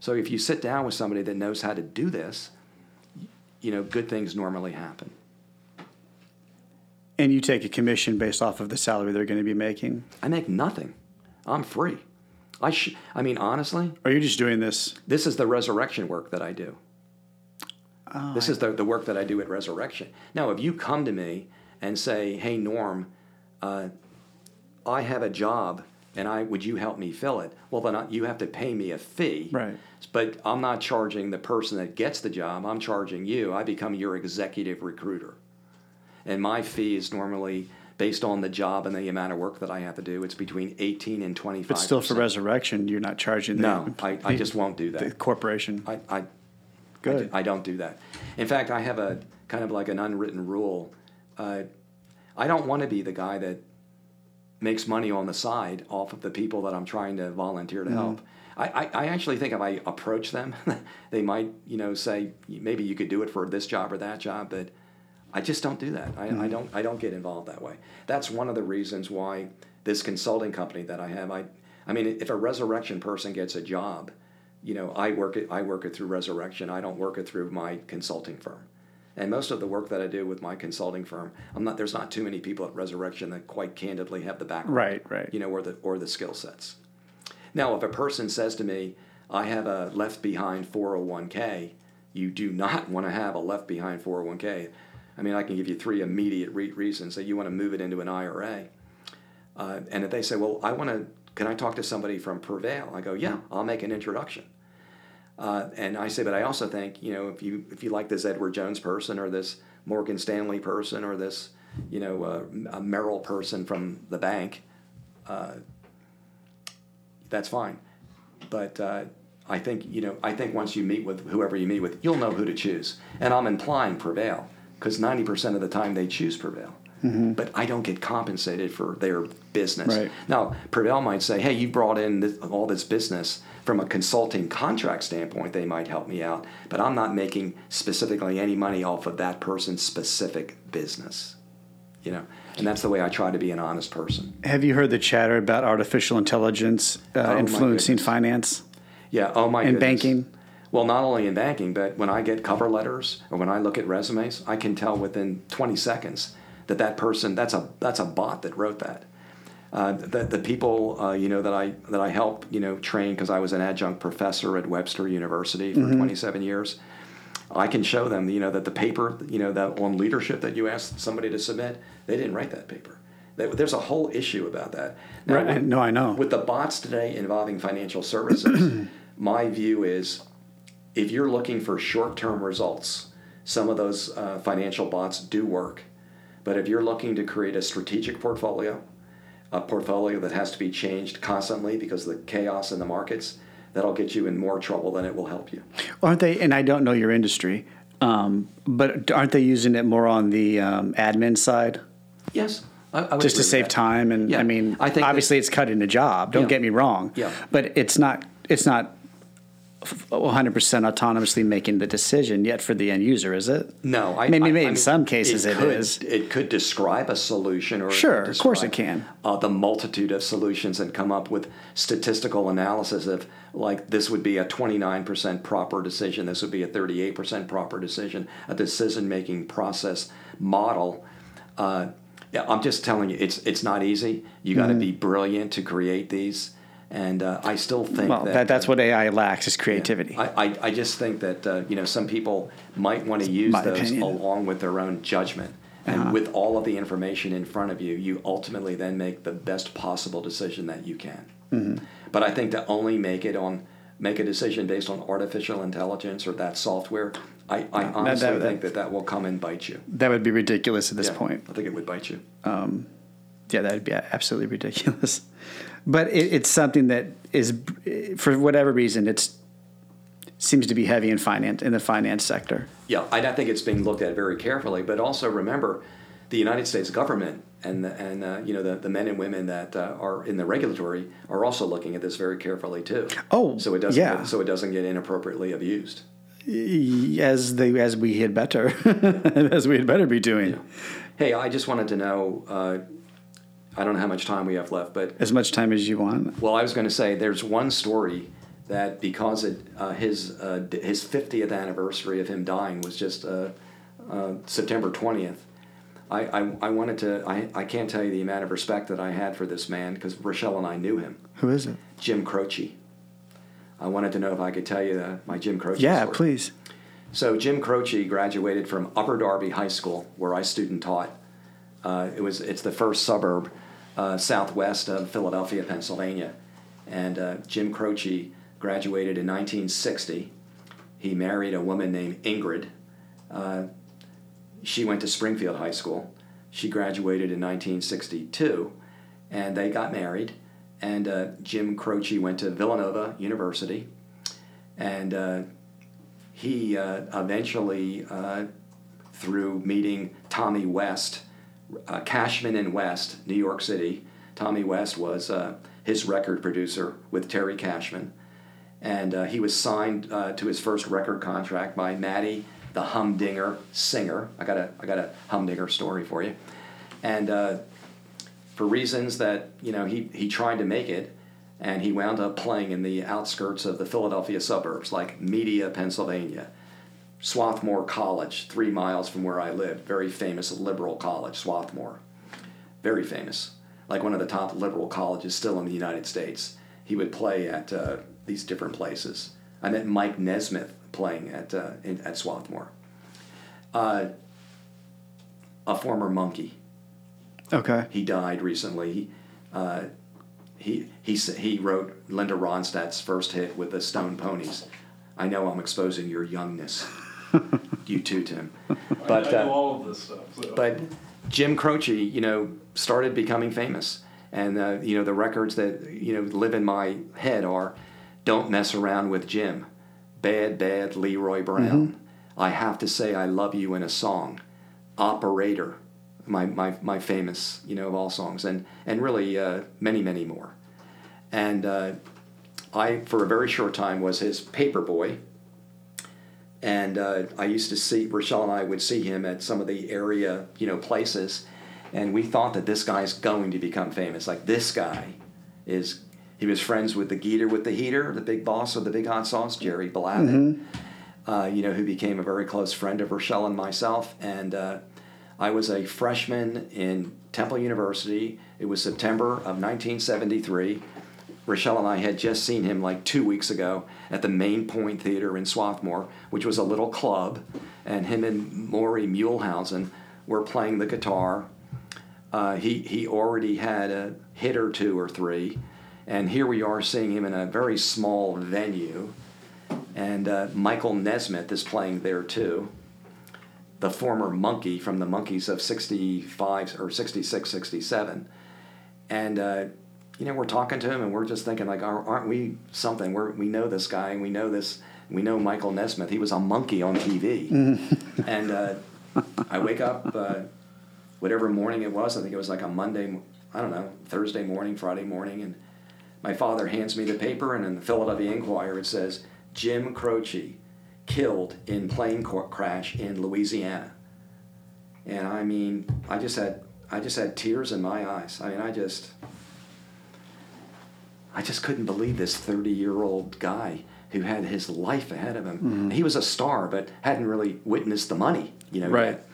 So if you sit down with somebody that knows how to do this, you know, good things normally happen. And you take a commission based off of the salary they're going to be making? I make nothing. I'm free. I sh- I mean, honestly. Are you just doing this? This is the resurrection work that I do. Oh, this I... is the, the work that I do at Resurrection. Now, if you come to me and say, hey, Norm, uh, I have a job and I would you help me fill it? Well, then I, you have to pay me a fee. Right. But I'm not charging the person that gets the job. I'm charging you. I become your executive recruiter, and my fee is normally based on the job and the amount of work that I have to do. It's between 18 and 25. But still, for resurrection, you're not charging. No, the, I, I just won't do that. The corporation. I, I good. I, I, don't do that. In fact, I have a kind of like an unwritten rule. Uh, I don't want to be the guy that makes money on the side off of the people that I'm trying to volunteer to mm-hmm. help. I, I, I, actually think if I approach them, they might, you know, say maybe you could do it for this job or that job, but I just don't do that. I, mm-hmm. I don't I don't get involved that way. That's one of the reasons why this consulting company that I have, I I mean, if a resurrection person gets a job, you know, I work it. I work it through Resurrection. I don't work it through my consulting firm. And most of the work that I do with my consulting firm, I'm not. There's not too many people at Resurrection that quite candidly have the background, Right, right. You know, or the or the skill sets. Now, if a person says to me, "I have a left behind 401k," you do not want to have a left behind 401k. I mean, I can give you three immediate re- reasons that you want to move it into an IRA. Uh, and if they say, "Well, I want to," can I talk to somebody from Prevail? I go, "Yeah, I'll make an introduction." Uh, and I say, but I also think, you know, if you if you like this Edward Jones person or this Morgan Stanley person or this, you know, uh, Merrill person from the bank, uh, that's fine. But uh, I think, you know, I think once you meet with whoever you meet with, you'll know who to choose. And I'm implying Prevail because 90% of the time they choose Prevail. But I don't get compensated for their business. Right. Now, Prevail might say, hey, you brought in this, all this business from a consulting contract standpoint, they might help me out, but I'm not making specifically any money off of that person's specific business. You know, and that's the way I try to be an honest person. Have you heard the chatter about artificial intelligence uh, Oh, influencing finance Yeah. Oh my. and goodness. banking? Well, not only in banking, but when I get cover letters or when I look at resumes, I can tell within 20 seconds that that person that's a that's a bot that wrote that. Uh, the, the people uh, you know that I that I help you know train because I was an adjunct professor at Webster University for 27 years. I can show them you know that the paper you know that on leadership that you asked somebody to submit they didn't write that paper. There- There's a whole issue about that. Now, Right, with- no, I know. With the bots today involving financial services, my view is if you're looking for short-term results, some of those uh, financial bots do work. But if you're looking to create a strategic portfolio, a portfolio that has to be changed constantly because of the chaos in the markets, that'll get you in more trouble than it will help you. Aren't they? And I don't know your industry, um, but aren't they using it more on the um, admin side, Yes, I, I just to save that. time? And Yeah, I mean, I think obviously it's cutting a job. Don't Yeah. get me wrong. Yeah. But it's not. It's not. 100% autonomously making the decision yet for the end user, is it? No, I maybe, I- maybe I in mean, some cases it could, is. It could describe a solution, or Sure, of course it can. Uh, the multitude of solutions and come up with statistical analysis of like this would be a twenty nine percent proper decision, this would be a thirty eight percent proper decision, a decision making process model. Uh, yeah, I'm just telling you, it's it's not easy. You got to Mm-hmm. be brilliant to create these, and uh, I still think Well, that, that, that's uh, what AI lacks is creativity. I, I, I just think that uh, you know some people might want to use my those opinion. along with their own judgment, and Uh-huh. with all of the information in front of you, you ultimately then make the best possible decision that you can. Mm-hmm. But I think to only make it on make a decision based on artificial intelligence or that software, I, I that- honestly that- think that that will come and bite you. that would be ridiculous at this Yeah, point. I think it would bite you. Yeah, that would be absolutely ridiculous. But it, it's something that is, for whatever reason, it's seems to be heavy in finance in the finance sector. Yeah, I I think it's being looked at very carefully. But also remember, the United States government and the, and uh, you know the, the men and women that uh, are in the regulatory are also looking at this very carefully too. Oh, so it doesn't yeah. get, so it doesn't get inappropriately abused. As they as we had better, as we had better be doing. Hey, I just wanted to know. Uh, I don't know how much time we have left, but As much time as you want. well, I was going to say there's one story that because it, uh, his uh, his 50th anniversary of him dying was just uh, uh, September 20th. I, I, I wanted to I, I can't tell you the amount of respect that I had for this man because Rachelle and I knew him, Who is it? Jim Croce. I wanted to know if I could tell you the, my Jim Croce Yeah, story. please. So Jim Croce graduated from Upper Darby High School, where I student taught. Uh, it was it's the first suburb uh, southwest of Philadelphia, Pennsylvania, and uh, Jim Croce graduated in 1960. He married a woman named Ingrid. Uh, she went to Springfield High School. She graduated in 1962, and they got married. And uh, Jim Croce went to Villanova University, and uh, he uh, eventually, through meeting Tommy West, uh, Cashman and West, New York City. Tommy West was uh, his record producer with Terry Cashman, and uh, he was signed uh, to his first record contract by Matty the Humdinger singer. I got a I got a Humdinger story for you, and uh, for reasons that you know he he tried to make it. and he wound up playing in the outskirts of the Philadelphia suburbs, like Media, Pennsylvania. Swarthmore College, three miles from where I lived, very famous liberal college, Swarthmore. Very famous, like one of the top liberal colleges still in the United States. He would play at uh, these different places. I met Mike Nesmith playing at, uh, in, at Swarthmore. Uh, a former Monkee. Okay. He died recently. He, uh, he, he, he wrote Linda Ronstadt's first hit with the Stone Poneys. I know I'm exposing your youngness. you too, Tim. But I, I know uh, all of this stuff. So. But Jim Croce, you know, started becoming famous, and uh, you know the records that you know live in my head are "Don't Mess Around with Jim," "Bad Bad Leroy Brown," mm-hmm. "I Have to Say I Love You" in a song, "Operator," my, my, my famous, you know, of all songs, and, and really uh, many, many more. And uh, I, for a very short time, was his paper boy. And uh, I used to see, Rachelle and I would see him at some of the area, you know, places. And we thought that this guy's going to become famous. Like, this guy is, he was friends with the Geator with the Heater, the big boss of the Big Hot Sauce, Jerry Blavat, mm-hmm. uh, you know, who became a very close friend of Rachelle and myself. And uh, I was a freshman in Temple University. It was September of 1973. Rachelle and I had just seen him like two weeks ago at the Main Point Theater in Swarthmore, which was a little club, and him and Maury Muehleisen were playing the guitar. Uh, he he already had a hit or two or three, and here we are seeing him in a very small venue, and uh, Michael Nesmith is playing there too the former Monkee from the Monkees of 65 or 66, 67. And, uh, you know, we're talking to him and we're just thinking, like, aren't we something? We're, we know this guy and we know this. We know Michael Nesmith. He was a Monkee on TV. Mm-hmm. and uh, I wake up, uh, whatever morning it was, I think it was like a Monday, I don't know, Thursday morning, Friday morning, and my father hands me the paper, and in the Philadelphia Inquirer it says, Jim Croce, killed in plane crash in Louisiana. And I mean, I just had I just had tears in my eyes. I mean, I just I just couldn't believe this 30-year-old guy who had his life ahead of him. Mm-hmm. He was a star, but hadn't really witnessed the money, you know. Right. Yet.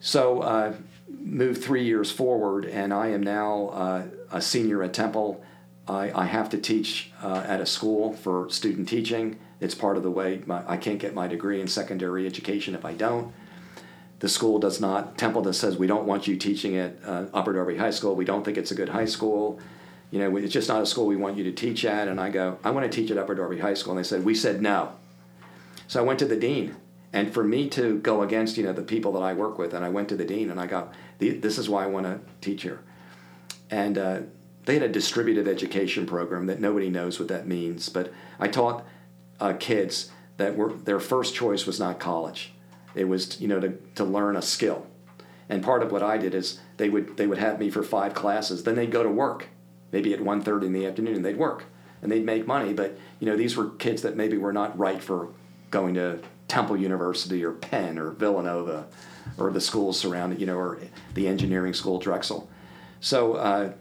So, uh, moved three years forward, and I am now uh, a senior at Temple. I, I have to teach uh, at a school for student teaching. It's part of the way my, I can't get my degree in secondary education if I don't. The school does not, Temple just says, we don't want you teaching at uh, Upper Darby High School. We don't think it's a good high school. You know, it's just not a school we want you to teach at. And I go, I want to teach at Upper Darby High School. And they said, we said no. So I went to the dean. And for me to go against, you know, the people that I work with, and I went to the dean and I go, this is why I want to teach here. And uh, they had a distributive education program that nobody knows what that means. But I taught uh, kids that were their first choice was not college. It was you know to, to learn a skill. And part of what I did is they would they would have me for five classes. Then they'd go to work, maybe at 1.30 in the afternoon. They'd work and they'd make money. But you know these were kids that maybe were not right for going to Temple University or Penn or Villanova or the schools surrounding you know or the engineering school Drexel. So. Uh,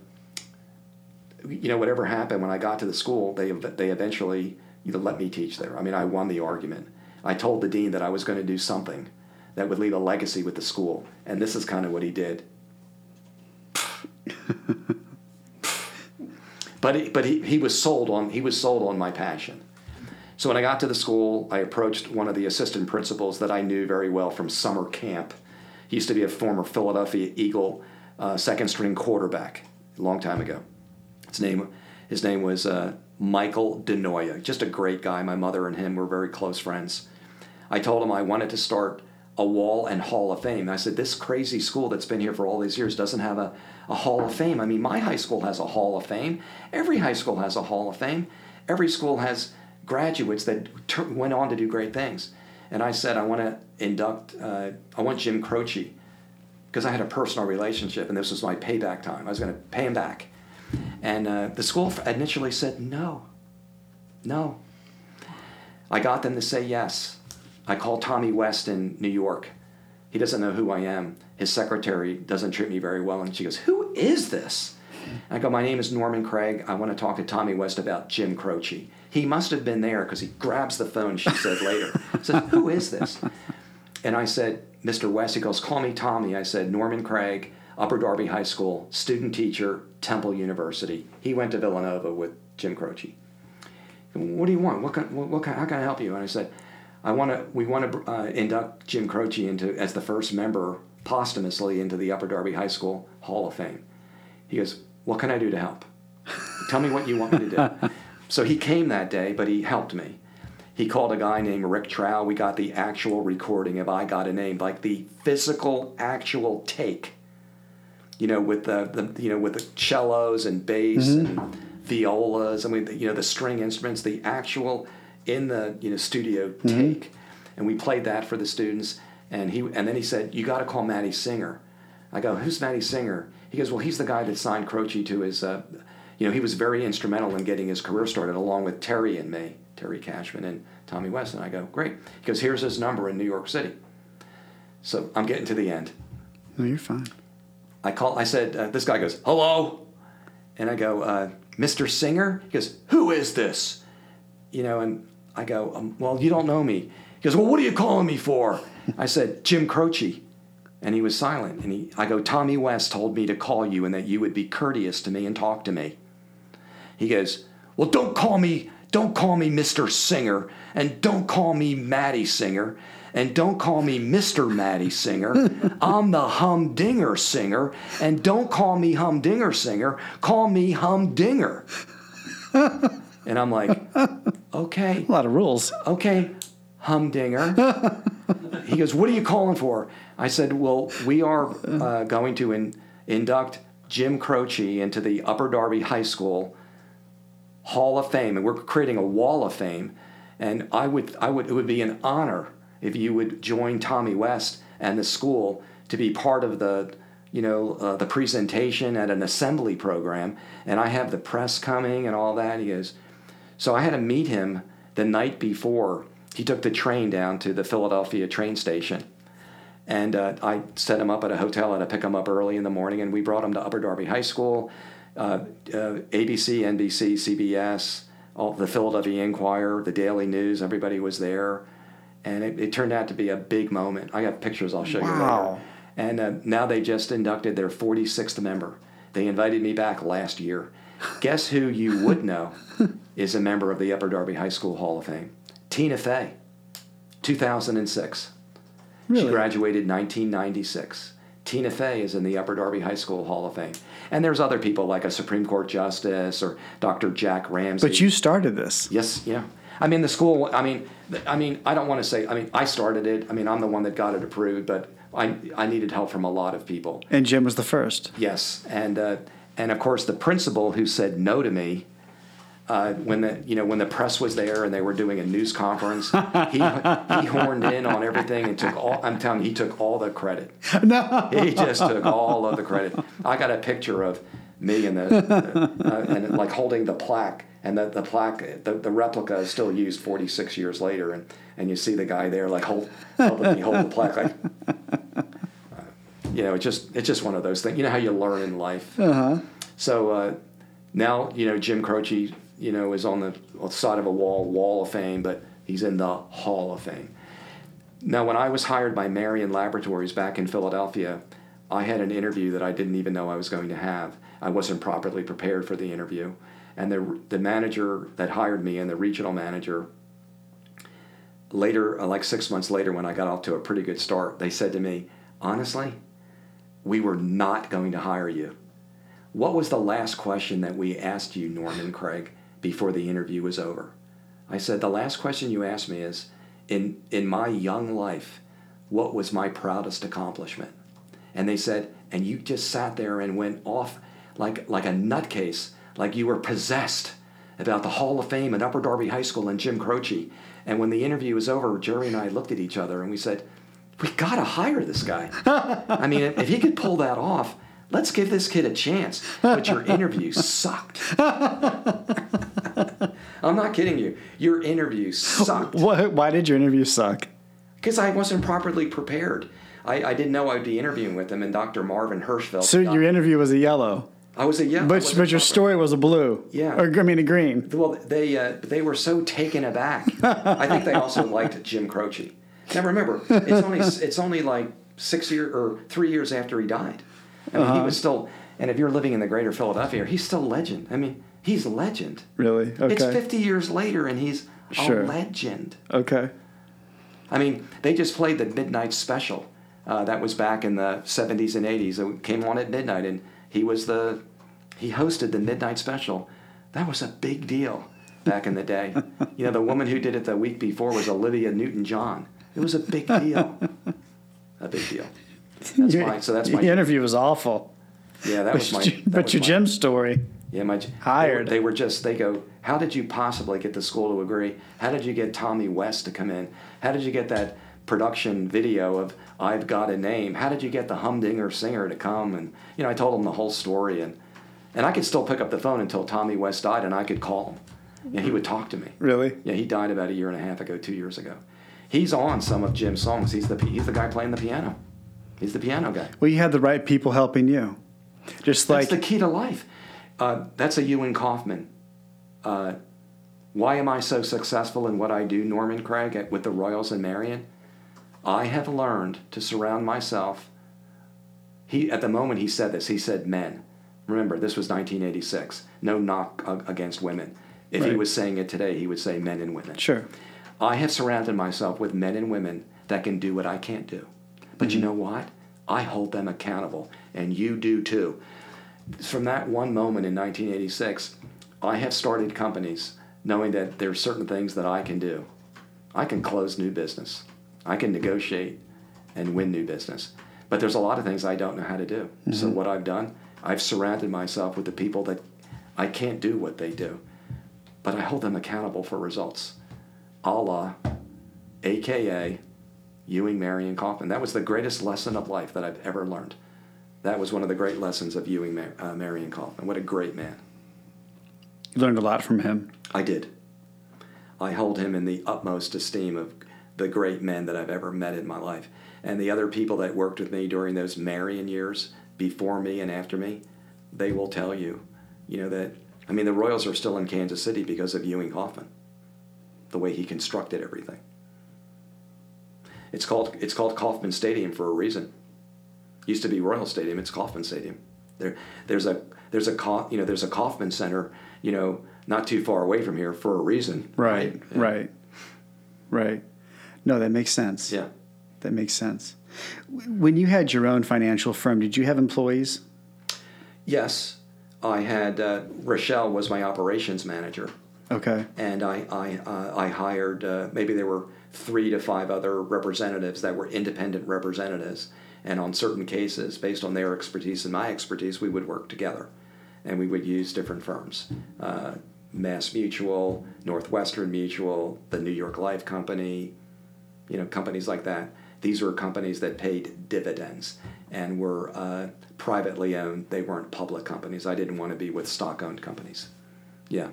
you know, whatever happened when I got to the school, they they eventually to let me teach there. I mean, I won the argument. I told the dean that I was going to do something that would leave a legacy with the school, and this is kind of what he did. but he, but he, he was sold on he was sold on my passion. So when I got to the school, I approached one of the assistant principals that I knew very well from summer camp. He used to be a former Philadelphia Eagle uh, second string quarterback a long time ago. His name his name was uh, Michael DeNoia, just a great guy. My mother and him were very close friends. I told him I wanted to start a wall and hall of fame. I said, This crazy school that's been here for all these years doesn't have a, a hall of fame. I mean, my high school has a hall of fame. Every high school has a hall of fame. Every school has graduates that t- went on to do great things. And I said, I want to induct, uh, I want Jim Croce because I had a personal relationship and this was my payback time. I was going to pay him back. And uh, the school initially said no, no. I got them to say yes. I call Tommy West in New York. He doesn't know who I am. His secretary doesn't treat me very well. And she goes, Who is this? I go, my name is Norman Craig. I want to talk to Tommy West about Jim Croce. He must have been there because he grabs the phone, she said later. says, who is this? And I said, Mr. West. He goes, call me Tommy. I said, Norman Craig, Upper Darby High School, student teacher, Temple University. He went to Villanova with Jim Croce. What do you want? What can, what, what can, how can I help you? And I said, I want to. We want to uh, induct Jim Croce into as the first member posthumously into the Upper Darby High School Hall of Fame. He goes, What can I do to help? Tell me what you want me to do. so he came that day, but he helped me. He called a guy named Rick Trow. We got the actual recording of I Got a Name, like the physical, actual take. You know, with the, the you know with the cellos and bass mm-hmm. and violas. I mean, you know, the string instruments, the actual in the you know studio mm-hmm. take, and we played that for the students. And he and then he said, "You got to call Matty Singer." I go, "Who's Matty Singer?" He goes, "Well, he's the guy that signed Croce to his." Uh, you know, he was very instrumental in getting his career started, along with Terry and me, Terry Cashman and Tommy West. And I go, "Great." He goes, "Here's his number in New York City." So I'm getting to the end. No, you're fine. I call. I said, uh, "This guy goes, hello," and I go, uh, "Mr. Singer." He goes, "Who is this?" You know, and I go, um, "Well, you don't know me." He goes, "Well, what are you calling me for?" I said, Jim Croce. And he was silent. And he, I go, Tommy West told me to call you and that you would be courteous to me and talk to me. He goes, Well, don't call me, don't call me Mr. Singer, and don't call me Matty Singer, and don't call me Mr. Matty Singer. I'm the Humdinger Singer, and don't call me Humdinger Singer, call me Humdinger. and I'm like, okay. A lot of rules. Okay, Humdinger. he goes, What are you calling for? I said, Well, we are uh, going to in, induct Jim Croce into the Upper Darby High School Hall of Fame, and we're creating a Wall of Fame. And I would, I would, it would be an honor if you would join Tommy West and the school to be part of the, you know, uh, the presentation at an assembly program. And I have the press coming and all that. He goes, so I had to meet him the night before he took the train down to the Philadelphia train station. And uh, I set him up at a hotel. and I pick him up early in the morning, and we brought him to Upper Darby High School. Uh, uh, ABC, NBC, CBS, all the Philadelphia Inquirer, the Daily News, everybody was there. And it, it turned out to be a big moment. I got pictures I'll show wow. you later. And uh, now they just inducted their 46th member. They invited me back last year. Guess who you would know is a member of the Upper Darby High School Hall of Fame? Tina Fey, 2006. Really? She graduated 1996. Tina Fey is in the Upper Darby High School Hall of Fame. And there's other people like a Supreme Court Justice or Dr. Jack Ramsay. But you started this. Yes, yeah. I mean, the school, I mean, I mean, I don't want to say, I mean, I started it. I mean, I'm the one that got it approved, but I, I needed help from a lot of people. And Jim was the first. Yes. And, uh, and of course, the principal who said no to me uh, when the you know when the press was there and they were doing a news conference, he he horned in on everything and took all. I'm telling you, he took all the credit. No, he just took all of the credit. I got a picture of me and the, the uh, and like holding the plaque, and the, the plaque, the, the replica is still used 46 years later, and and you see the guy there like hold helping me hold the plaque like. You know, it's just it's just one of those things. You know how you learn in life. Uh-huh. So uh, now you know Jim Croce you know, is on the side of a wall, Wall of Fame, but he's in the Hall of Fame. Now, when I was hired by Marion Laboratories back in Philadelphia, I had an interview that I didn't even know I was going to have. I wasn't properly prepared for the interview. And the, the manager that hired me and the regional manager, later, uh, like six months later, when I got off to a pretty good start, they said to me, honestly, we were not going to hire you. What was the last question that we asked you, Norman Craig? before the interview was over. I said, The last question you asked me is in, in my young life, what was my proudest accomplishment? And they said, And you just sat there and went off like, like a nutcase, like you were possessed about the Hall of Fame at Upper Darby High School and Jim Croce. And when the interview was over, Jerry and I looked at each other and we said, We got to hire this guy. I mean, if he could pull that off, let's give this kid a chance. But your interview sucked. I'm not kidding you. Your interview sucked. What, why did your interview suck? Because I wasn't properly prepared. I, I didn't know I'd be interviewing with him and Dr. Marvin Hirschfeld. So your interview was a yellow. I was a. I But but your story was a blue. Yeah. Or I mean a green. Well, they uh, they were so taken aback. I think they also liked Jim Croce. Now remember, it's only it's only like six years or three years after he died. I mean, he was still. And if you're living in the greater Philadelphia, he's still legend. I mean, he's a legend. Really? Okay. It's 50 years later, and he's Sure. a legend. Okay. I mean, they just played the midnight special. Uh, that was back in the 70s and 80s. It came on at midnight, and he was the he hosted the midnight special. That was a big deal back in the day. you know, the woman who did it the week before was Olivia Newton-John. It was a big deal. a big deal. That's Your- my so that's my The interview was awful. yeah that was my but that but was your my- Jim story. yeah, my Hired. They they were just. They go. How did you possibly get the school to agree? How did you get Tommy West to come in? How did you get that production video of "I've Got a Name"? How did you get the humdinger singer to come? And you know, I told them the whole story, and and I could still pick up the phone until Tommy West died, and I could call him, and he mm-hmm. would talk to me. Really? Yeah, he died about a year and a half ago, two years ago. He's on some of Jim's songs. He's the he's the guy playing the piano. He's the piano guy. Well, you had the right people helping you. Just like That's the key to life. Uh, that's a Ewing Kauffman. Uh, why am I so successful in what I do, Norman Craig, at, with the Royals and Marion? I have learned to surround myself. He at the moment he said this. He said men. Remember, this was 1986. No knock uh, against women. If he was saying it today, he would say men and women. sure. I have surrounded myself with men and women that can do what I can't do. But you mm-hmm. know what? I hold them accountable, and you do too. From that one moment in 1986, I have started companies knowing that there are certain things that I can do. I can close new business, I can negotiate and win new business. But there's a lot of things I don't know how to do. So, mm-hmm. what I've done, I've surrounded myself with the people that I can't do what they do, but I hold them accountable for results a la AKA Ewing, Marion, Kauffman. That was the greatest lesson of life that I've ever learned. That was one of the great lessons of Ewing, Mar- uh, Marion, Kauffman. What a great man. You learned a lot from him. I did. I hold him in the utmost esteem of the great men that I've ever met in my life. And the other people that worked with me during those Marion years, before me and after me, they will tell you, you know, that, I mean, the Royals are still in Kansas City because of Ewing Kauffman, the way he constructed everything. It's called, it's called Kauffman Stadium for a reason. Used to be Royal Stadium, it's Kauffman Stadium. There, there's a, there's a, you know, there's a Kauffman Center, you know, not too far away from here for a reason. Right. Yeah. Right. Right. No, that makes sense. Yeah. That makes sense. When you had your own financial firm, did you have employees? Yes, I had uh, Rachelle was my operations manager, Okay. and I I, uh, I hired uh, maybe there were three to five other representatives that were independent representatives, and on certain cases, based on their expertise and my expertise, we would work together, and we would use different firms. Uh, Mass Mutual, Northwestern Mutual, the New York Life Company, you know, companies like that. These were companies that paid dividends and were uh, privately owned. They weren't public companies. I didn't want to be with stock owned companies. Yeah.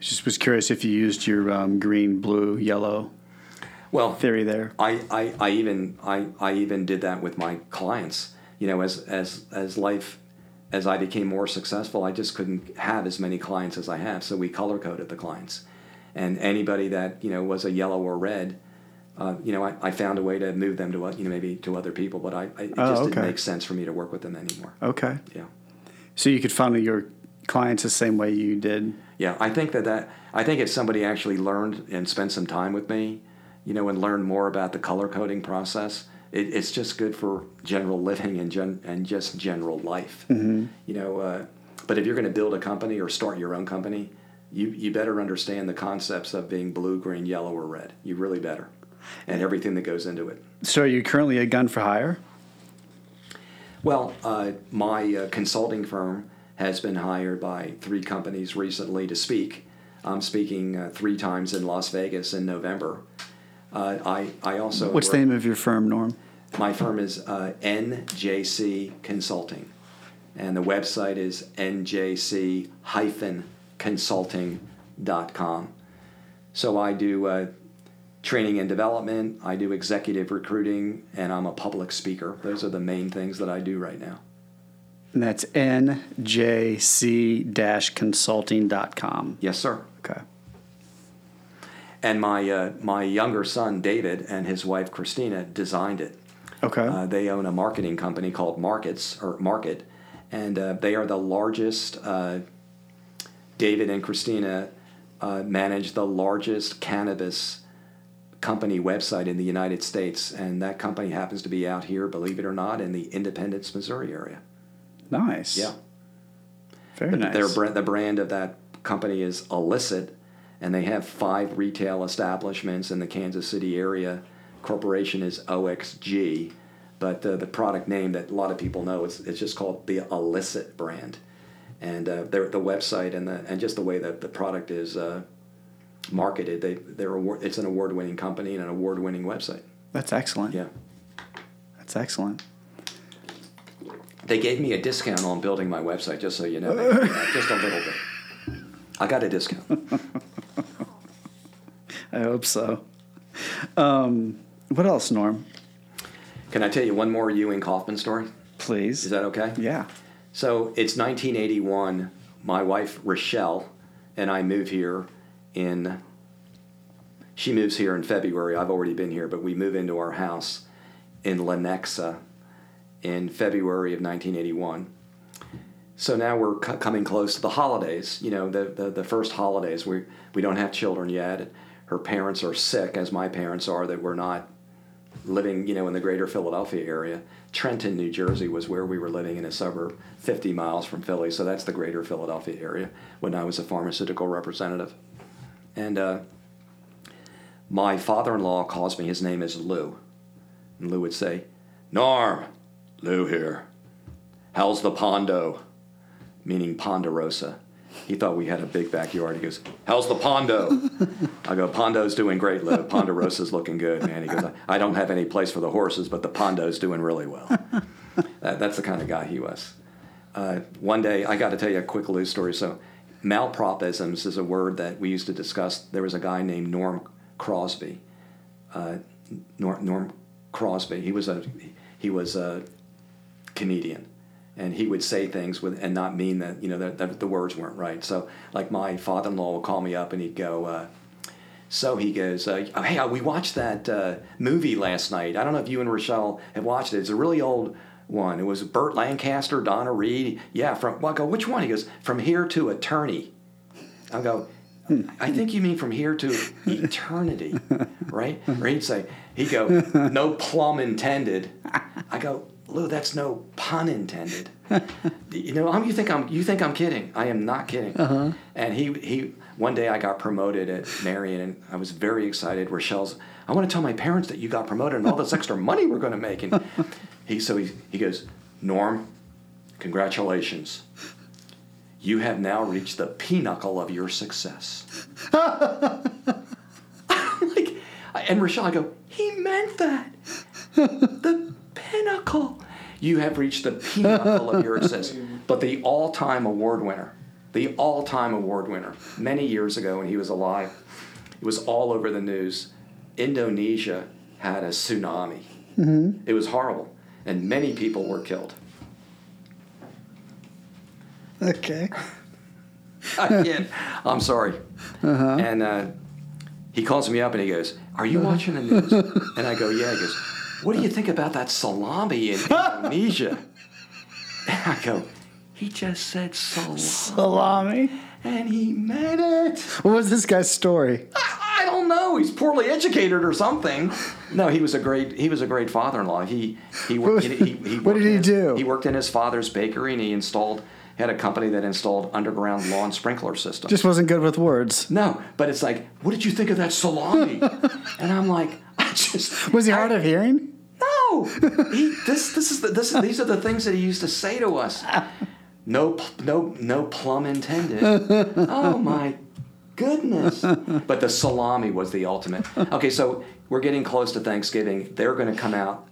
Just was curious if you used your um, green, blue, yellow Well, theory there. I, I, I even I, I even did that with my clients. You know, as as as life as I became more successful, I just couldn't have as many clients as I have. So we color coded the clients, and anybody that you know was a yellow or red, uh, you know, I, I found a way to move them to uh, you know maybe to other people. But I, I it Oh, just okay. didn't make sense for me to work with them anymore. Okay. Yeah. So you could funnel your clients the same way you did. Yeah, I think that, that I think if somebody actually learned and spent some time with me, you know, and learned more about the color coding process, it, it's just good for general living and gen, and just general life. You know, uh, but if you're going to build a company or start your own company, you you better understand the concepts of being blue, green, yellow, or red. You really better, and everything that goes into it. So are you currently a gun for hire? Well, uh, my uh, consulting firm has been hired by three companies recently to speak. I'm speaking uh, three times in Las Vegas in November. Uh, I, I also What's the name of your firm, Norm? my firm is uh, NJC Consulting, and the website is njc-consulting.com. So I do uh, training and development, I do executive recruiting, and I'm a public speaker. Those are the main things that I do right now. And that's njc-consulting.com. Yes, sir. Okay. And my uh, my younger son David and his wife Christina designed it. Okay. Uh, they own a marketing company called Markets or Market, and uh, they are the largest. Uh, David and Christina uh, manage the largest cannabis company website in the United States, and that company happens to be out here, believe it or not, in the Independence, Missouri area. Nice. Yeah. Very nice. Their brand, the brand of that company is Illicit, and they have five retail establishments in the Kansas City area. Corporation is OXG, but uh, the product name that a lot of people know it's it's just called the Illicit brand, and uh, their the website and the and just the way that the product is uh, marketed. They they're award, it's an award winning company and an award winning website. That's excellent. Yeah. That's excellent. They gave me a discount on building my website, just so you know, just a little bit. I got a discount. I hope so. Um, what else, Norm? Can I tell you one more Ewing Kauffman story? Please. Is that okay? yeah. So it's 1981. My wife Rachelle and I move here in. She moves here in February. I've already been here, but we move into our house in Lenexa in February of 1981. So now we're c- coming close to the holidays. You know, the, the, the first holidays. We we don't have children yet. Her parents are sick, as my parents are. That we're not living, you know, in the greater Philadelphia area. Trenton, New Jersey was where we were living in a suburb 50 miles from Philly. So that's the greater Philadelphia area when I was a pharmaceutical representative. And uh, my father in law calls me, his name is Lou. And Lou would say, Norm, Lou here. How's the Pondo? Meaning Ponderosa. He thought we had a big backyard. He goes, How's the Pondo? I go, Pondo's doing great, Lou. Ponderosa's looking good, man. He goes, I don't have any place for the horses, but the Pondo's doing really well. That, that's the kind of guy he was. Uh, one day, I got to tell you a quick Lou story. So, malpropisms is a word that we used to discuss. There was a guy named Norm Crosby. Uh, Norm, Norm Crosby. He was a he was a comedian, and he would say things with and not mean that you know that, that the words weren't right. So like my father-in-law would call me up and he'd go. Uh, so he goes, uh, "Hey, uh, we watched that uh, movie last night. I don't know if you and Rachelle have watched it. It's a really old one. It was Burt Lancaster, Donna Reed. Yeah, from. Well, I go, which one? He goes, From Here to attorney I go, I think you mean from here to eternity, right? Or he'd say, he'd go, no plum intended. I go, Lou, that's no pun intended. You know, I'm, you think I'm you think I'm kidding? I am not kidding. Uh-huh. And he he one day I got promoted at Marion, and I was very excited. Rachelle's, I want to tell my parents that you got promoted and all this extra money we're going to make. And he so he he goes, Norm, congratulations. You have now reached the pinnacle of your success. like, and Rachelle, I go, he meant that. the pinnacle. You have reached the pinnacle of your success. But the all time award winner, the all time award winner, many years ago when he was alive, it was all over the news. Indonesia had a tsunami. It was horrible. And many people were killed. Okay. I can't. I'm sorry. Uh-huh. And uh, he calls me up and he goes, Are you watching the news? And I go, Yeah. He goes, What do you think about that salami in Indonesia? And I go, He just said salami. Salami. And he meant it. What was this guy's story? I don't know. He's poorly educated or something. No, he was a great. He was a great father-in-law. He he worked. He, he, he What did he in- do? He worked in his father's bakery, and he installed. Had a company that installed underground lawn sprinkler systems. Just wasn't good with words. No, but it's like, what did you think of that salami? and I'm like, I just Was he I- hard of hearing? No, he, this this is the, this these are the things that he used to say to us. No no no plum intended. Oh my goodness! But the salami was the ultimate. Okay, so we're getting close to Thanksgiving. They're going to come out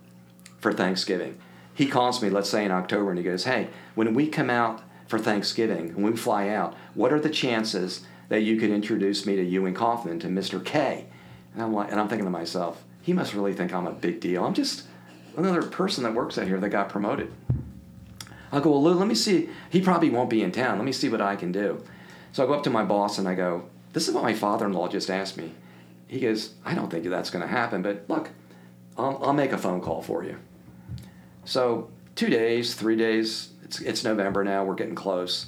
for Thanksgiving. He calls me, let's say in October, and he goes, "Hey, when we come out for Thanksgiving, when we fly out, what are the chances that you could introduce me to Ewing Kauffman to Mr. K?" And I'm like, and I'm thinking to myself, he must really think I'm a big deal. I'm just another person that works out here that got promoted. I'll go, well, Lou, let me see. He probably won't be in town. Let me see what I can do. So I go up to my boss and I go, this is what my father-in-law just asked me. He goes, I don't think that's going to happen, but look, I'll, I'll make a phone call for you. So two days, three days, it's, it's November now, we're getting close.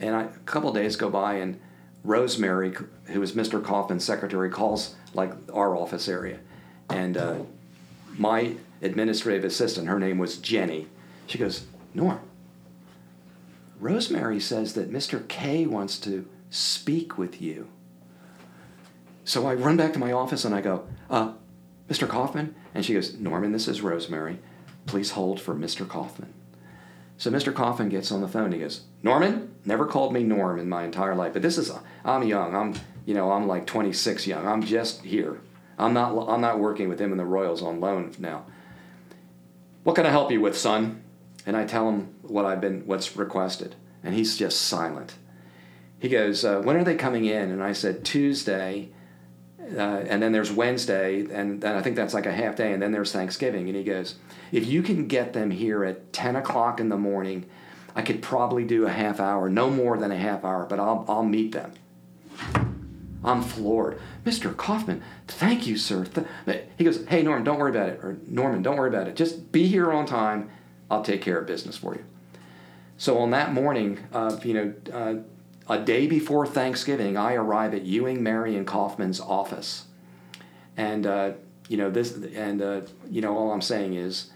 And I, a couple days go by and Rosemary, who is Mr. Kauffman's secretary, calls like our office area. And uh, my administrative assistant, her name was Jenny, she goes, Norm, Rosemary says that Mr. K wants to speak with you. So I run back to my office and I go, uh, Mr. Kauffman? And she goes, Norman, this is Rosemary. Please hold for Mr. Kauffman. So Mr. Kauffman gets on the phone. And He goes, Norman, never called me Norm in my entire life, but this is, I'm young. I'm, you know, I'm like 26 young. I'm just here. I'm not, I'm not working with him and the Royals on loan now. What can I help you with, son? And I tell him what I've been, what's requested, and he's just silent. He goes, uh, when are they coming in? And I said Tuesday, uh, and then there's Wednesday, and then I think that's like a half day, and then there's Thanksgiving. And he goes, if you can get them here at 10 o'clock in the morning, I could probably do a half hour, no more than a half hour, but I'll, I'll meet them. I'm floored. Mr. Kauffman, thank you, sir. He goes, Hey, Norm, don't worry about it. Or Norman, don't worry about it. Just be here on time. I'll take care of business for you. So on that morning, uh, you know, uh, a day before Thanksgiving, I arrive at Ewing, Marion Kauffman's office, and uh, you know this, and uh, you know all I'm saying is,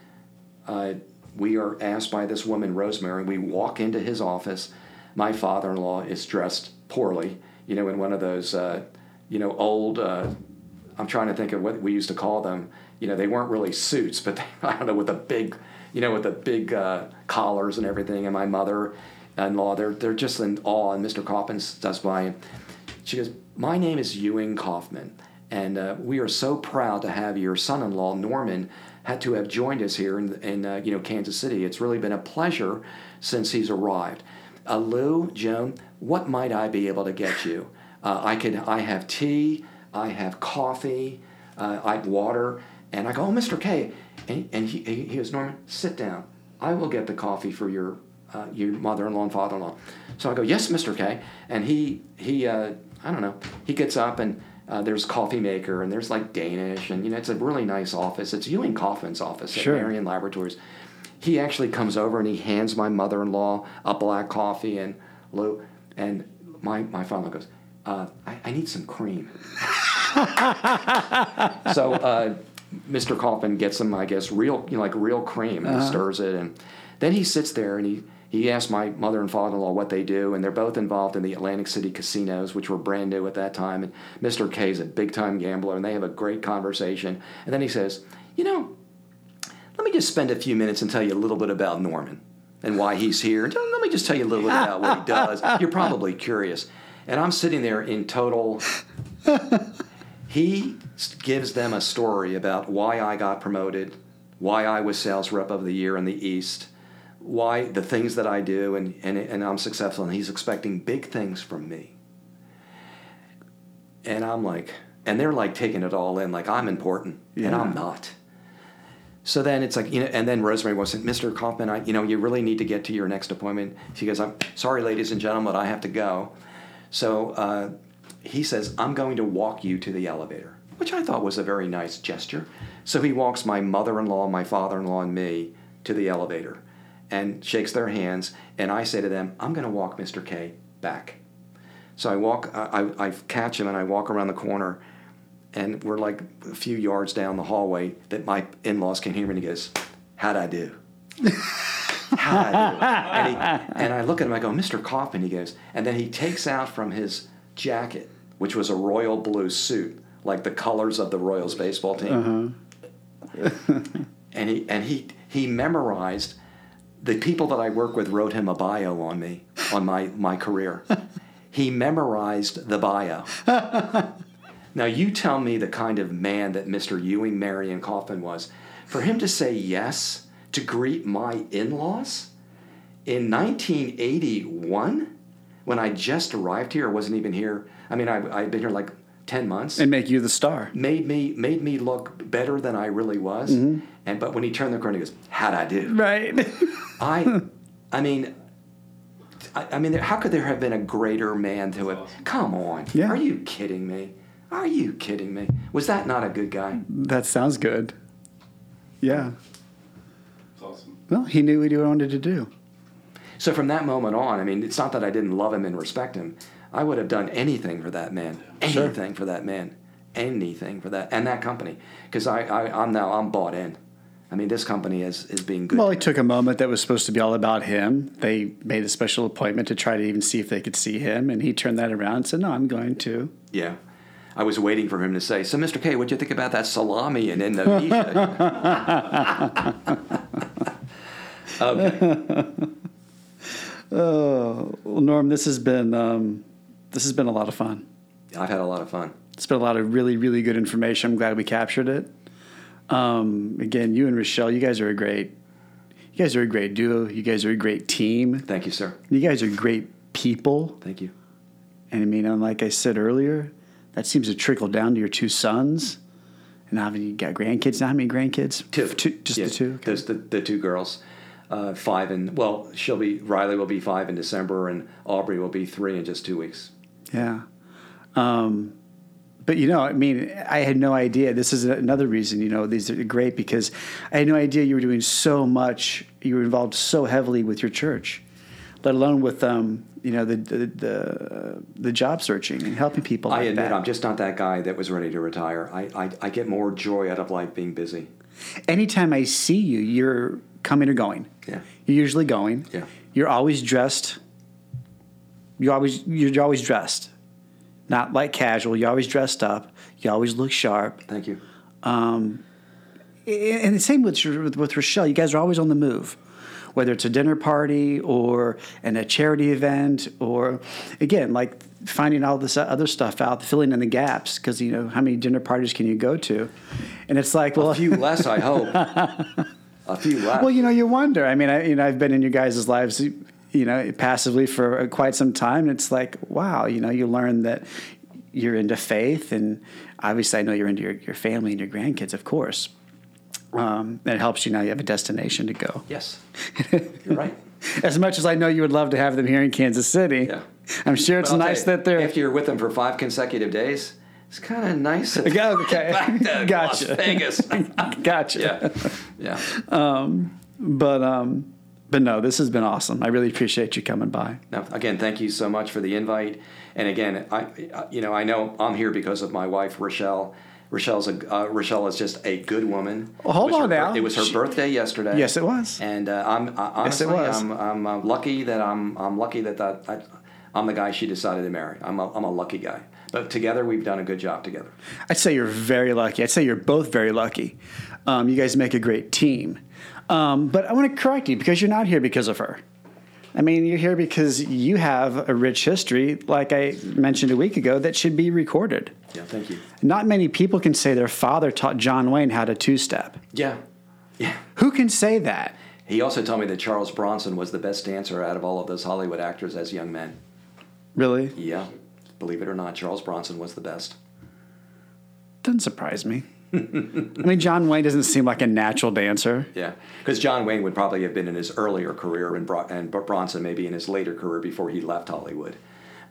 uh, we are asked by this woman Rosemary. We walk into his office. My father-in-law is dressed poorly, you know, in one of those, uh, you know, old. Uh, I'm trying to think of what we used to call them. You know, they weren't really suits, but they, I don't know, with the big, you know, with the big uh, collars and everything. And my mother in law. They're they're just in awe. And Mr. Kauffman stops by, she goes, "My name is Ewing Kauffman, and uh, we are so proud to have your son-in-law Norman." Had to have joined us here in, in uh, you know Kansas City. It's really been a pleasure since he's arrived. Uh, Lou, Joan, what might I be able to get you? Uh, I could. I have tea. I have coffee. Uh, I have water. And I go, oh, Mr. K. And, and he, he goes, Norman, sit down. I will get the coffee for your uh, your mother-in-law and father-in-law. So I go, yes, Mr. K. And he, he uh, I don't know, he gets up and uh, there's coffee maker and there's like Danish and, you know, it's a really nice office. It's Ewing Kauffman's office sure. at Marion Laboratories. He actually comes over and he hands my mother-in-law a black coffee and Lou, and my, my father goes, uh, I, I, need some cream. so uh, Mr. Coffin gets him, I guess, real, you know, like real cream and uh-huh. stirs it. And then he sits there and he, he asked my mother and father in law what they do, and they're both involved in the Atlantic City casinos, which were brand new at that time. And Mr. K is a big time gambler, and they have a great conversation. And then he says, You know, let me just spend a few minutes and tell you a little bit about Norman and why he's here. Let me just tell you a little bit about what he does. You're probably curious. And I'm sitting there in total. he gives them a story about why I got promoted, why I was sales rep of the year in the East why the things that I do and, and, and I'm successful and he's expecting big things from me. And I'm like, and they're like taking it all in, like I'm important yeah. and I'm not. So then it's like, you know, and then Rosemary was saying, Mr. Kauffman, I, you know, you really need to get to your next appointment. She goes, I'm sorry, ladies and gentlemen, but I have to go. So uh, he says, I'm going to walk you to the elevator, which I thought was a very nice gesture. So he walks my mother in law, my father in law, and me to the elevator and shakes their hands. And I say to them, I'm going to walk Mr. K back. So I walk, I, I catch him and I walk around the corner, and we're like a few yards down the hallway that my in laws can hear me, and he goes, How'd I do? How'd I do? And, he, and I look at him, I go, Mr. coffin he goes, and then he takes out from his jacket, which was a royal blue suit, like the colors of the Royals baseball team. Uh-huh. and he and he he memorized the people that I work with wrote him a bio on me, on my, my career. he memorized the bio. now, you tell me the kind of man that Mr. Ewing Marion Kauffman was. For him to say yes to greet my in laws in 1981, when I just arrived here, wasn't even here. I mean, I, I'd been here like 10 months and make you the star made me made me look better than i really was mm-hmm. and but when he turned the corner he goes how'd i do right I I mean, I, I mean, there- how could there have been a greater man to it? Come on. Yeah. Are you kidding me? Are you kidding me? Was that not a good guy? That sounds good. Yeah. It's awesome. Well, he knew what he wanted to do. So from that moment on, I mean, it's not that I didn't love him and respect him. I would have done anything for that man. Sure. Anything for that man. Anything for that and that company. Because I, I, I'm now I'm bought in. I mean, this company is is being good. Well, he took a moment that was supposed to be all about him. They made a special appointment to try to even see if they could see him, and he turned that around and said, "No, I'm going to." yeah. I was waiting for him to say, "So, Mr. K, what'd you think about that salami in Indonesia?" okay. Oh, well, Norm, this has been um, this has been a lot of fun. I've had a lot of fun. It's been a lot of really, really good information. I'm glad we captured it. Um, again, you and Rachelle, you guys are a great, you guys are a great duo. You guys are a great team. Thank you, sir. You guys are great people. Thank you. And I mean, and like I said earlier, that seems to trickle down to your two sons. And how many you got grandkids? Now, how many grandkids? Two. just Yeah, the two. Okay. There's the, the two girls. Uh, five and well, she'll be Riley will be five in December, and Aubrey will be three in just two weeks. Yeah. Um, but you know, I mean, I had no idea. This is another reason. You know, these are great because I had no idea you were doing so much. You were involved so heavily with your church, let alone with um, you know, the the the, the job searching and helping people. I admit that. I'm just not that guy that was ready to retire. I, I I get more joy out of life being busy. Anytime I see you, you're coming or going. Yeah. You're usually going. Yeah. You're always dressed. You always you're always dressed, not like casual. You're always dressed up. You always look sharp. Thank you. Um, And the same with with Rachelle. You guys are always on the move, whether it's a dinner party or in a charity event, or again, like finding all this other stuff out, filling in the gaps. Because you know how many dinner parties can you go to, and it's like, well, A few less, I hope. A few less. well, you know, you wonder. I mean, I, you know, I've been in your guys' lives, you know, passively for quite some time. And it's like, wow, you know, you learn that you're into faith, and obviously, I know you're into your, your family and your grandkids, of course. Um, and it helps you now. You have a destination to go. yes, you're right. As much as I know you would love to have them here in Kansas City, Yeah. I'm sure it's nice you, that they're. after you're with them for five consecutive days. It's kind of nice. to Yeah, okay. Back to Gotcha. Las Vegas. gotcha. yeah, yeah. But um, but no, this has been awesome. I really appreciate you coming by. Now, again, thank you so much for the invite. And again, I, I- you know, I know I'm here because of my wife, Rachelle. Rachelle's a uh, Rachelle is just a good woman. Well, hold was her on now. It was her She- birthday yesterday. Yes, it was. And uh, I'm I, Yes, it honestly, was. I'm I'm uh, lucky that I'm I'm lucky that that I, I'm the guy she decided to marry. I'm a, I'm a lucky guy. But together, we've done a good job together. I'd say you're very lucky. I'd say you're both very lucky. Um, you guys make a great team. Um, but I want to correct you because you're not here because of her. I mean, you're here because you have a rich history, like I mentioned a week ago, that should be recorded. Yeah, thank you. Not many people can say their father taught John Wayne how to two step. Yeah, yeah. Who can say that? He also told me that Charles Bronson was the best dancer out of all of those Hollywood actors as young men. Really? Yeah, believe it or not, Charles Bronson was the best. Doesn't surprise me. I mean, John Wayne doesn't seem like a natural dancer. Yeah, because John Wayne would probably have been in his earlier career, and, Bro- and Bronson maybe in his later career before he left Hollywood.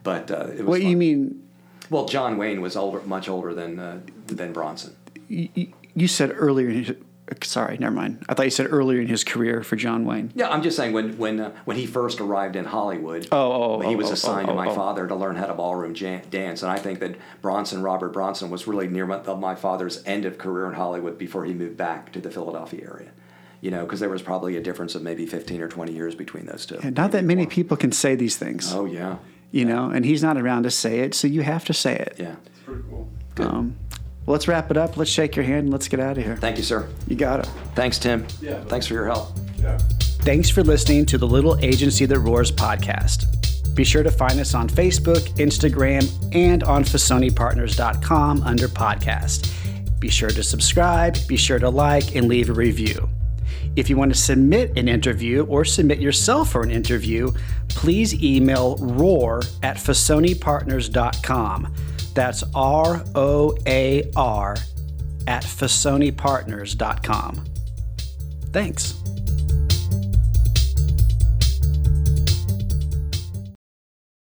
But uh, it was What fun. you mean? Well, John Wayne was older, much older than uh, than Bronson. You, you said earlier. In his, sorry, never mind. I thought you said earlier in his career for John Wayne. Yeah, I'm just saying when when uh, when he first arrived in Hollywood, Oh, oh, he oh, was oh, assigned oh, to my oh. father to learn how to ballroom jan- dance, and I think that Bronson, Robert Bronson, was really near my, my father's end of career in Hollywood before he moved back to the Philadelphia area. You know, because there was probably a difference of maybe 15 or 20 years between those two. And not that many people can say these things, Oh yeah, you know, and he's not around to say it, so you have to say it. yeah. It's pretty cool. Um, well, let's wrap it up. Let's shake your hand and let's get out of here. Thank you, sir. You got it. Thanks, Tim. Yeah. Thanks for your help. Yeah. Thanks for listening to the Little Agency That Roars podcast. Be sure to find us on Facebook, Instagram, and on FasonePartners.com under podcast. Be sure to subscribe, be sure to like, and leave a review. If you want to submit an interview or submit yourself for an interview, please email roar at FasonePartners.com. That's R O A R at FasonePartners.com. Thanks.